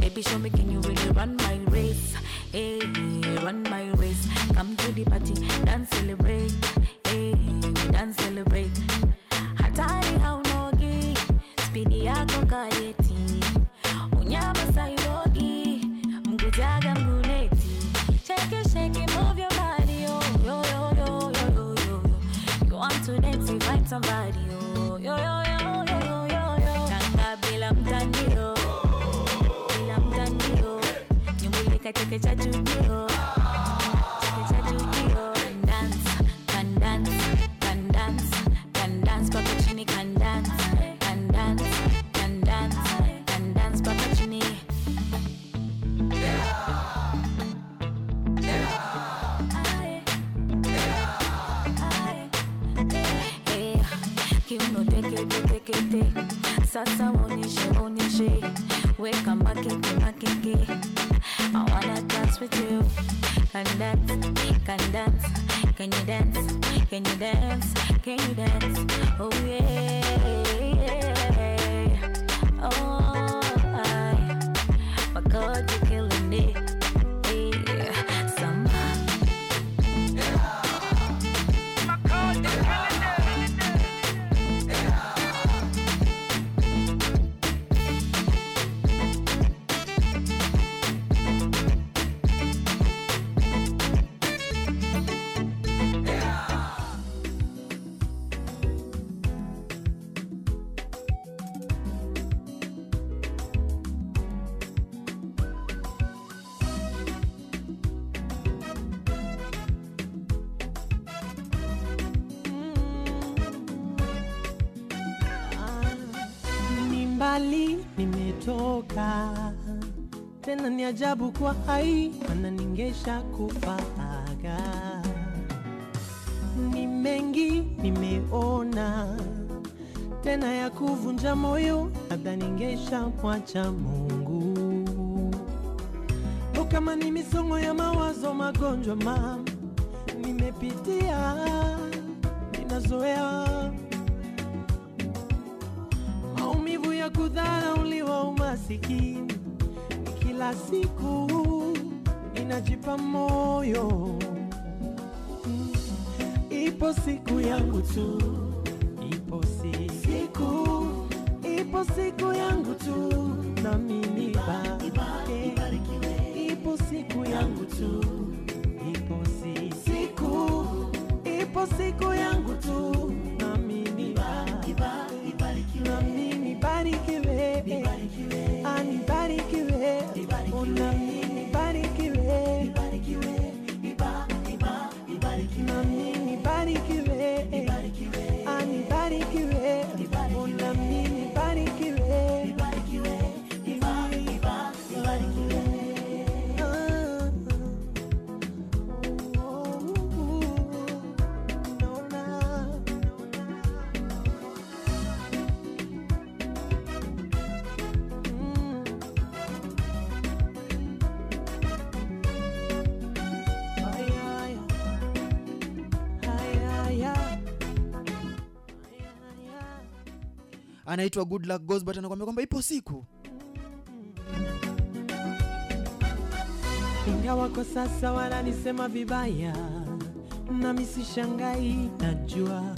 Baby, show me can you really run my race? Hey, run my race. Come to the party, dance, celebrate. Dance, celebrate. Hatari haunogi, spidi yako kayeti. Unyama mgutaga mguneti. Shake shake move your body, yo, yo, yo, yo, yo, yo, yo. You want to dance, find somebody, yo, yo, yo, yo, yo, yo, yo, yo. Teke sasa onyeshe onyeshe weka makeke makeke. I wanna dance with you. Can dance can dance. Can you dance can you dance can you dance nimetoka tena ni ajabu kwa hai mana ningesha kufaga. Ni mengi nimeona tena ya kuvunja moyo labda ningesha mwacha mungu. O kama ni misongo ya mawazo magonjwa mam nimepitia ninazoea umasikini kila siku inajipa moyo. Ipo siku yangu tu, anaitwa good luck Gosbert anakuambia kwamba ipo siku. Ingawa kwa sasa wananisema vibaya nami sishangai najua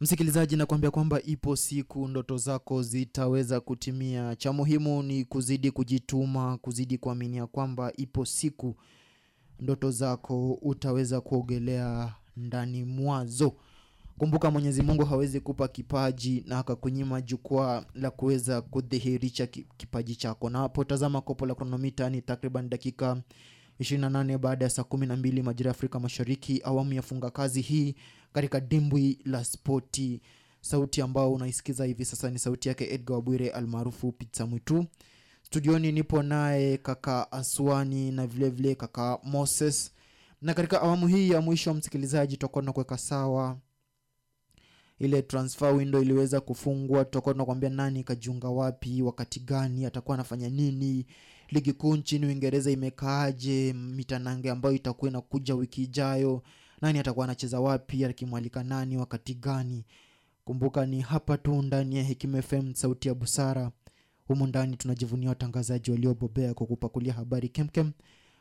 msikilizaji nakuambia kwamba ipo siku ndoto zako zitaweza kutimia. Cha muhimu ni kuzidi kujituma kuzidi kuaminia kwamba ipo siku ndoto zako utaweza kuogelea ndani mwazo kumbuka mwenyezi mungu hawezi kupa kipaji na akakunyima jukwaa la kuweza kudhihirisha kipaji chako. Na napotazama kopo la kronomita ni takriban dakika 28 baada ya saa 12 majira ya afrika mashariki. Awamu ya funga kazi hii katika dimbwi la spoti. Sauti ambao unaisikiza hivi sasa ni sauti yake edgar wabwire almaarufu pizza mwitu. Studioni nipo naye kaka aswani na vilevile vile kaka moses. Na katika awamu hii ya mwisho msikilizaji tutakuwa tunakuweka sawa ile transfer window iliweza kufungwa tutakuwa tunakwambia nani kajiunga wapi wakati gani atakuwa anafanya nini ligi kuu nchini uingereza imekaaje mitanange ambayo itakuwa inakuja wiki ijayo nani atakuwa anacheza wapi akimwalika nani wakati gani. Kumbuka ni hapa tu ndani ya hekima fm sauti ya busara. Humu ndani tunajivunia watangazaji waliobobea kukupakulia habari kemkem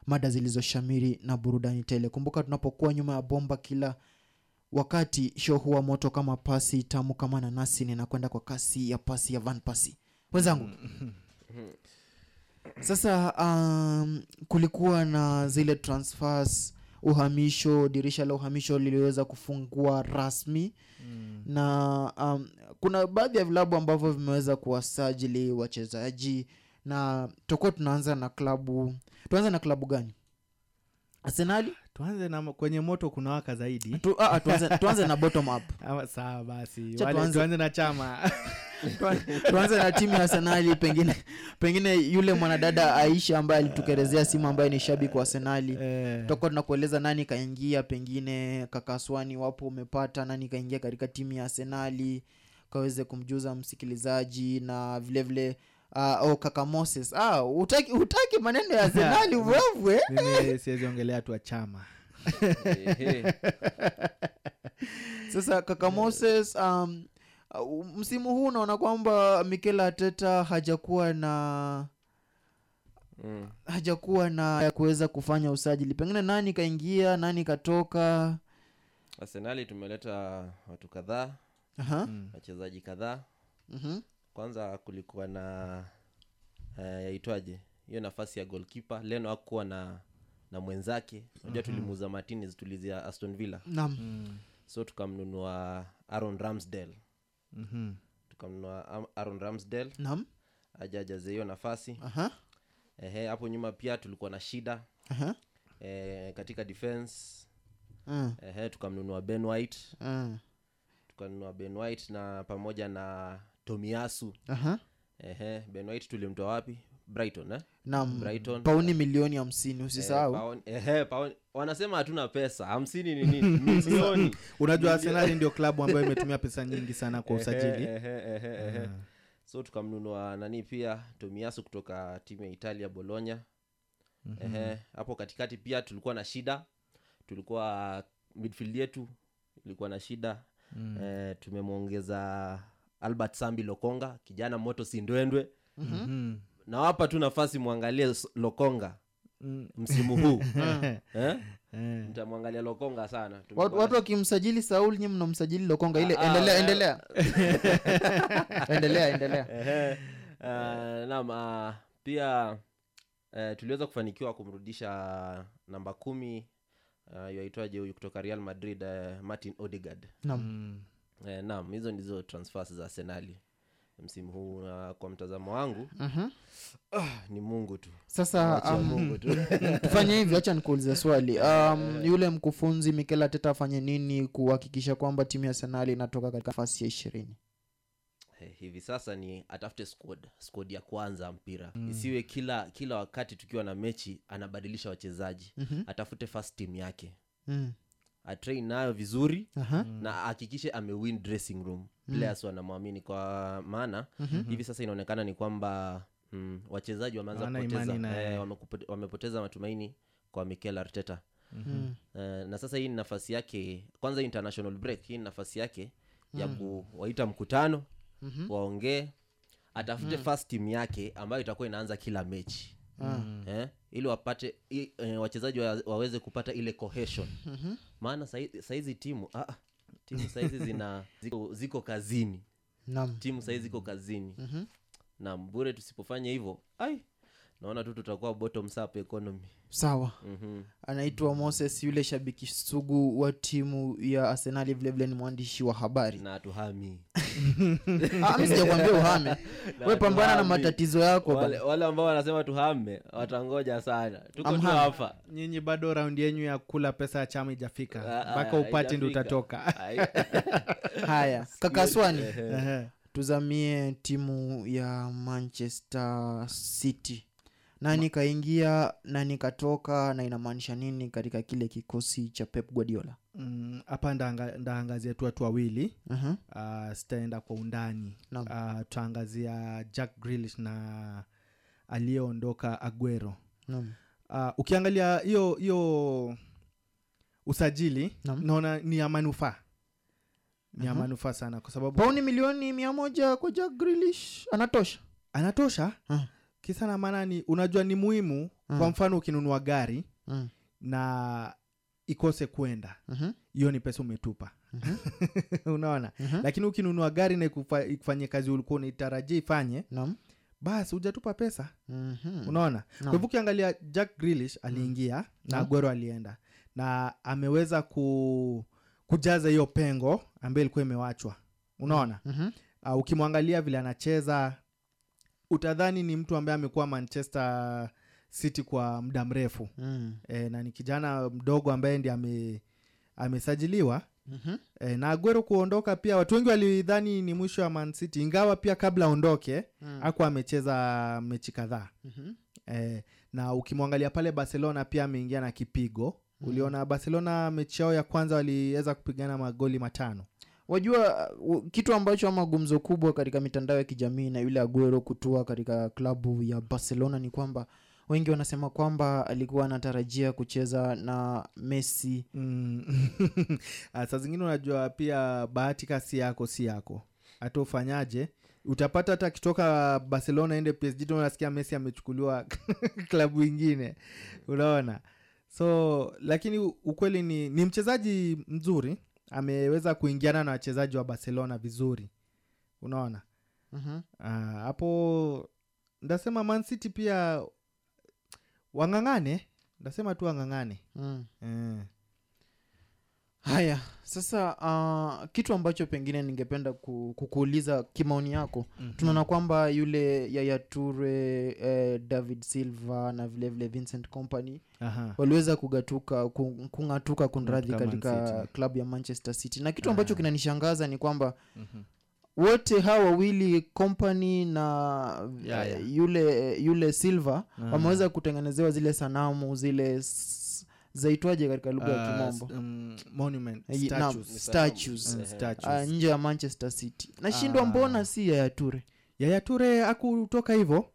mada zilizoshamiri na burudani tele. Kumbuka tunapokuwa nyuma ya bomba kila wakati show huwa moto kama pasi tamu kama nanasi ninakwenda kwa kasi ya pasi ya van pasi. Wenzangu sasa um, kulikuwa na zile transfers uhamisho dirisha la uhamisho liliweza kufungua rasmi. Mm. na um, kuna baadhi ya vilabu ambavyo vimeweza kuwasajili wachezaji. Na tutakuwa tunaanza na klabu tuanza na klabu gani? Arsenali tuanze na kwenye moto kuna waka zaidi. Tu, ah, tuanze, tuanze na bottom up. Sawa basi. Cha tuanze- tuanze na chama. Tuanze na timu ya arsenali pengine pengine yule mwanadada aisha ambaye alitukerezea simu ambaye ni shabiki wa arsenali tutakuwa tunakueleza nani kaingia pengine kakaswani wapo umepata nani kaingia katika timu ya arsenali kaweze kumjuza msikilizaji na vile vile uh, oh, kaka moses. Ah, utaki, utaki maneno ya zenali mimi siwezi ongelea tu achama sasa kaka moses um, uh, msimu huu unaona kwamba mikel ateta hajakuwa na Mm. hajakuwa na ya kuweza kufanya usajili. Pengine nani kaingia nani katoka? Arsenali tumeleta watu kadhaa Aha. wachezaji kadhaa. Mhm. Kwanza kulikuwa na uh, yaitwaje hiyo nafasi ya golkipe leno akuwa na na mwenzake unajua Mhm. tulimuuza martinez tulizia aston villa Naam. Mm. so tukamnunua aaron ramsdale Mhm. tukamnunua aron aaron ramsdale Naam. ajajaze hiyo nafasi Aha. Ehe, hapo nyuma pia tulikuwa na shida Aha. E, katika defense Mm. Ehe, tukamnunua ben white Mm. tukanunua ben white na pamoja na tomiasu Aha. Ehe, ben white tulimtoa wapi? Brighton eh? Naam. brighton. pauni milioni hamsini usisahau. Eh, wanasema hatuna pesa. Hamsini ni nini? Milioni. unajua arsenali ndio klabu ambayo imetumia pesa nyingi sana kwa usajili. eh, eh, eh, eh, so tukamnunua nani pia? Tomiasu kutoka timu ya italia bologna. Mhm. Ehe, hapo katikati pia tulikuwa na shida. Tulikuwa midfield yetu ilikuwa na shida. Mm. eh, tumemwongeza albert sambi lokonga kijana moto sindwendwe Mhm. nawapa tu nafasi mwangalie lokonga Mm. msimu huu eh? Eh. mtamwangalia lokonga sana watu, watu wakimsajili saul nyi mnamsajili lokonga ile Ah, endelea ah, endelea endelea endelea Ehe. Ah, naam ah, pia uh, tuliweza kufanikiwa kumrudisha namba kumi uh, yaitwaje huyu kutoka real madrid uh, martin odegaard Naam. Eh, naam hizo ndizo transfers za arsenali msimu huu na kwa mtazamo wangu uh-huh. oh, ni mungu tu sasa um, mungu tu tufanye hivi hacha nikuulize swali um, yule mkufunzi mikel ateta afanye nini kuhakikisha kwamba timu ya senali inatoka katika nafasi ya ishirini Eh, hivi sasa ni atafute squad squad ya kwanza mpira Mm. isiwe kila kila wakati tukiwa na mechi anabadilisha wachezaji Mhm. atafute first team yake Mm. Atrain nayo vizuri Aha. na ahakikishe amewin dressing room Mm. wanamwamini kwa maana Mhm. hivi sasa inaonekana ni kwamba mm, wachezaji wameanza kupoteza eh, wamepoteza matumaini kwa mikel arteta Mhm. Eh, na sasa hii ni nafasi yake kwanza international break hii ni nafasi yake ya Mm. kuwaita mkutano Mhm. waongee atafute Mm. first team yake ambayo itakuwa inaanza kila mechi Mm. eh, ili wapate i, eh, wachezaji wa, waweze kupata ile cohesion Mhm. Maana sahizi timu ah, ah, timu sahizi zina ziko, ziko kazini Nam. timu sahizi ziko kazini mm-hmm. nam bure tusipofanya hivyo ai naona tu tutakuwa bottom up economy. Sawa. Mhm. anaitwa moses yule shabiki sugu wa timu ya arsenali vilevile ni mwandishi wa habari. Na tuhami. Ah, mi sijakwambia uhame. We pambana na matatizo yako wale, wale ambao wanasema tuhame watangoja sana. Tuko tu hapa. Nyinyi bado raundi yenyu ya kula pesa ya chama ijafika Ah, mpaka ah, upate ndi utatoka. Haya kakaswani tuzamie timu ya manchester city nani nikaingia na nikatoka na inamaanisha nini katika kile kikosi cha pep guardiola Mm, hapa ndaanga- ndaangazia tu watu wawili Mhm. uh, sitaenda kwa undani no. uh, tutaangazia jack Grealish na aliyeondoka aguero no. uh, ukiangalia hiyo hiyo usajili no. naona ni ya manufaa ni ya manufaa sana kwa sababu pauni milioni mia moja kwa jack Grealish anatosha anatosha Ah. Kisa na maana ni unajua ni muhimu Mm. kwa mfano ukinunua gari Mm. na ikose kwenda hiyo mm-hmm. ni pesa umetupa Mhm. unaona Mhm. lakini ukinunua gari na ikufa- ikufanyie kazi ulikuwa unaitarajia ifanye no. basi hujatupa pesa Mhm. unaona kwa hivyo ukiangalia jack grilish aliingia na Naam. aguero alienda na ameweza ku, kujaza hiyo pengo ambayo ilikuwa imewachwa unaona Mhm. uh, ukimwangalia vile anacheza utadhani ni mtu ambaye amekuwa manchester city kwa muda mrefu Mm. e, na ni kijana mdogo ambaye ndi ame, amesajiliwa Mhm. e, na aguero kuondoka pia watu wengi walidhani ni mwisho wa man city ingawa pia kabla aondoke Mm. aku amecheza mechi kadhaa Mhm. e, na ukimwangalia pale barcelona pia ameingia na kipigo mm. uliona barcelona mechi yao ya kwanza waliweza kupigana magoli matano wajua kitu ambacho ama gumzo kubwa katika mitandao ya kijamii na yule aguero kutua katika klabu ya barcelona ni kwamba wengi wanasema kwamba alikuwa anatarajia kucheza na messi. Mm. Ah, saa zingine unajua pia bahati ka si yako si yako. Hata ufanyaje? Utapata hata akitoka barcelona ende psg tu unasikia messi amechukuliwa klabu ingine. Unaona? So lakini ukweli ni, ni mchezaji mzuri ameweza kuingiana na wachezaji wa barcelona vizuri unaona Mhm. Ah, hapo ndasema man city pia wang'ang'ane ndasema tu wang'ang'ane mm. eh. Haya sasa uh, kitu ambacho pengine ningependa kukuuliza kimaoni yako Mhm. tunaona kwamba yule yaya ture eh, david silva na vilevile vile vincent company Aha. waliweza kugatuka kung'atuka kunradhi Katika klabu ya manchester city na kitu ambacho kinanishangaza ni kwamba Mhm. wote hawa wawili company na Yeah, yeah. yule yule silver wameweza kutengenezewa zile sanamu zile zaitwaje katika lugha ya kimombo s- monument, naam, statues. statues. Statues. Nje ya manchester city nashindwa Ah. mbona si yayature yayature akutoka hivyo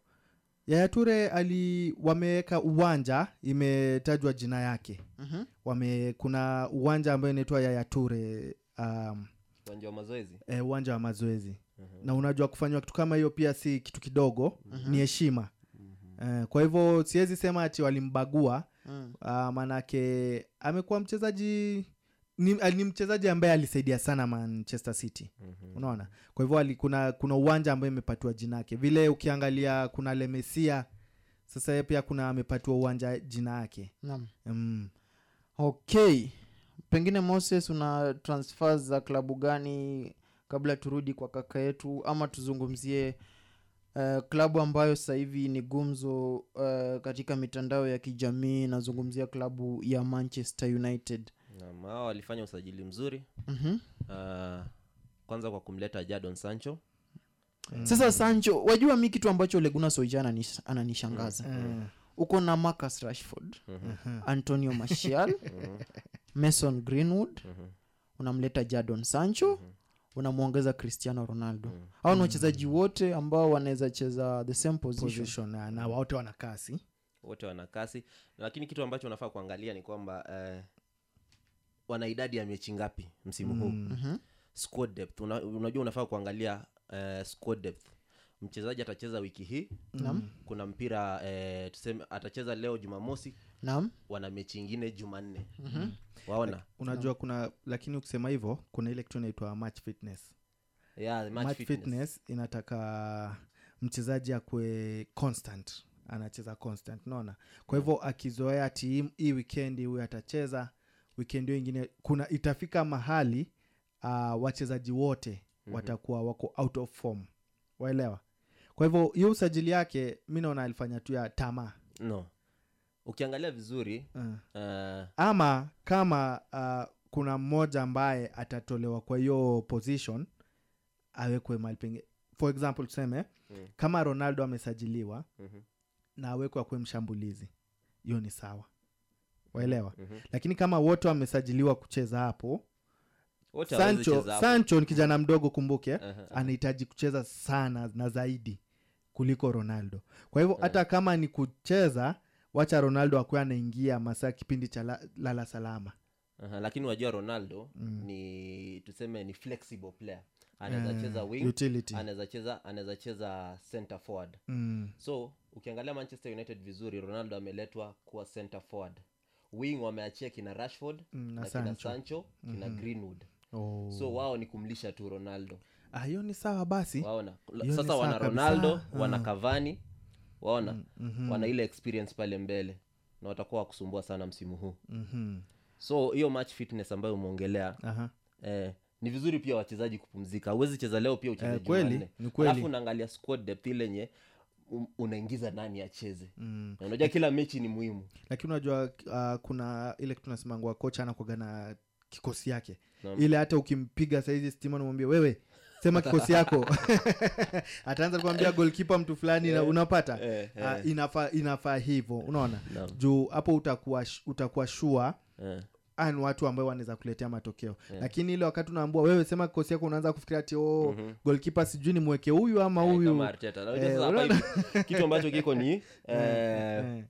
yayature ali wameweka uwanja imetajwa jina yake Mhm. wame kuna uwanja ambayo inaitwa yayature um, uwanja wa mazoezi e, uwanja wa mazoezi na unajua kufanywa kitu kama hiyo pia si kitu kidogo Mhm. ni heshima eh, kwa hivyo siwezi sema ati walimbagua Mm. uh, manake amekuwa mchezaji ni, ah, ni mchezaji ambaye alisaidia sana manchester city Mhm. unaona kwa hivyo ali- kuna kuna uwanja ambaye imepatiwa jina yake vile ukiangalia kuna lemesia sasa pia kuna amepatiwa uwanja jina yake mm. okay pengine moses una transfer za klabu gani kabla turudi kwa kaka yetu ama tuzungumzie uh, klabu ambayo sasa hivi ni gumzo uh, katika mitandao ya kijamii nazungumzia klabu ya manchester united. Naam, hao walifanya usajili mzuri. Mm-hmm. Uh, kwanza kwa kumleta jadon sancho. Sasa sancho wajua mi kitu ambacho leguna Soja ananishangaza. Mm. uko na marcus rashford antonio martial mason greenwood unamleta jadon sancho unamwongeza cristiano ronaldo. Au ni wachezaji wote ambao wanaweza cheza the same position, Position, na- na wote wana kasi. Wote wana kasi. Lakini kitu ambacho unafaa kuangalia ni kwamba eh, wana idadi ya mechi ngapi msimu huu? Mm-hmm. squad depth. Una, unajua unafaa kuangalia eh, squad depth. Mchezaji atacheza wiki hii. Mm. kuna mpira eh, tuseme atacheza leo jumamosi Naam. wana mechi ingine jumanne. Mhm. waona? Unajua kuna lakini ukisema hivyo kuna ile kitu inaitwa match fitness. Yeah, match match fitness. fitness inataka mchezaji akwe constant. Anacheza constant naona kwa hivyo akizoea ati hii- wikendi huyu atacheza wikendi hiyo ingine kuna itafika mahali uh, wachezaji wote Mhm. watakuwa wako out of form. Waelewa? Kwa hivyo hiyo usajili yake mi naona alifanya tu ya tamaa. No ukiangalia vizuri uh. Uh, ama kama uh, kuna mmoja ambaye atatolewa kwa hiyo position awekwe mahali pengine for example tuseme Mm. kama ronaldo amesajiliwa Mhm. na awekwe akwe mshambulizi hiyo ni sawa waelewa Mhm. lakini kama wote wamesajiliwa kucheza hapo Wote sancho sancho ni kijana mdogo kumbuke uh-huh. anahitaji kucheza sana na zaidi kuliko ronaldo kwa hivyo hata kama ni kucheza wacha ronaldo akuwe anaingia masaa kipindi cha la- lala salama. Aha, lakini wajua ronaldo Mm. ni tuseme ni flexible player. Anaweza Eh, cheza wing anaweza cheza anaweza cheza center forward. Mm. so ukiangalia manchester united vizuri ronaldo ameletwa kuwa center forward. Wing wameachia kina rashford Mm, na na kina Sancho. sancho kina greenwood. Oh. so wao ni kumlisha tu ronaldo. Ah, ni sawa basi. Waona? Sasa wana ronaldo kabisa. wana cavani waona mhm. wana ile experience pale mbele na watakuwa wakusumbua sana msimu huu Mhm. so hiyo match fitness ambayo umeongelea Aha. eh, ni vizuri pia wachezaji kupumzika huwezi cheza leo pia ucheze Eh, kweli, alafu unaangalia squad depth ile yenye unaingiza nani acheze Mm. Unajua kila mechi ni muhimu lakini unajua uh, kuna ile tunasemangwa kocha anakwaga na kikosi yake no. ile hata ukimpiga saizi stima namwambia wewe sema kikosi yako. Ataanza kuambia golkipa mtu fulani Eh, unapata? Yeah, yeah. Uh, inafaa inafaa hivyo unaona? No. juu hapo utakuwa utakuwa shua yeah aya ni watu ambao wanaweza kuletea matokeo. Yeah. lakini ile wakati unaambua wewe sema kikosi yako unaanza kufikiria ati oh, Mhm. golkipa sijui ni mweke huyu ama Eh, huyu. Eh, kitu ambacho kiko ni eh, eh.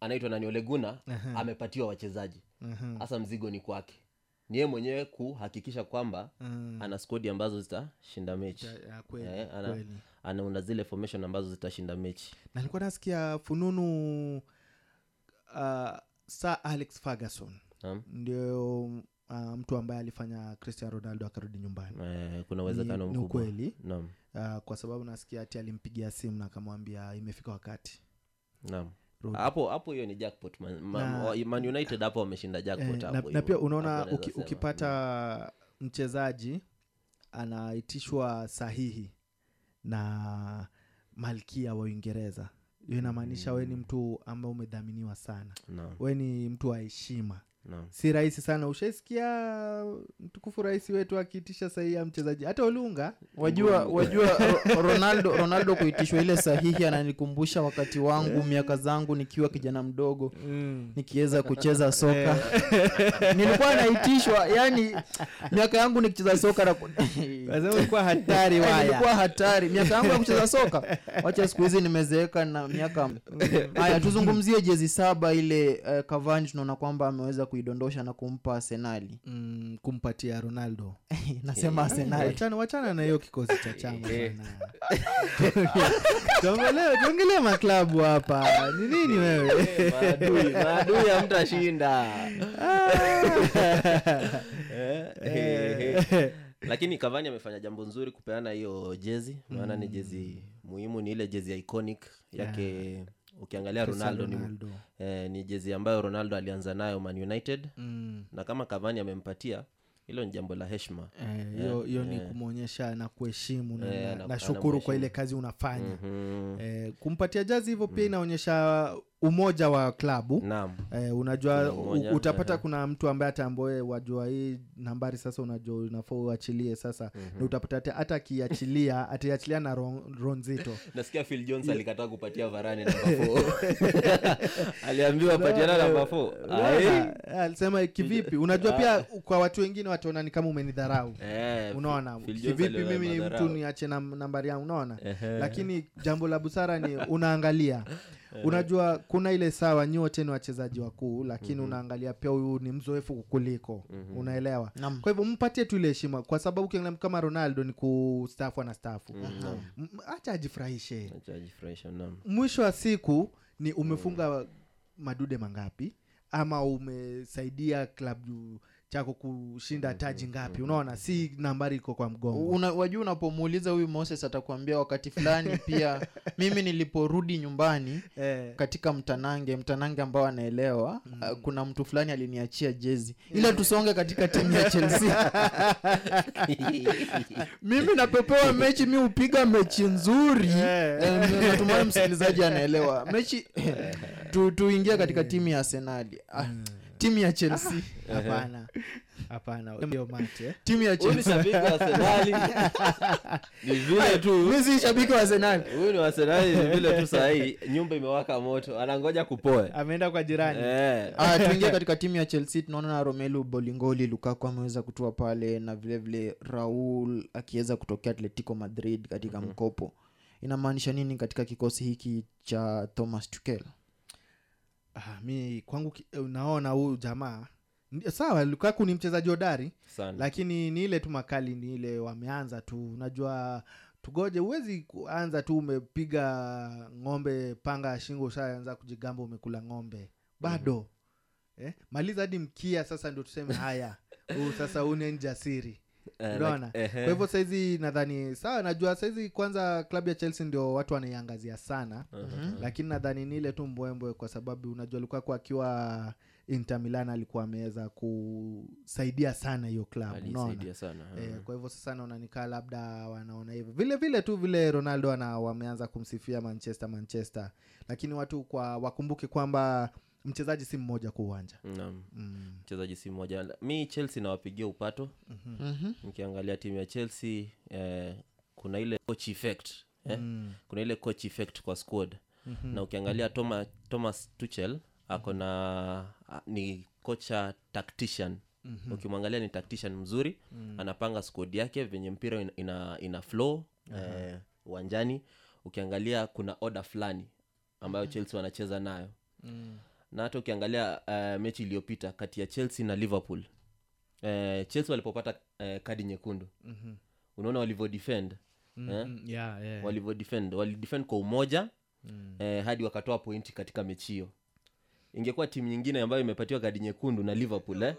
anaitwa nani? Oleguna amepatiwa wachezaji. Hasa mzigo ni kwake ni yeye mwenyewe kuhakikisha kwamba Mm. ana skodi ambazo zitashinda mechi kweli, Eh, ana, kweli. anaunda zile formation ambazo zitashinda mechi na nilikuwa nasikia fununu uh, sir alex ferguson um. ndio uh, mtu ambaye alifanya cristian ronaldo akarudi nyumbani Eh, kuna uwezekano mkubwa. ukweli Naam. uh, kwa sababu nasikia ati alimpigia simu na akamwambia imefika wakati naam. Hapo hapo hiyo ni jackpot man, man, man united hapo wameshinda jackpot Eh, hapo na, na pia unaona uki, ukipata mchezaji anaitishwa sahihi na malkia wa uingereza. Hiyo inamaanisha we ni mtu ambaye umedhaminiwa sana. No. we ni mtu wa heshima Si rahisi sana. Ushaisikia mtukufu rais wetu akiitisha sahihi ya mchezaji? Hata olunga. Wajua wajua ronaldo ronaldo kuitishwa ile sahihi ananikumbusha wakati wangu miaka zangu nikiwa kijana mdogo Mm. nikiweza kucheza soka. Nilikuwa naitishwa yani miaka yangu nikicheza soka na hatari Eh, hatari. Miaka yangu ya kucheza soka? Wacha siku hizi nimezeeka na miaka haya tuzungumzie jezi saba ile uh, kavani tunaona kwamba ameweza kuidondosha na kumpa arsenali mm, kumpatia ronaldo. Nasema arsenali wachana, wachana na hiyo kikosi cha chama Eh. Tuongelee- maklabu hapa. Ni nini wewe? maadui Eh, eh, eh. lakini kavani amefanya jambo nzuri kupeana hiyo jezi. Maana ni jezi muhimu ni ile jezi iconic yake ukiangalia ronaldo, Ronaldo. Ni, eh, ni jezi ambayo ronaldo alianza nayo man united Mm. na kama kavani amempatia hilo ni jambo la heshima hiyo Eh, hiyo hiyo ni yeah. kumwonyesha na kuheshimu na, Eh, na, na- na shukuru kwa ile kazi unafanya Mhm. eh, kumpatia jazi hivyo pia inaonyesha umoja wa klabu. Naam. eh, unajua umoja, utapata ehe. kuna mtu ambaye atamboe wajua hii nambari sasa unajua unafaa uachilie sasa. Na utapata hata- akiachilia ataiachilia na ron, ronzito nasikia phil jones alikataa kupatia varani aliambiwa patiana namba four. Alisema kivipi? Unajua pia kwa watu wengine wataona ni kama umenidharau. Eh, unaona? Kivipi mimi mtu niache na nambari yangu? Unaona? Lakini jambo la busara ni unaangalia unajua kuna ile sawa nyote ni wachezaji wakuu lakini Mhm. unaangalia pia huyu ni mzoefu kuliko. Mm-hmm. unaelewa? Nam. kwa hivyo mpatie tu ile heshima kwa sababu ukiangalia kama ronaldo ni kustafu ana stafu Mhm. hacha ajifurahishe. Acha ajifurahishe, mwisho wa siku ni umefunga madude mangapi? Ama umesaidia klabu chako kushinda taji ngapi? Unaona si nambari iko kwa mgongo. Una, wajua unapomuuliza huyu moses atakuambia wakati fulani pia mimi niliporudi nyumbani eh. katika mtanange mtanange ambao anaelewa mm. kuna mtu fulani aliniachia jezi. Ila tusonge katika timu ya chelsea. Mimi napepewa mechi mi hupiga mechi nzuri. Eh, natumai msikilizaji anaelewa. Mechi tu, tuingia katika timu ya arsenali ah, timu ya chelsea. Hapana. Timu ya ni vile tu. si shabiki wa arsenali huyu ni wasenali ni vile tu sahii nyumba imewaka moto. Anangoja kupoe. Ameenda kwa jirani. Eh. Ah, tuingie katika timu ya chelsea. Tunaona na romelu bolingoli lukaku ameweza kutua pale na vile vile raul akiweza kutokea atletico madrid katika mkopo. Inamaanisha nini katika kikosi hiki cha thomas tukel ah, mi kwangu ki- eh, unaona huyu jamaa sawa lukaku ni mchezaji hodari lakini ni ile tu makali ni ile wameanza tu. Unajua tugoje huwezi kuanza tu umepiga ng'ombe panga ya shingo ushaanza kujigamba umekula ng'ombe. Bado. Eh? maliza hadi mkia sasa ndio tuseme haya. Huu sasa une jasiri Eh, unaona? like- kwa hivyo saizi nadhani sawa najua saizi kwanza klabu ya chelsea ndio watu wanaiangazia sana. Mhm. lakini nadhani ni ile tu mbwembwe kwa sababu unajua lukaku akiwa inter milan alikuwa ameweza kusaidia sana hiyo klabu unaona? sana mhm. kwa hivyo sasa naona nikaa labda wanaona hivyo. Vile vile tu vile ronaldo ana wameanza kumsifia manchester manchester. Lakini watu kwa wakumbuke kwamba mchezaji si mmoja kwa uwanja Naam. Mm. mchezaji si mmoja mi chelsea nawapigia upato Mhm. nikiangalia timu ya chelsea eh, kuna ile coach effect eh? Mm. kuna ile coach effect kwa squad Mhm. na ukiangalia Thomas, thomas tuchel ako na ni kocha tactician Mhm. ukimwangalia ni tactician mzuri Mm. anapanga squad yake venye mpira ina, ina, ina flow eh, uwanjani ukiangalia kuna oda fulani ambayo chelsea wanacheza nayo Mm. Na hata ukiangalia uh, mechi iliyopita kati ya chelsea na liverpool uh, chelsea walipopata uh, kadi nyekundu Mhm. unaona walivyodefend Mm, eh? yeah, yeah, yeah. walivyodefend walidefend kwa umoja Mm. eh, hadi wakatoa pointi katika mechi hiyo ingekuwa timu nyingine ambayo imepatiwa kadi nyekundu na liverpool eh?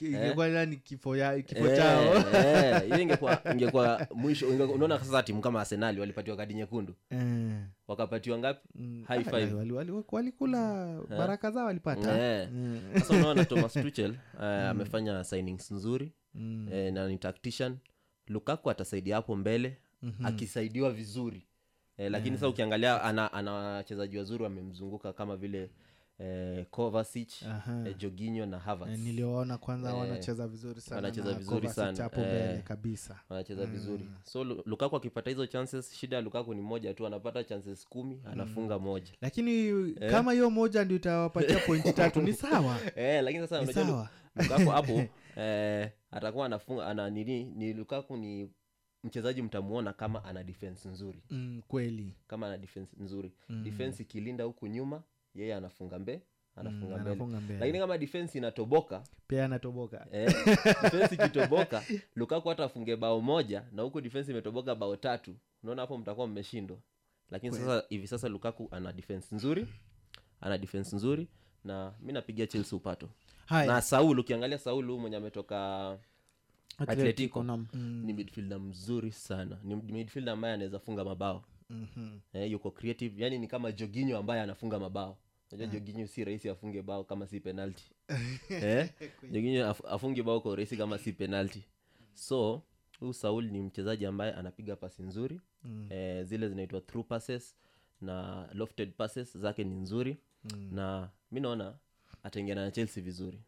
Ingekuwa ila ni kifo ya kifo Eh, chao eh, ingekuwa ingekuwa mwisho unaona sasa timu kama arsenali walipatiwa kadi nyekundu Eh. wakapatiwa ngapi Mm, High ah, five. wali- wali- walikula Eh. baraka zao walipata Eh. Mm. sasa unaona thomas tuchel uh, amefanya signings nzuri Mm. eh, na ni tactician lukaku atasaidia hapo mbele Mhm. akisaidiwa vizuri eh, lakini sasa ukiangalia ana, ana wachezaji wazuri wamemzunguka kama vile eh, Kovacic, eh, Jorginho na Havertz. Eh, niliwaona kwanza Eh, wanacheza vizuri sana wanacheza vizuri sana. hapo eh, mbele kabisa. wanacheza vizuri. So lukaku akipata hizo chances shida ya lukaku ni moja tu anapata chances kumi anafunga moja. Lakini Eh. kama hiyo moja ndio itawapatia pointi tatu ni sawa? Eh, lakini sasa unajua lukaku hapo eh, atakuwa anafunga ana nini ni lukaku ni mchezaji mtamuona kama ana defense nzuri. Mm, kweli. Kama ana defense nzuri. Mm. defense ikilinda huku nyuma yeye anafunga mbe anafunga Mm, mbele. mbele. lakini kama defense inatoboka pia anatoboka. eh, defense ikitoboka lukaku hata afunge bao moja na huku defense imetoboka bao tatu. Unaona hapo mtakuwa mmeshindwa. Lakini sasa hivi sasa lukaku ana defense nzuri ana defense nzuri na mi napigia chelsea upato. Hai. na saul ukiangalia saul huyu mwenye ametoka atletico mm. ni midfielder mzuri sana. Ni midfielder ambaye anaweza funga mabao Mhm. eh, yuko creative yani ni kama joginyo ambaye anafunga mabao najua mm. joginyo si rahisi afunge bao kama si penalti eh? joginyo af, afunge bao kwa rahisi kama si penalti so huu saul ni mchezaji ambaye anapiga pasi nzuri Mm. eh, zile zinaitwa through passes na lofted passes zake ni nzuri Mm. na mi naona ataingiana na chelsea vizuri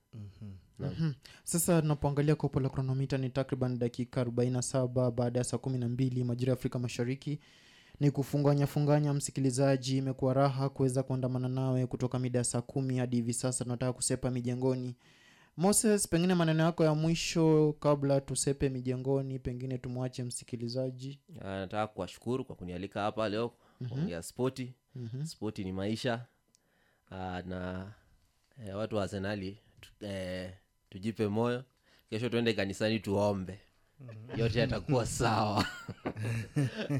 Naam. Mhm. sasa tunapoangalia kopo la kronomita ni takriban dakika 47 baada ya saa kumi na mbili majira ya afrika mashariki ni kufunganya funganya msikilizaji imekuwa raha kuweza kuandamana nawe kutoka mida ya saa kumi hadi hivi sasa. Tunataka kusepa mijengoni. Moses pengine maneno yako ya mwisho kabla tusepe mijengoni pengine tumwache msikilizaji. Ah, nataka kuwashukuru kwa kunialika hapa leo Mhm. kuongea spoti. Mhm. spoti ni maisha. Aa, na e, watu wa arsenali tu, e, tujipe moyo. Kesho tuende kanisani tuombe yote yatakuwa sawa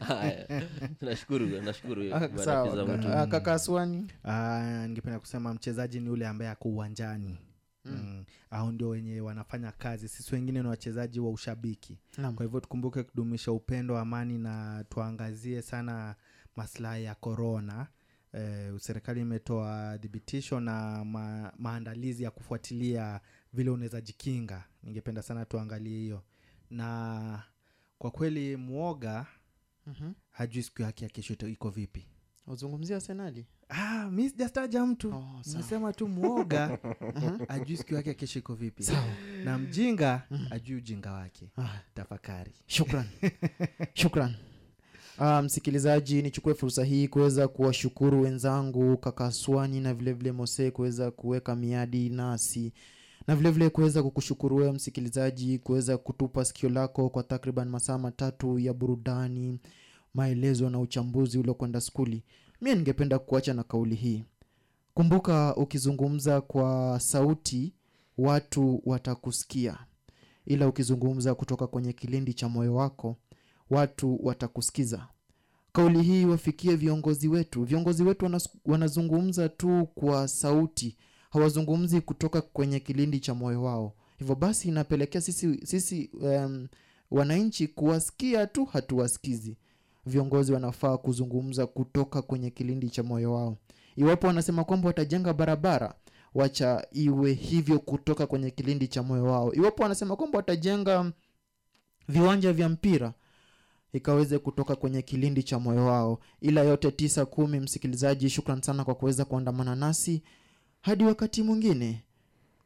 Haya, nashukuru nashukuru Ah. Ah, Aswani. Ah, ningependa kusema mchezaji ni yule ambaye ako uwanjani Mm. mm. au ndio wenye wanafanya kazi sisi wengine ni wachezaji wa ushabiki Naam. kwa hivyo tukumbuke kudumisha upendo amani na tuangazie sana maslahi ya korona eh, serikali imetoa thibitisho na ma, maandalizi ya kufuatilia vile unaweza jikinga ningependa sana tuangalie hiyo na kwa kweli mwoga Mhm. hajui siku yake ya kesho iko vipi. Uzungumzia senali ah, mi sijastaja mtu. Oh, nasema tu mwoga Mhm. ajui siku yake ya kesho iko vipi. Sawa. na mjinga ajui ujinga wake. Ah. tafakari. Shukran. Shukran. Uh, msikilizaji nichukue fursa hii kuweza kuwashukuru wenzangu kakaswani na vilevile vile mose kuweza kuweka miadi nasi na vilevile kuweza kukushukuru wewe msikilizaji kuweza kutupa sikio lako kwa takriban masaa matatu ya burudani maelezo na uchambuzi uliokwenda skuli. Mie ningependa kuacha na kauli hii. Kumbuka ukizungumza kwa sauti watu watakusikia. Ila ukizungumza kutoka kwenye kilindi cha moyo wako watu watakusikiza. Kauli hii wafikie viongozi wetu. Viongozi wetu wanazungumza tu kwa sauti hawazungumzi kutoka kwenye kilindi cha moyo wao. Hivyo basi inapelekea sisi, sisi um, wananchi kuwasikia tu hatuwasikizi. Viongozi wanafaa kuzungumza kutoka kwenye kilindi cha moyo wao. Iwapo wanasema kwamba watajenga barabara wacha iwe hivyo kutoka kwenye kilindi cha moyo wao. Iwapo wanasema kwamba watajenga viwanja vya mpira ikaweze kutoka kwenye kilindi cha moyo wao. Ila yote tisa kumi msikilizaji shukran sana kwa kuweza kuandamana nasi hadi wakati mwingine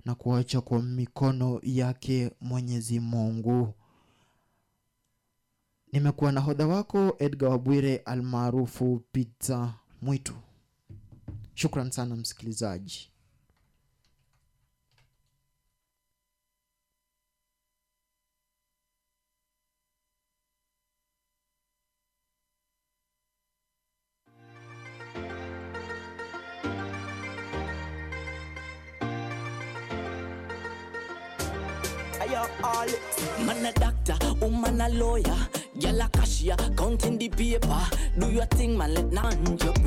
na kuacha kwa mikono yake mwenyezi mungu. Nimekuwa na hodha wako edgar wabwire almaarufu pizza mwitu. Shukran sana msikilizaji All man a doctor, woman a lawyer, gyal a cashier, counting the paper. Do your thing, man, let none your.